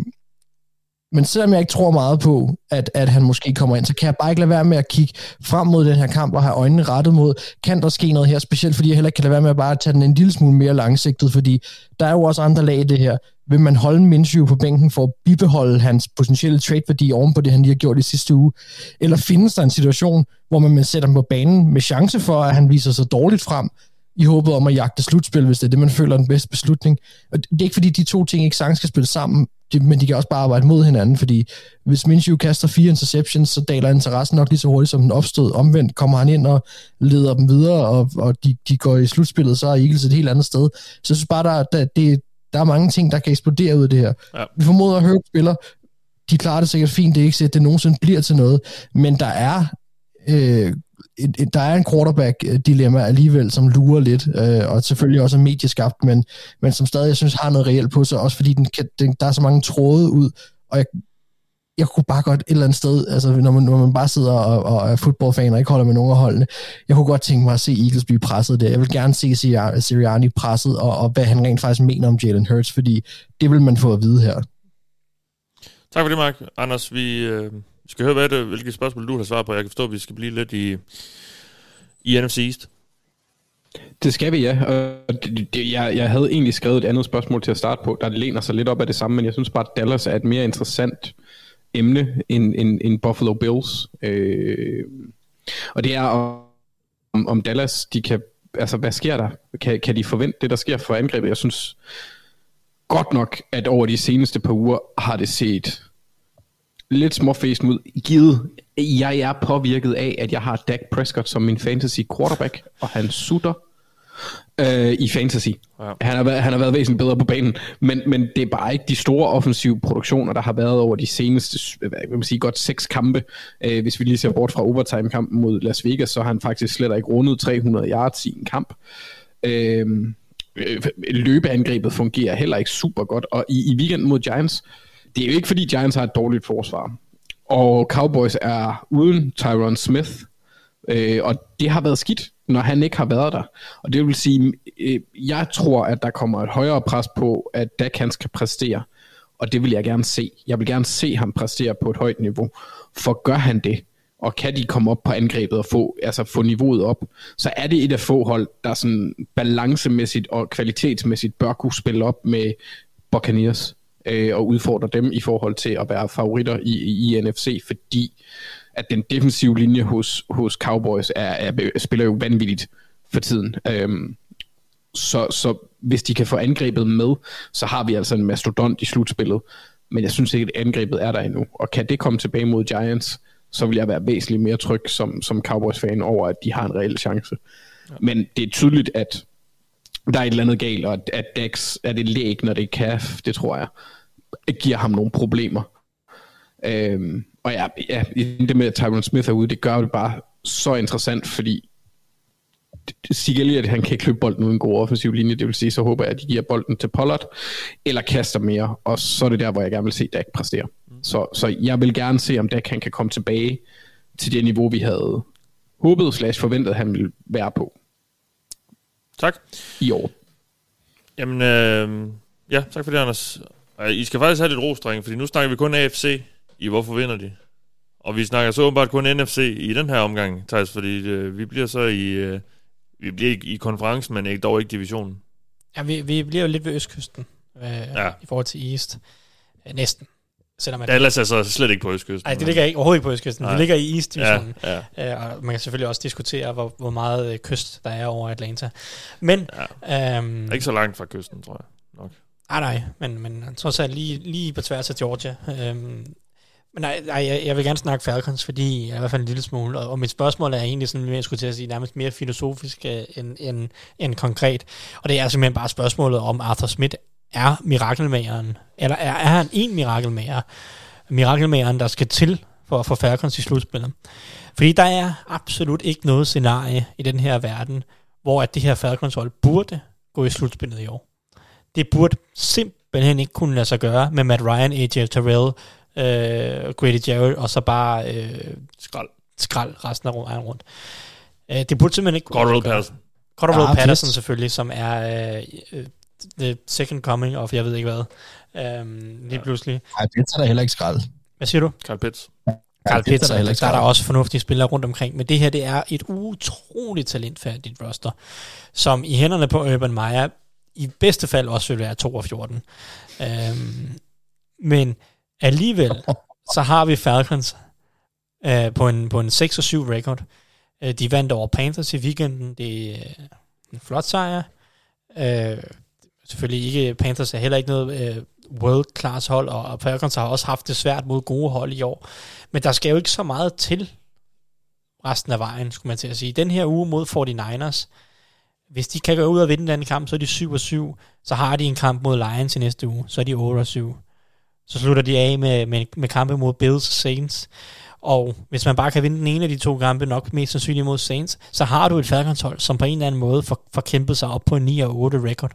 men selvom jeg ikke tror meget på, at, at han måske kommer ind, så kan jeg bare ikke lade være med at kigge frem mod den her kamp og have øjnene rettet mod, kan der ske noget her, specielt fordi jeg heller ikke kan lade være med at bare tage den en lille smule mere langsigtet, fordi der er jo også andre lag i det her vil man holde Minshew på bænken for at bibeholde hans potentielle trade-værdi oven på det, han lige har gjort i sidste uge? Eller findes der en situation, hvor man sætter ham på banen med chance for, at han viser sig dårligt frem, i håbet om at jagte slutspil, hvis det er det, man føler er den bedste beslutning. Og det er ikke fordi, de to ting ikke sagtens skal spille sammen, men de kan også bare arbejde mod hinanden, fordi hvis Minshew kaster fire interceptions, så daler interessen nok lige så hurtigt, som den opstod. Omvendt kommer han ind og leder dem videre, og, og de, de går i slutspillet, så er Eagles et helt andet sted. Så jeg synes bare, der, der, det, der er mange ting, der kan eksplodere ud af det her. Ja. Vi formoder at høre spiller, de klarer det sikkert fint, det er ikke så, at det nogensinde bliver til noget, men der er øh, et, et, der er en quarterback-dilemma alligevel, som lurer lidt, øh, og selvfølgelig også er medieskabt, men, men som stadig, jeg synes, har noget reelt på sig, også fordi den, kan, den, der er så mange tråde ud, og jeg, jeg kunne bare godt et eller andet sted, altså når man, når man bare sidder og, og er fodboldfan og ikke holder med nogen af holdene, jeg kunne godt tænke mig at se Eagles blive presset der. Jeg vil gerne se Sirianni presset, og, og hvad han rent faktisk mener om Jalen Hurts, fordi det vil man få at vide her. Tak for det, Mark. Anders, vi, øh, vi skal høre, hvad det, hvilke spørgsmål du har svaret på. Jeg kan forstå, at vi skal blive lidt i, i NFC East. Det skal vi, ja. Og det, det, jeg, jeg havde egentlig skrevet et andet spørgsmål til at starte på, der læner sig lidt op af det samme, men jeg synes bare, at Dallas er et mere interessant emne end, end, end Buffalo Bills. Øh, og det er om, om Dallas, de kan, altså hvad sker der? Kan, kan de forvente det, der sker for angrebet? Jeg synes godt nok, at over de seneste par uger har det set lidt småfæsen ud, givet jeg er påvirket af, at jeg har Dak Prescott som min fantasy quarterback, og han sutter øh, i fantasy. Ja. Han, har været, han har været væsentligt bedre på banen, men, men det er bare ikke de store offensive produktioner, der har været over de seneste, hvad kan man sige, godt seks kampe. Øh, hvis vi lige ser bort fra overtime-kampen mod Las Vegas, så har han faktisk slet ikke rundet 300 yards i en kamp. Øh, øh, løbeangrebet fungerer heller ikke super godt, og i, i weekenden mod Giants, det er jo ikke fordi Giants har et dårligt forsvar. Og Cowboys er uden Tyron Smith, øh, og det har været skidt, når han ikke har været der. Og det vil sige, øh, jeg tror, at der kommer et højere pres på, at Dak han skal præstere. Og det vil jeg gerne se. Jeg vil gerne se ham præstere på et højt niveau. For gør han det, og kan de komme op på angrebet og få, altså få niveauet op, så er det et af få hold, der sådan balancemæssigt og kvalitetsmæssigt bør kunne spille op med Buccaneers øh, og udfordre dem i forhold til at være favoritter i, i, i NFC, fordi at den defensive linje hos, hos Cowboys er, er, spiller jo vanvittigt for tiden. Øhm, så, så hvis de kan få angrebet med, så har vi altså en mastodont i slutspillet. Men jeg synes ikke, at angrebet er der endnu. Og kan det komme tilbage mod Giants, så vil jeg være væsentligt mere tryg som, som Cowboys-fan over, at de har en reel chance. Ja. Men det er tydeligt, at der er et eller andet galt, og at, at Dax er det læg, når det er Calf, det tror jeg, giver ham nogle problemer. Øhm, og ja, ja, det med, at Tyron Smith er ude, det gør det bare så interessant, fordi Sig at han kan ikke løbe bolden uden en god offensiv linje, det vil sige, så håber jeg, at de giver bolden til Pollard, eller kaster mere, og så er det der, hvor jeg gerne vil se Dak præstere. Mm. Så, så jeg vil gerne se, om Dak han kan komme tilbage til det niveau, vi havde håbet slash forventet, han ville være på. Tak. I år. Jamen, øh, ja, tak for det, Anders. I skal faktisk have lidt ros, fordi nu snakker vi kun AFC i Hvorfor vinder de? Og vi snakker så åbenbart kun NFC i den her omgang, Thijs, fordi øh, vi bliver så i, øh, vi bliver i konferencen, men ikke, dog ikke divisionen. Ja, vi, vi bliver jo lidt ved Østkysten øh, ja. i forhold til East. Øh, næsten. Selvom Dallas er så slet ikke på Østkysten. Nej, det ligger ikke, overhovedet ikke på Østkysten. Nej. Det ligger i East divisionen. Ja, ja. Øh, og man kan selvfølgelig også diskutere, hvor, hvor meget øh, kyst der er over Atlanta. Men... Ja. Øhm, ikke så langt fra kysten, tror jeg nok. Nej, nej, men, men trods alt lige, lige på tværs af Georgia. Øhm, men nej, nej jeg, jeg vil gerne snakke Falcons, fordi jeg er i hvert fald en lille smule, og, og mit spørgsmål er egentlig sådan, jeg skulle til at sige, nærmest mere filosofisk øh, end, end, end konkret. Og det er simpelthen bare spørgsmålet om Arthur Smith er mirakelmageren, eller er, er han en mirakelmager? Mirakelmageren, der skal til for at få Falcons i slutspillet. Fordi der er absolut ikke noget scenarie i den her verden, hvor at det her Falcons hold burde gå i slutspillet i år. Det burde simpelthen ikke kunne lade sig gøre med Matt Ryan, AJ Terrell, øh, Grady Jarrett, og så bare øh, skrald. skrald resten af vejen rundt. Øh, det burde simpelthen ikke Cordell Patterson. Cordell ja, Patterson selvfølgelig, som er øh, the second coming of jeg ved ikke hvad. Um, lige ja. pludselig. Nej, Pitts er der heller ikke skrald. Hvad siger du? Carl Pitts. Carl Pitts, der, der, der er der også fornuftige spillere rundt omkring, men det her, det er et utroligt talentfærdigt roster, som i hænderne på Urban Meyer i bedste fald også vil være 2 og 14. Øhm, men alligevel, så har vi Falcons øh, på, en, på en 6 og 7 record. Øh, de vandt over Panthers i weekenden. Det er en flot sejr. Øh, selvfølgelig ikke, Panthers er heller ikke noget øh, world class hold, og, og Falcons har også haft det svært mod gode hold i år. Men der skal jo ikke så meget til resten af vejen, skulle man til at sige. Den her uge mod 49ers, hvis de kan gå ud og vinde den kamp, så er de 7 og 7. Så har de en kamp mod Lions i næste uge, så er de 8 og 7. Så slutter de af med, med, med kampe mod Bills og Saints. Og hvis man bare kan vinde den ene af de to kampe, nok mest sandsynligt mod Saints, så har du et Falcons hold, som på en eller anden måde får, får kæmpet sig op på en 9-8 record.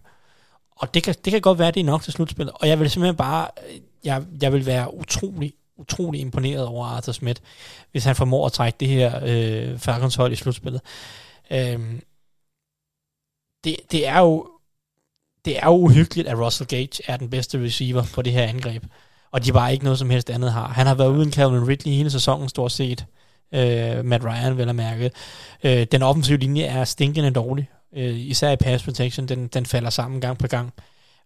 Og det kan, det kan godt være, det er nok til slutspillet. Og jeg vil simpelthen bare, jeg, jeg vil være utrolig, utrolig imponeret over Arthur Smith, hvis han formår at trække det her øh, Falcons hold i slutspillet. Øhm, det, det er jo det er jo uhyggeligt, at Russell Gage er den bedste receiver på det her angreb. Og de bare ikke noget som helst andet har. Han har været uden Calvin Ridley hele sæsonen stort set. Øh, Matt Ryan vil at mærke. Øh, den offensive linje er stinkende dårlig. Øh, især i pass protection. Den, den falder sammen gang på gang.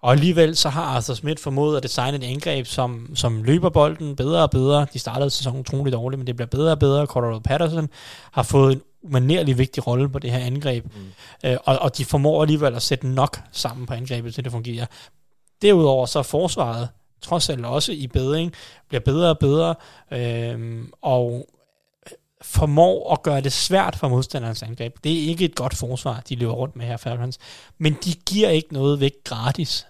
Og alligevel så har Arthur Smith formået at designe et angreb, som, som løber bolden bedre og bedre. De startede sæsonen utroligt dårligt, men det bliver bedre og bedre. Cordero Patterson har fået en umanerlig vigtig rolle på det her angreb. Mm. Øh, og, og de formår alligevel at sætte nok sammen på angrebet, til det fungerer. Derudover så er forsvaret trods alt også i bedring, bliver bedre og bedre, øh, og formår at gøre det svært for modstanderens angreb. Det er ikke et godt forsvar, de løber rundt med her, Falcons. Men de giver ikke noget væk gratis,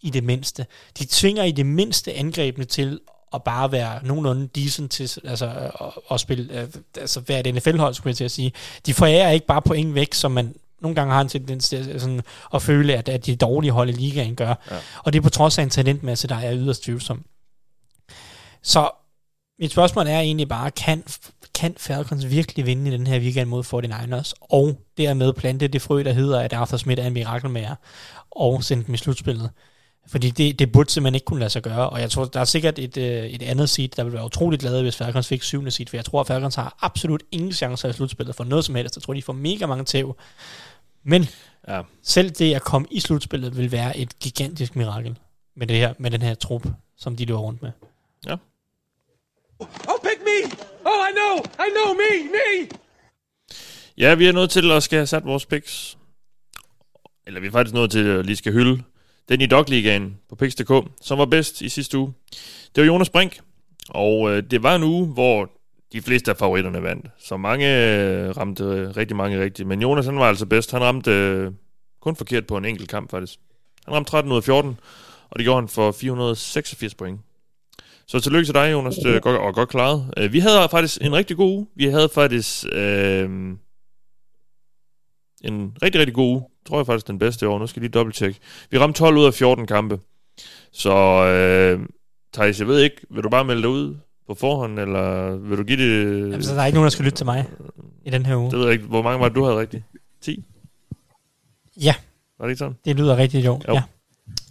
i det mindste. De tvinger i det mindste angrebene til at bare være nogenlunde decent til altså, at, at spille, øh, altså være et NFL-hold, skulle jeg til at sige. De forærer ikke bare point væk, som man nogle gange har en tendens til sådan, at føle, at, at de dårlige hold i ligaen gør. Ja. Og det er på trods af en talentmasse, der er yderst tvivlsom. Så mit spørgsmål er egentlig bare, kan, kan Falcons virkelig vinde i den her weekend mod 49ers, og dermed plante det frø, der hedder, at Arthur Smith er en mirakelmager, og sende dem i slutspillet? Fordi det, det burde simpelthen ikke kunne lade sig gøre, og jeg tror, der er sikkert et, øh, et andet seed, der vil være utroligt glade, hvis Falcons fik syvende seed, for jeg tror, at Falcons har absolut ingen chancer i slutspillet for noget som helst. Jeg tror, de får mega mange tæv. Men ja. selv det at komme i slutspillet vil være et gigantisk mirakel med, det her, med den her trup, som de løber rundt med. Ja. Oh, pick me! Oh, I know! I know! Me! Me! Ja, vi er nødt til at skal have sat vores picks. Eller vi er faktisk nødt til at lige skal hylde den i Dogligaen på Pix.dk, som var bedst i sidste uge. Det var Jonas Brink, og øh, det var en uge, hvor de fleste af favoritterne vandt. Så mange øh, ramte øh, rigtig mange rigtigt. Men Jonas, han var altså bedst. Han ramte øh, kun forkert på en enkelt kamp, faktisk. Han ramte 13 ud af 14, og det gjorde han for 486 point. Så tillykke til dig, Jonas, det godt, og godt klaret. Øh, vi havde faktisk en rigtig god uge. Vi havde faktisk øh, en rigtig, rigtig god uge. Tror jeg faktisk den bedste i år. Nu skal jeg lige dobbelttjekke. Vi ramte 12 ud af 14 kampe. Så øh, Thijs, jeg ved ikke, vil du bare melde dig ud på forhånd, eller vil du give det... Jamen, så der er ikke nogen, der skal lytte til mig i den her uge. Det ved jeg ikke. Hvor mange var det, du havde rigtigt? 10? Ja. Var det ikke sådan? Det lyder rigtigt, jo. jo. Ja.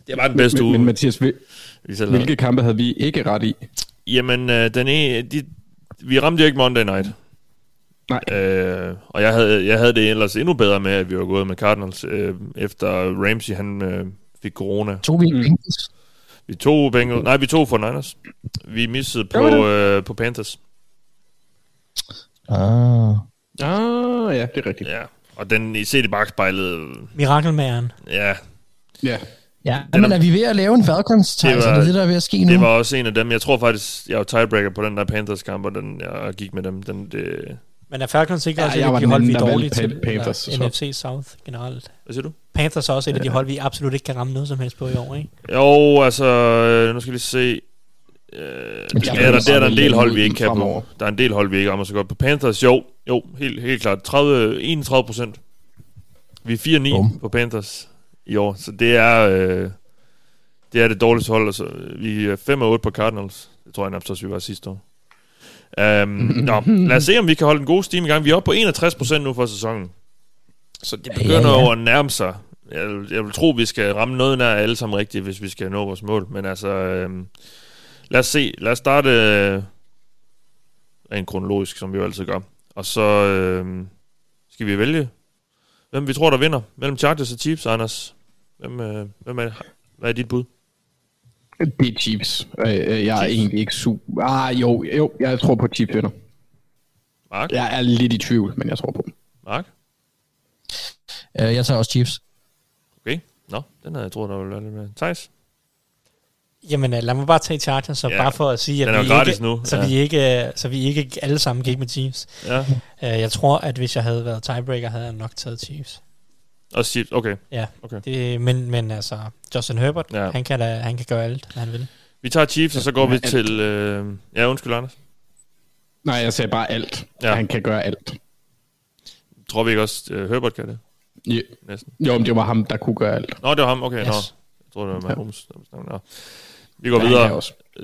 Det var den bedste men, uge. Men, Mathias, vi, hvilke kampe havde vi ikke ret i? Jamen, øh, den er, de, vi ramte jo ikke Monday Night. Nej. Øh, og jeg havde, jeg havde det ellers endnu bedre med, at vi var gået med Cardinals, øh, efter Ramsey han øh, fik corona. Tog vi mm. Bengals? Vi tog Bengals. Nej, vi tog for Niners. Vi missede på, øh, på Panthers. Ah. Ah, ja, det er rigtigt. Ja, og den i set i bagspejlet... Mirakelmageren. Ja. Ja. Ja, den men er vi ved at lave en Falcons det, var, det, det der er ved at ske nu? Det var også en af dem. Jeg tror faktisk, jeg var tiebreaker på den der Panthers kamp, og den, jeg gik med dem. Den, det, men er Falcons ikke ja, også et af de hold, vi er dårlige til? Panthers, så. NFC South generelt. Hvad siger du? Panthers er også et ja. af de hold, vi absolut ikke kan ramme noget som helst på i år, ikke? Jo, altså, øh, nu skal vi se. Øh, ja, der, der er der en del hold, vi ikke kan på. Der er en del hold, vi ikke rammer så godt. På Panthers, jo, jo, helt, helt klart. 30, 31 procent. Vi er 4-9 på Panthers i år, så det er, øh, det er det dårligste hold. Altså, vi er 5-8 på Cardinals. Det tror jeg nærmest også, vi var sidste år. Um, nå, lad os se, om vi kan holde en god steam i gang. Vi er oppe på 61% nu for sæsonen. Så det begynder ja, ja. at nærme sig. Jeg, jeg vil tro, vi skal ramme noget nær alle sammen rigtigt, hvis vi skal nå vores mål. Men altså, øhm, lad os se. Lad os starte øh, rent kronologisk, som vi jo altid gør. Og så øh, skal vi vælge, hvem vi tror, der vinder mellem Chargers og Chiefs, Anders. Hvem, øh, hvem er, hvad er dit bud? Det er Chiefs. Øh, øh, jeg er egentlig ikke super... Ah, jo, jo, jeg tror på Chiefs vinder. Mark? Jeg er lidt i tvivl, men jeg tror på dem. Mark? Uh, jeg tager også Chiefs. Okay. Nå, den havde jeg troet, der ville være lidt med. Thijs? Jamen, øh, lad mig bare tage Chargers, så Ja. bare for at sige, at vi ikke, nu, så, ja. vi ikke, øh, så vi ikke alle sammen gik med Chiefs. Ja. Uh, jeg tror, at hvis jeg havde været tiebreaker, havde jeg nok taget Chiefs. Også Chiefs, okay. Ja, Okay. det, men, men altså, Justin Herbert, Ja. ja. han, kan da, han kan gøre alt, hvad han vil. Vi tager Chiefs, og så går vi alt. til... Øh, ja, undskyld, Anders. Nej, jeg sagde bare alt. Ja. Ja. Han kan gøre alt. Tror vi ikke også, øh, Herbert kan det? Ja. Næsten. Jo, men det var ham, der kunne gøre alt. Nå, det var ham. Okay, Yes. nå. Jeg tror, det var Mahomes. Ja. Nå. Vi går Ja, videre.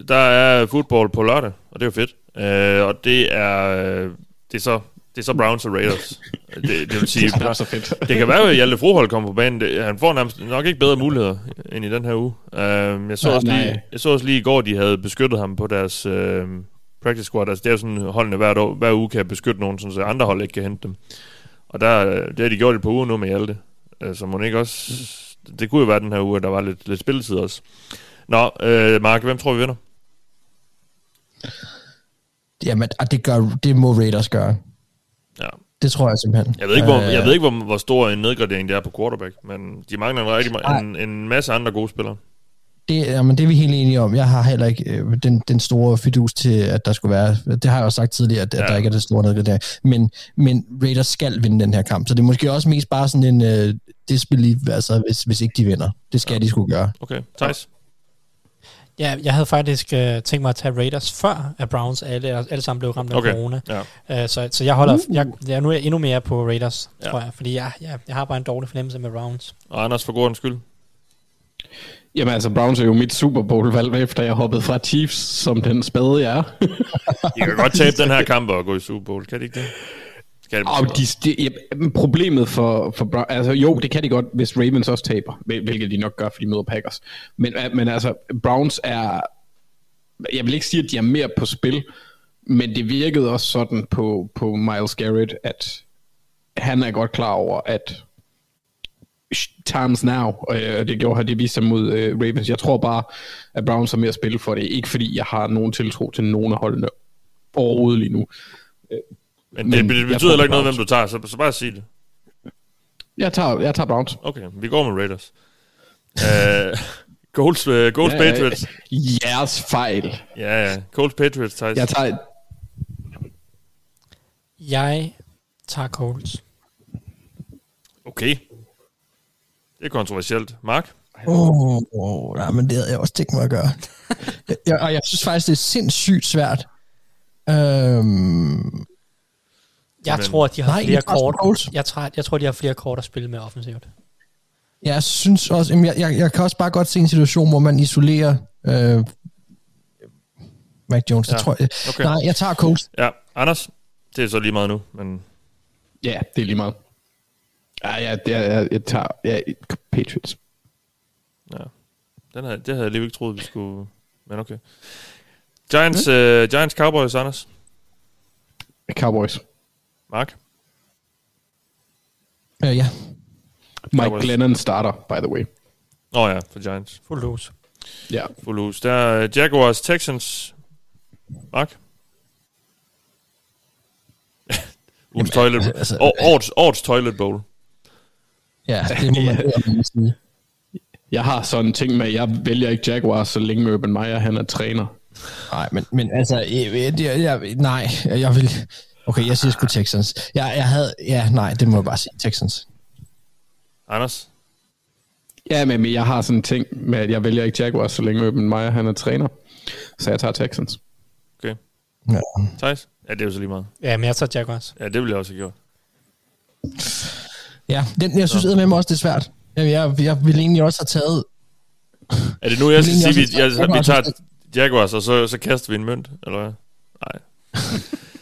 Der er fodbold på lørdag, og det er jo fedt. Øh, og det er, øh, det er så det er så Browns og Raiders. det, det vil sige, Det er så fedt. det kan være, at Hjalte Froholt kommer på banen. Det, han får nærmest nok ikke bedre muligheder end i den her uge. Uh, jeg, så Nej, også lige, nej. jeg så også lige i går, de havde beskyttet ham på deres uh, practice squad. Altså, det er jo sådan, holdene hver, år, hver uge kan beskytte nogen, sådan, så andre hold ikke kan hente dem. Og der, øh, det har de gjort et par uger nu med Hjalte. Uh, så må ikke også... Det kunne jo være den her uge, at der var lidt, lidt spilletid også. Nå, uh, Mark, hvem tror vi vinder? Jamen, og det, gør, det må Raiders gøre. Det tror jeg simpelthen. Jeg ved ikke, hvor, Øh, jeg ved ikke hvor, hvor stor en nedgradering det er på quarterback, men de mangler en, rigtig, en, en masse andre gode spillere. Det, jamen, det er vi helt enige om. Jeg har heller ikke øh, den, den store fidus til, at der skulle være... Det har jeg også sagt tidligere, at, ja. at der ikke er det store nedgradering. Men, men Raiders skal vinde den her kamp. Så det er måske også mest bare sådan en øh, disbelief, altså, hvis, hvis ikke de vinder. Det skal ja. de skulle gøre. Okay, Thijs? Ja, jeg havde faktisk øh, tænkt mig at tage Raiders før, at Browns alle, alle sammen blev ramt af Okay, corona. ja. Øh, så, så jeg holder, jeg, jeg, nu er jeg endnu mere på Raiders, Ja. tror jeg, fordi jeg, jeg, jeg har bare en dårlig fornemmelse med Browns. Og Anders, for god skyld. Jamen altså, Browns er jo mit Super Bowl-valg, efter jeg hoppede fra Chiefs, som den spade jeg er. I kan godt tabe den her kamp og gå i Super Bowl, kan de ikke det? Skal det Og de, de, ja, problemet for, for Brown, altså jo, det kan de godt, hvis Ravens også taber, hvil- hvilket de nok gør, fordi de møder Packers. Men, øh, men altså, Browns er, jeg vil ikke sige, at de er mere på spil, men det virkede også sådan på, på Miles Garrett, at han er godt klar over, at times now, og øh, det gjorde han, det viste sig mod øh, Ravens. Jeg tror bare, at Browns har mere at spille for det. Ikke fordi jeg har nogen tiltro til nogen af holdene overhovedet lige nu. Øh, Men det, betyder heller ikke noget, Browns. hvem du tager, så, så bare sig det. Jeg tager, jeg tager Browns. Okay, vi går med Raiders. uh, Colts, uh, Colts Ja, ja, Patriots. Jeres fejl. Ja, ja. Colts Patriots, Thijs. Jeg tager... Jeg tager Colts. Okay. Det er kontroversielt. Mark? Åh, oh, oh, nej, men det havde jeg også tænkt mig at gøre. jeg, og jeg synes faktisk, det er sindssygt svært. Øhm, Jeg tror, at de har Nej, flere kort. Jeg, tror, jeg tror, de har flere kort at spille med offensivt. jeg synes også, jamen, jeg, jeg, jeg kan også bare godt se en situation, hvor man isolerer øh, Mac Jones. Det Ja, tror jeg. okay. Nej, jeg tager Colts. Ja, Anders? Det er så lige meget nu, men Ja, det er lige meget. Ja, ja, det er, jeg, jeg tager ja, Patriots. ja. Den her, det havde jeg lige ikke troet, vi skulle... Men okay. Giants, øh, Giants Cowboys, Anders? Cowboys. Mark? Øh, ja. Mike Cowboys. Glennon starter, by the way. Åh oh, ja, for Giants. Fuld hus. Ja. Fuld hus. Der er Jaguars, Texans. Mark? Ugens toilet. altså- Å- årets, årets toilet bowl. Ja, det må man ja. sige. Jeg har sådan en ting med, at jeg vælger ikke Jaguars, så længe Urban Meyer han er træner. Nej, men, men altså, jeg, jeg, jeg, nej, jeg vil... Okay, jeg siger sgu Texans. Jeg, jeg havde... Ja, nej, det må jeg bare sige. Texans. Anders? Ja, men men jeg har sådan en ting med, at jeg vælger ikke Jaguars, så længe Urban Meyer han er træner. Så jeg tager Texans. Okay. Ja. Thijs? Ja, det er jo så lige meget. Ja, men jeg tager Jaguars. Ja, det ville jeg også have gjort. Ja, den, jeg synes med mig også, det er svært. Jeg, jeg, jeg ville egentlig også have taget... Er det nu, jeg skal sige, vi, jeg, vi tager Jaguars, og så, så kaster vi en mønt? Eller hvad? Nej.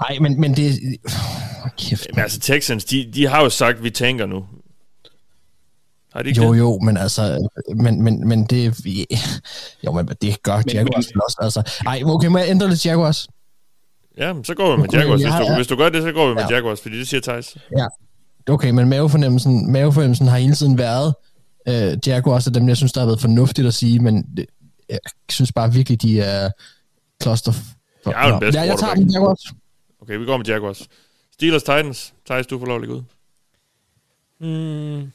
Nej, men, men det... Oh, kæft. Men altså, Texans, de, de har jo sagt, at vi tænker nu. Har de ikke Jo, det? jo, men altså... Men, men, men det... Jo, men det gør Men- Jaguars men- også. Altså. Ej, okay, må jeg ændre lidt Jaguars? Ja, så går vi med Okay, Jaguars. Hvis du, har- hvis du gør det, så går vi med Ja. Jaguars, fordi det siger Thijs. Ja. Okay, men mavefornemmelsen, mavefornemmelsen har hele tiden været Øh, Jaguars er dem, jeg synes, der har været fornuftigt at sige, men det, jeg synes bare virkelig, de er cluster. Jeg er jo den bedste ja, jeg tager dem Jaguars. Okay, vi går med Jaguars. Steelers Titans. Thijs, du får lov at ud. Mm,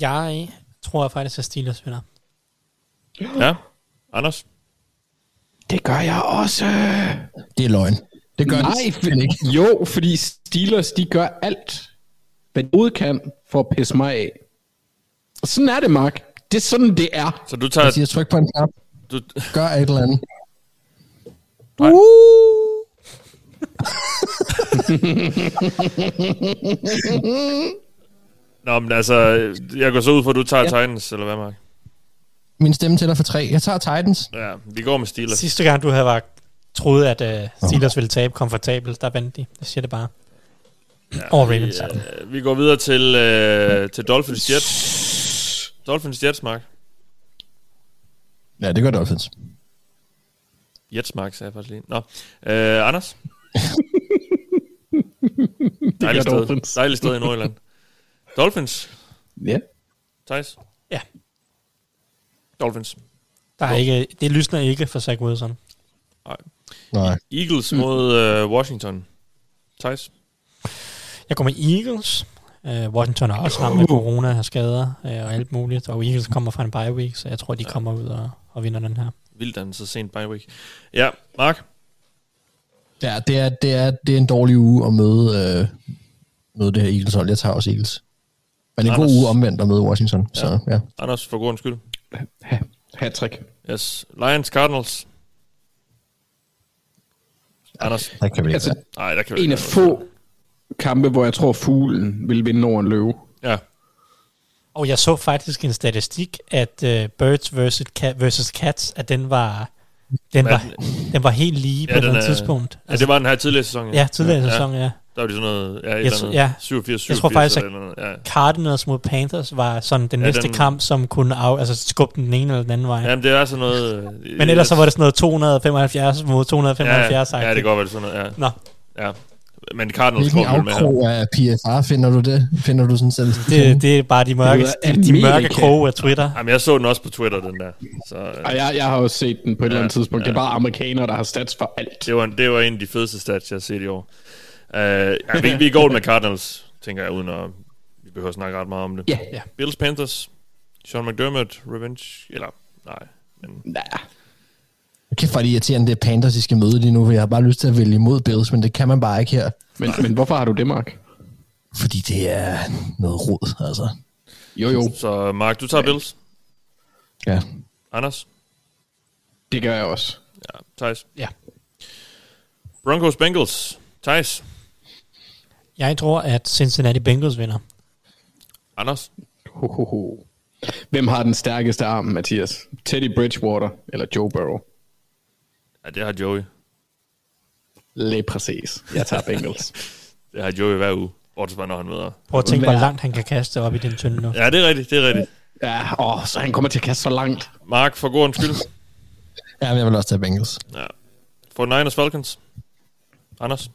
jeg tror faktisk, at Steelers vinder. Ja. Anders? Det gør jeg også. Det er løgn. Det gør Nej, for, ikke. jo, fordi Steelers, de gør alt, hvad de kan, for at pisse mig af. Og sådan er det, Mark. Det er sådan, det er. Så du Jeg tager... siger, tryk på en knap. Du, Gør et eller andet. Nej. Nå, men altså, jeg går så ud for, at du tager ja. Titans, eller hvad, Mark? Min stemme tæller for tre. Jeg tager Titans. Ja, vi går med Steelers. Sidste gang, du havde været, troede, at uh, Steelers ville tabe komfortabelt, der vandt de. Jeg siger det bare. Ja, Over Ravens. Vi, øh, vi går videre til, øh, til Dolphins Jets. Dolphins Jets, Mark. Ja, det gør Dolphins. Jets, Mark, sagde jeg faktisk lige. Nå. Øh, Anders? Dejligt gør sted. Dolphins. Dejligt sted i Nordjylland. Dolphins. Ja. Thijs? Ja. Dolphins. Der er ikke, det lysner ikke for Zach Wilson. Nej. Nej. Eagles mod øh, Washington. Thijs? Jeg går med Eagles. Uh, Washington er også ramt af corona og skader uh, og alt muligt. Og Eagles kommer fra en bye week, så jeg tror, de kommer ud og, og vinder den her. Vildt, at den så sent bye week. Ja, Mark? Ja, det er, det er, det er en dårlig uge at møde, øh, møde det her Eagles hold. Jeg tager også Eagles. Men en god Anders. uge omvendt at møde Washington. Ja. Så, ja. Anders, for god skyld. Ha- Hat-trick. Yes. Lions Cardinals. Anders? Der kan vi ikke Altså, Nej, der kan vi en ikke af få kampe, hvor jeg tror, fuglen vil vinde over en løve. Ja. Og jeg så faktisk en statistik, at uh, Birds versus, cat, versus Cats, at den var, den var, den var helt lige Ja, på den den er- tidspunkt. Ja, det var den her tidligere sæson. Ja, tidligere sæson, ja. Der var det sådan noget, ja, et Jeg eller andet, ja. 87, 87 Jeg tror faktisk, eller noget, ja. Cardinals mod Panthers var sådan den Ja, næste den- kamp, som kunne af, altså skubbe den ene eller den anden vej. Jamen, det er sådan noget... øh, Men ellers så var det sådan noget 275 mod 275. Ja, ja, det være det er sådan noget, ja. Nå, Ja. Men Cardinals Hvilken tror vi med her. afkrog af PFR finder du det? Finder du sådan selv? det, det er bare de mørke, de, mørke kroge af Twitter. Jamen, jeg så den også på Twitter, den der. Så, øh, Og jeg, jeg har også set den på et eller andet Ja, tidspunkt. Det er bare amerikanere, der har stats for alt. det, var, det var en af de fedeste stats, jeg har set i år. Uh, ja, vi, vi går med Cardinals, tænker jeg, uden at vi behøver at snakke ret meget om det. Ja. Ja. Bills Panthers. Sean McDermott, Revenge, eller nej. Men Nej. Kæft, hvor er det irriterende, det er Panthers, I skal møde lige nu, for jeg har bare lyst til at vælge imod Bills, men det kan man bare ikke her, Men, men hvorfor har du det, Mark? fordi det er noget rod, altså. Jo, jo. Så Mark, du tager Bills. Ja. Anders? Det gør jeg også. Ja, Thijs? Ja. Broncos Bengals. Thijs? Jeg tror, at Cincinnati Bengals vinder. Anders? Ho, ho, ho. Hvem har den stærkeste arm, Mathias? Teddy Bridgewater eller Joe Burrow? Ja, det har Joey. Lige præcis. Jeg tager Bengals. Det har Joey hver uge. Bortset når han møder. Prøv at tænke, hvor langt han kan kaste op i den tynde nu. Ja, det er rigtigt, det er rigtigt. ja, åh, så han kommer til at kaste så langt. Mark, for god skyld. Ja, men jeg vil også tage Bengals. Ja. For Niners Falcons. Anders?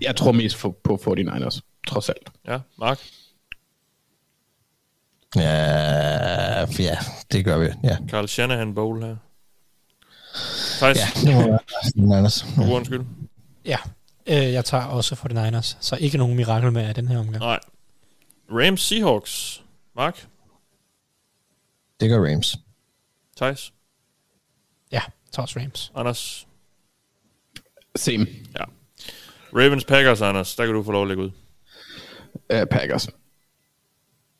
Jeg tror mest på, på 49ers, trods alt. Ja, Mark? Ja, ja, det gør vi, ja. Carl Shanahan Bowl her. Thijs? Ja, det må være Niners. For god skyld. Ja, øh, jeg tager også 49ers, så ikke nogen mirakel med af den her omgang. Nej. Rams Seahawks. Mark? Det gør Rams. Thijs? Ja, tager også Rams. Anders? Same. Ja. Ravens Packers, Anders. Der kan du få lov at lægge ud. Uh, Packers.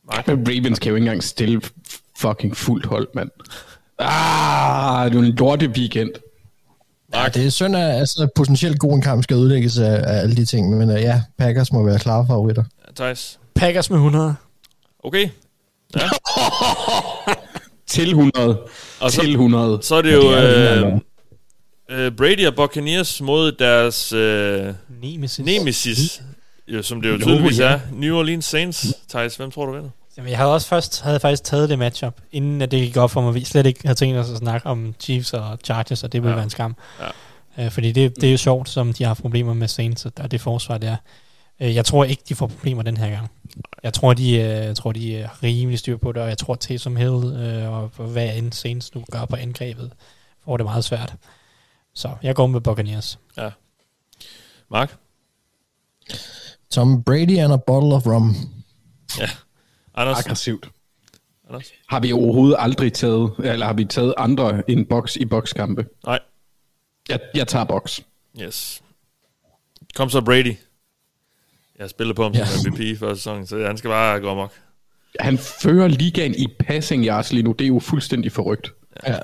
Mark? Men Ravens kan jo ikke engang stille fucking fuldt hold, mand. Ah, det er en lorte weekend. Ja, det er synd, at altså, potentielt god en kamp skal udlægges af, af alle de ting, men uh, ja, Packers må være klare favoritter. Ja, Thijs? Packers med 100. Okay. Ja. Til 100. Og så- Til 100. Så er det jo Ja, det er jo øh, øh, Brady og Buccaneers mod deres øh, Nemesis. nemesis, jo, som det jo Jo, tydeligvis ja. er. New Orleans Saints. Thijs, hvem tror du vinder? Jamen, jeg havde også først havde faktisk taget det matchup, inden at det gik op for mig, vi slet ikke havde tænkt os at snakke om Chiefs og Chargers, og det ville Ja. være en skam. Ja. Øh, fordi det, det er jo sjovt, som de har problemer med Saints, og det forsvar der. Øh, Jeg tror ikke, de får problemer den her gang. Jeg tror, de, øh, jeg tror, de er rimelig styr på det, og jeg tror, Taysom Hill øh, og hvad end Saints nu gør på angrebet, får det meget svært. Så jeg går med Buccaneers. Ja. Mark? Tom Brady and a bottle of rum. Ja. Anders? Aggressivt. Anders? Har vi overhovedet aldrig taget, eller har vi taget andre end boks i bokskampe? Nej. Jeg, jeg tager boks. Yes. Kom så Brady. Jeg spiller på ham som Ja. MVP for sæsonen, så han skal bare gå amok. Han fører ligaen i passing yards lige nu. Det er jo fuldstændig forrygt. Ja.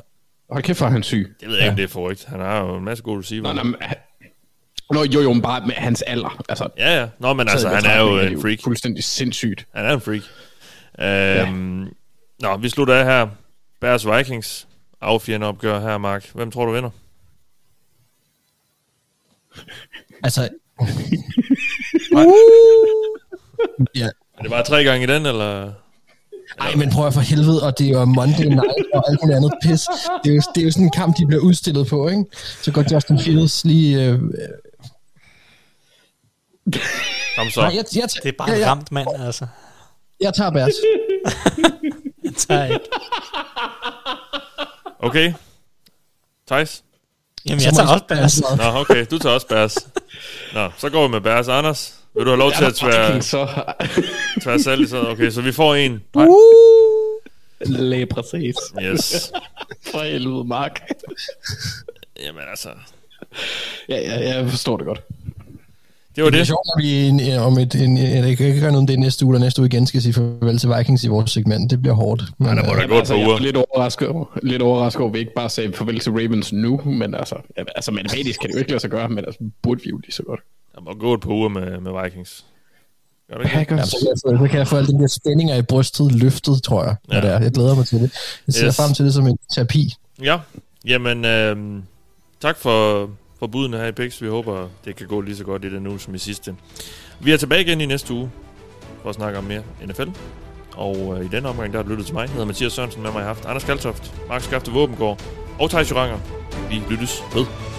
Hold kæft, for han syg. Det ved jeg ikke, om det er forrygt. Han har jo en masse gode receiver. Nå, nå, men Nå, jo, jo, men bare med hans alder. Altså, Ja, ja. Nå, men altså, han er jo en freak. Fuldstændig sindssygt. Han er en freak. Øhm, Nå, vi slutter af her. Bears Vikings. Affjende opgør her, Mark. Hvem tror du vinder? Altså... ja. Er det bare tre gange i den, eller? Ej, men prøv at for helvede, og det er jo Monday night og alt muligt andet pis. Det er, jo, det er jo sådan en kamp, de bliver udstillet på, ikke? Så går Justin Fields lige... Øh, Kom så. Nej, jeg, jeg, Det er bare ja, en ja, ramt mand, altså. Jeg tager Bears. Jeg tager ikke. Okay. Thijs? Jamen, jeg tager også så- Bears. Nå, okay. Du tager også Bears. Nå, så går vi med Bears. Anders, vil du have lov til at tvære, Så tvære salg i sådan? Okay, så vi får en. Læge præcis. Yes. For helvede, Mark. Jamen altså, Ja, ja, jeg forstår det godt. Det var Det er det. sjovt, når vi en, om et, en, en, jeg kan ikke gøre noget om det næste uge, eller næste uge igen skal sige farvel til Vikings i vores segment. Det bliver hårdt. Men, Ja, der må øh, der gå et Altså, par jeg er uger. lidt overrasket, over- lidt overrasket over, at vi ikke bare sagde farvel til Ravens nu, men altså, altså matematisk kan det jo ikke lade sig gøre, men altså, burde vi jo lige så godt. Der må gå et par uger med, med Vikings. Gør det ikke? Ja, så, kan jeg få, så kan jeg få alle de der spændinger i brystet løftet, tror jeg. Ja. Det er. Jeg glæder mig til det. Jeg ser Yes. frem til det som en terapi. Ja, jamen øh, tak for, for budene her i Pix. Vi håber, det kan gå lige så godt i den uge som i sidste. Vi er tilbage igen i næste uge for at snakke om mere NFL. Og øh, i denne omgang, der har du lyttet til mig. Jeg hedder Mathias Sørensen, med mig har haft Anders Kaltoft, Mark Skafte Våbengård og Thijs Joranger. Vi lyttes ved.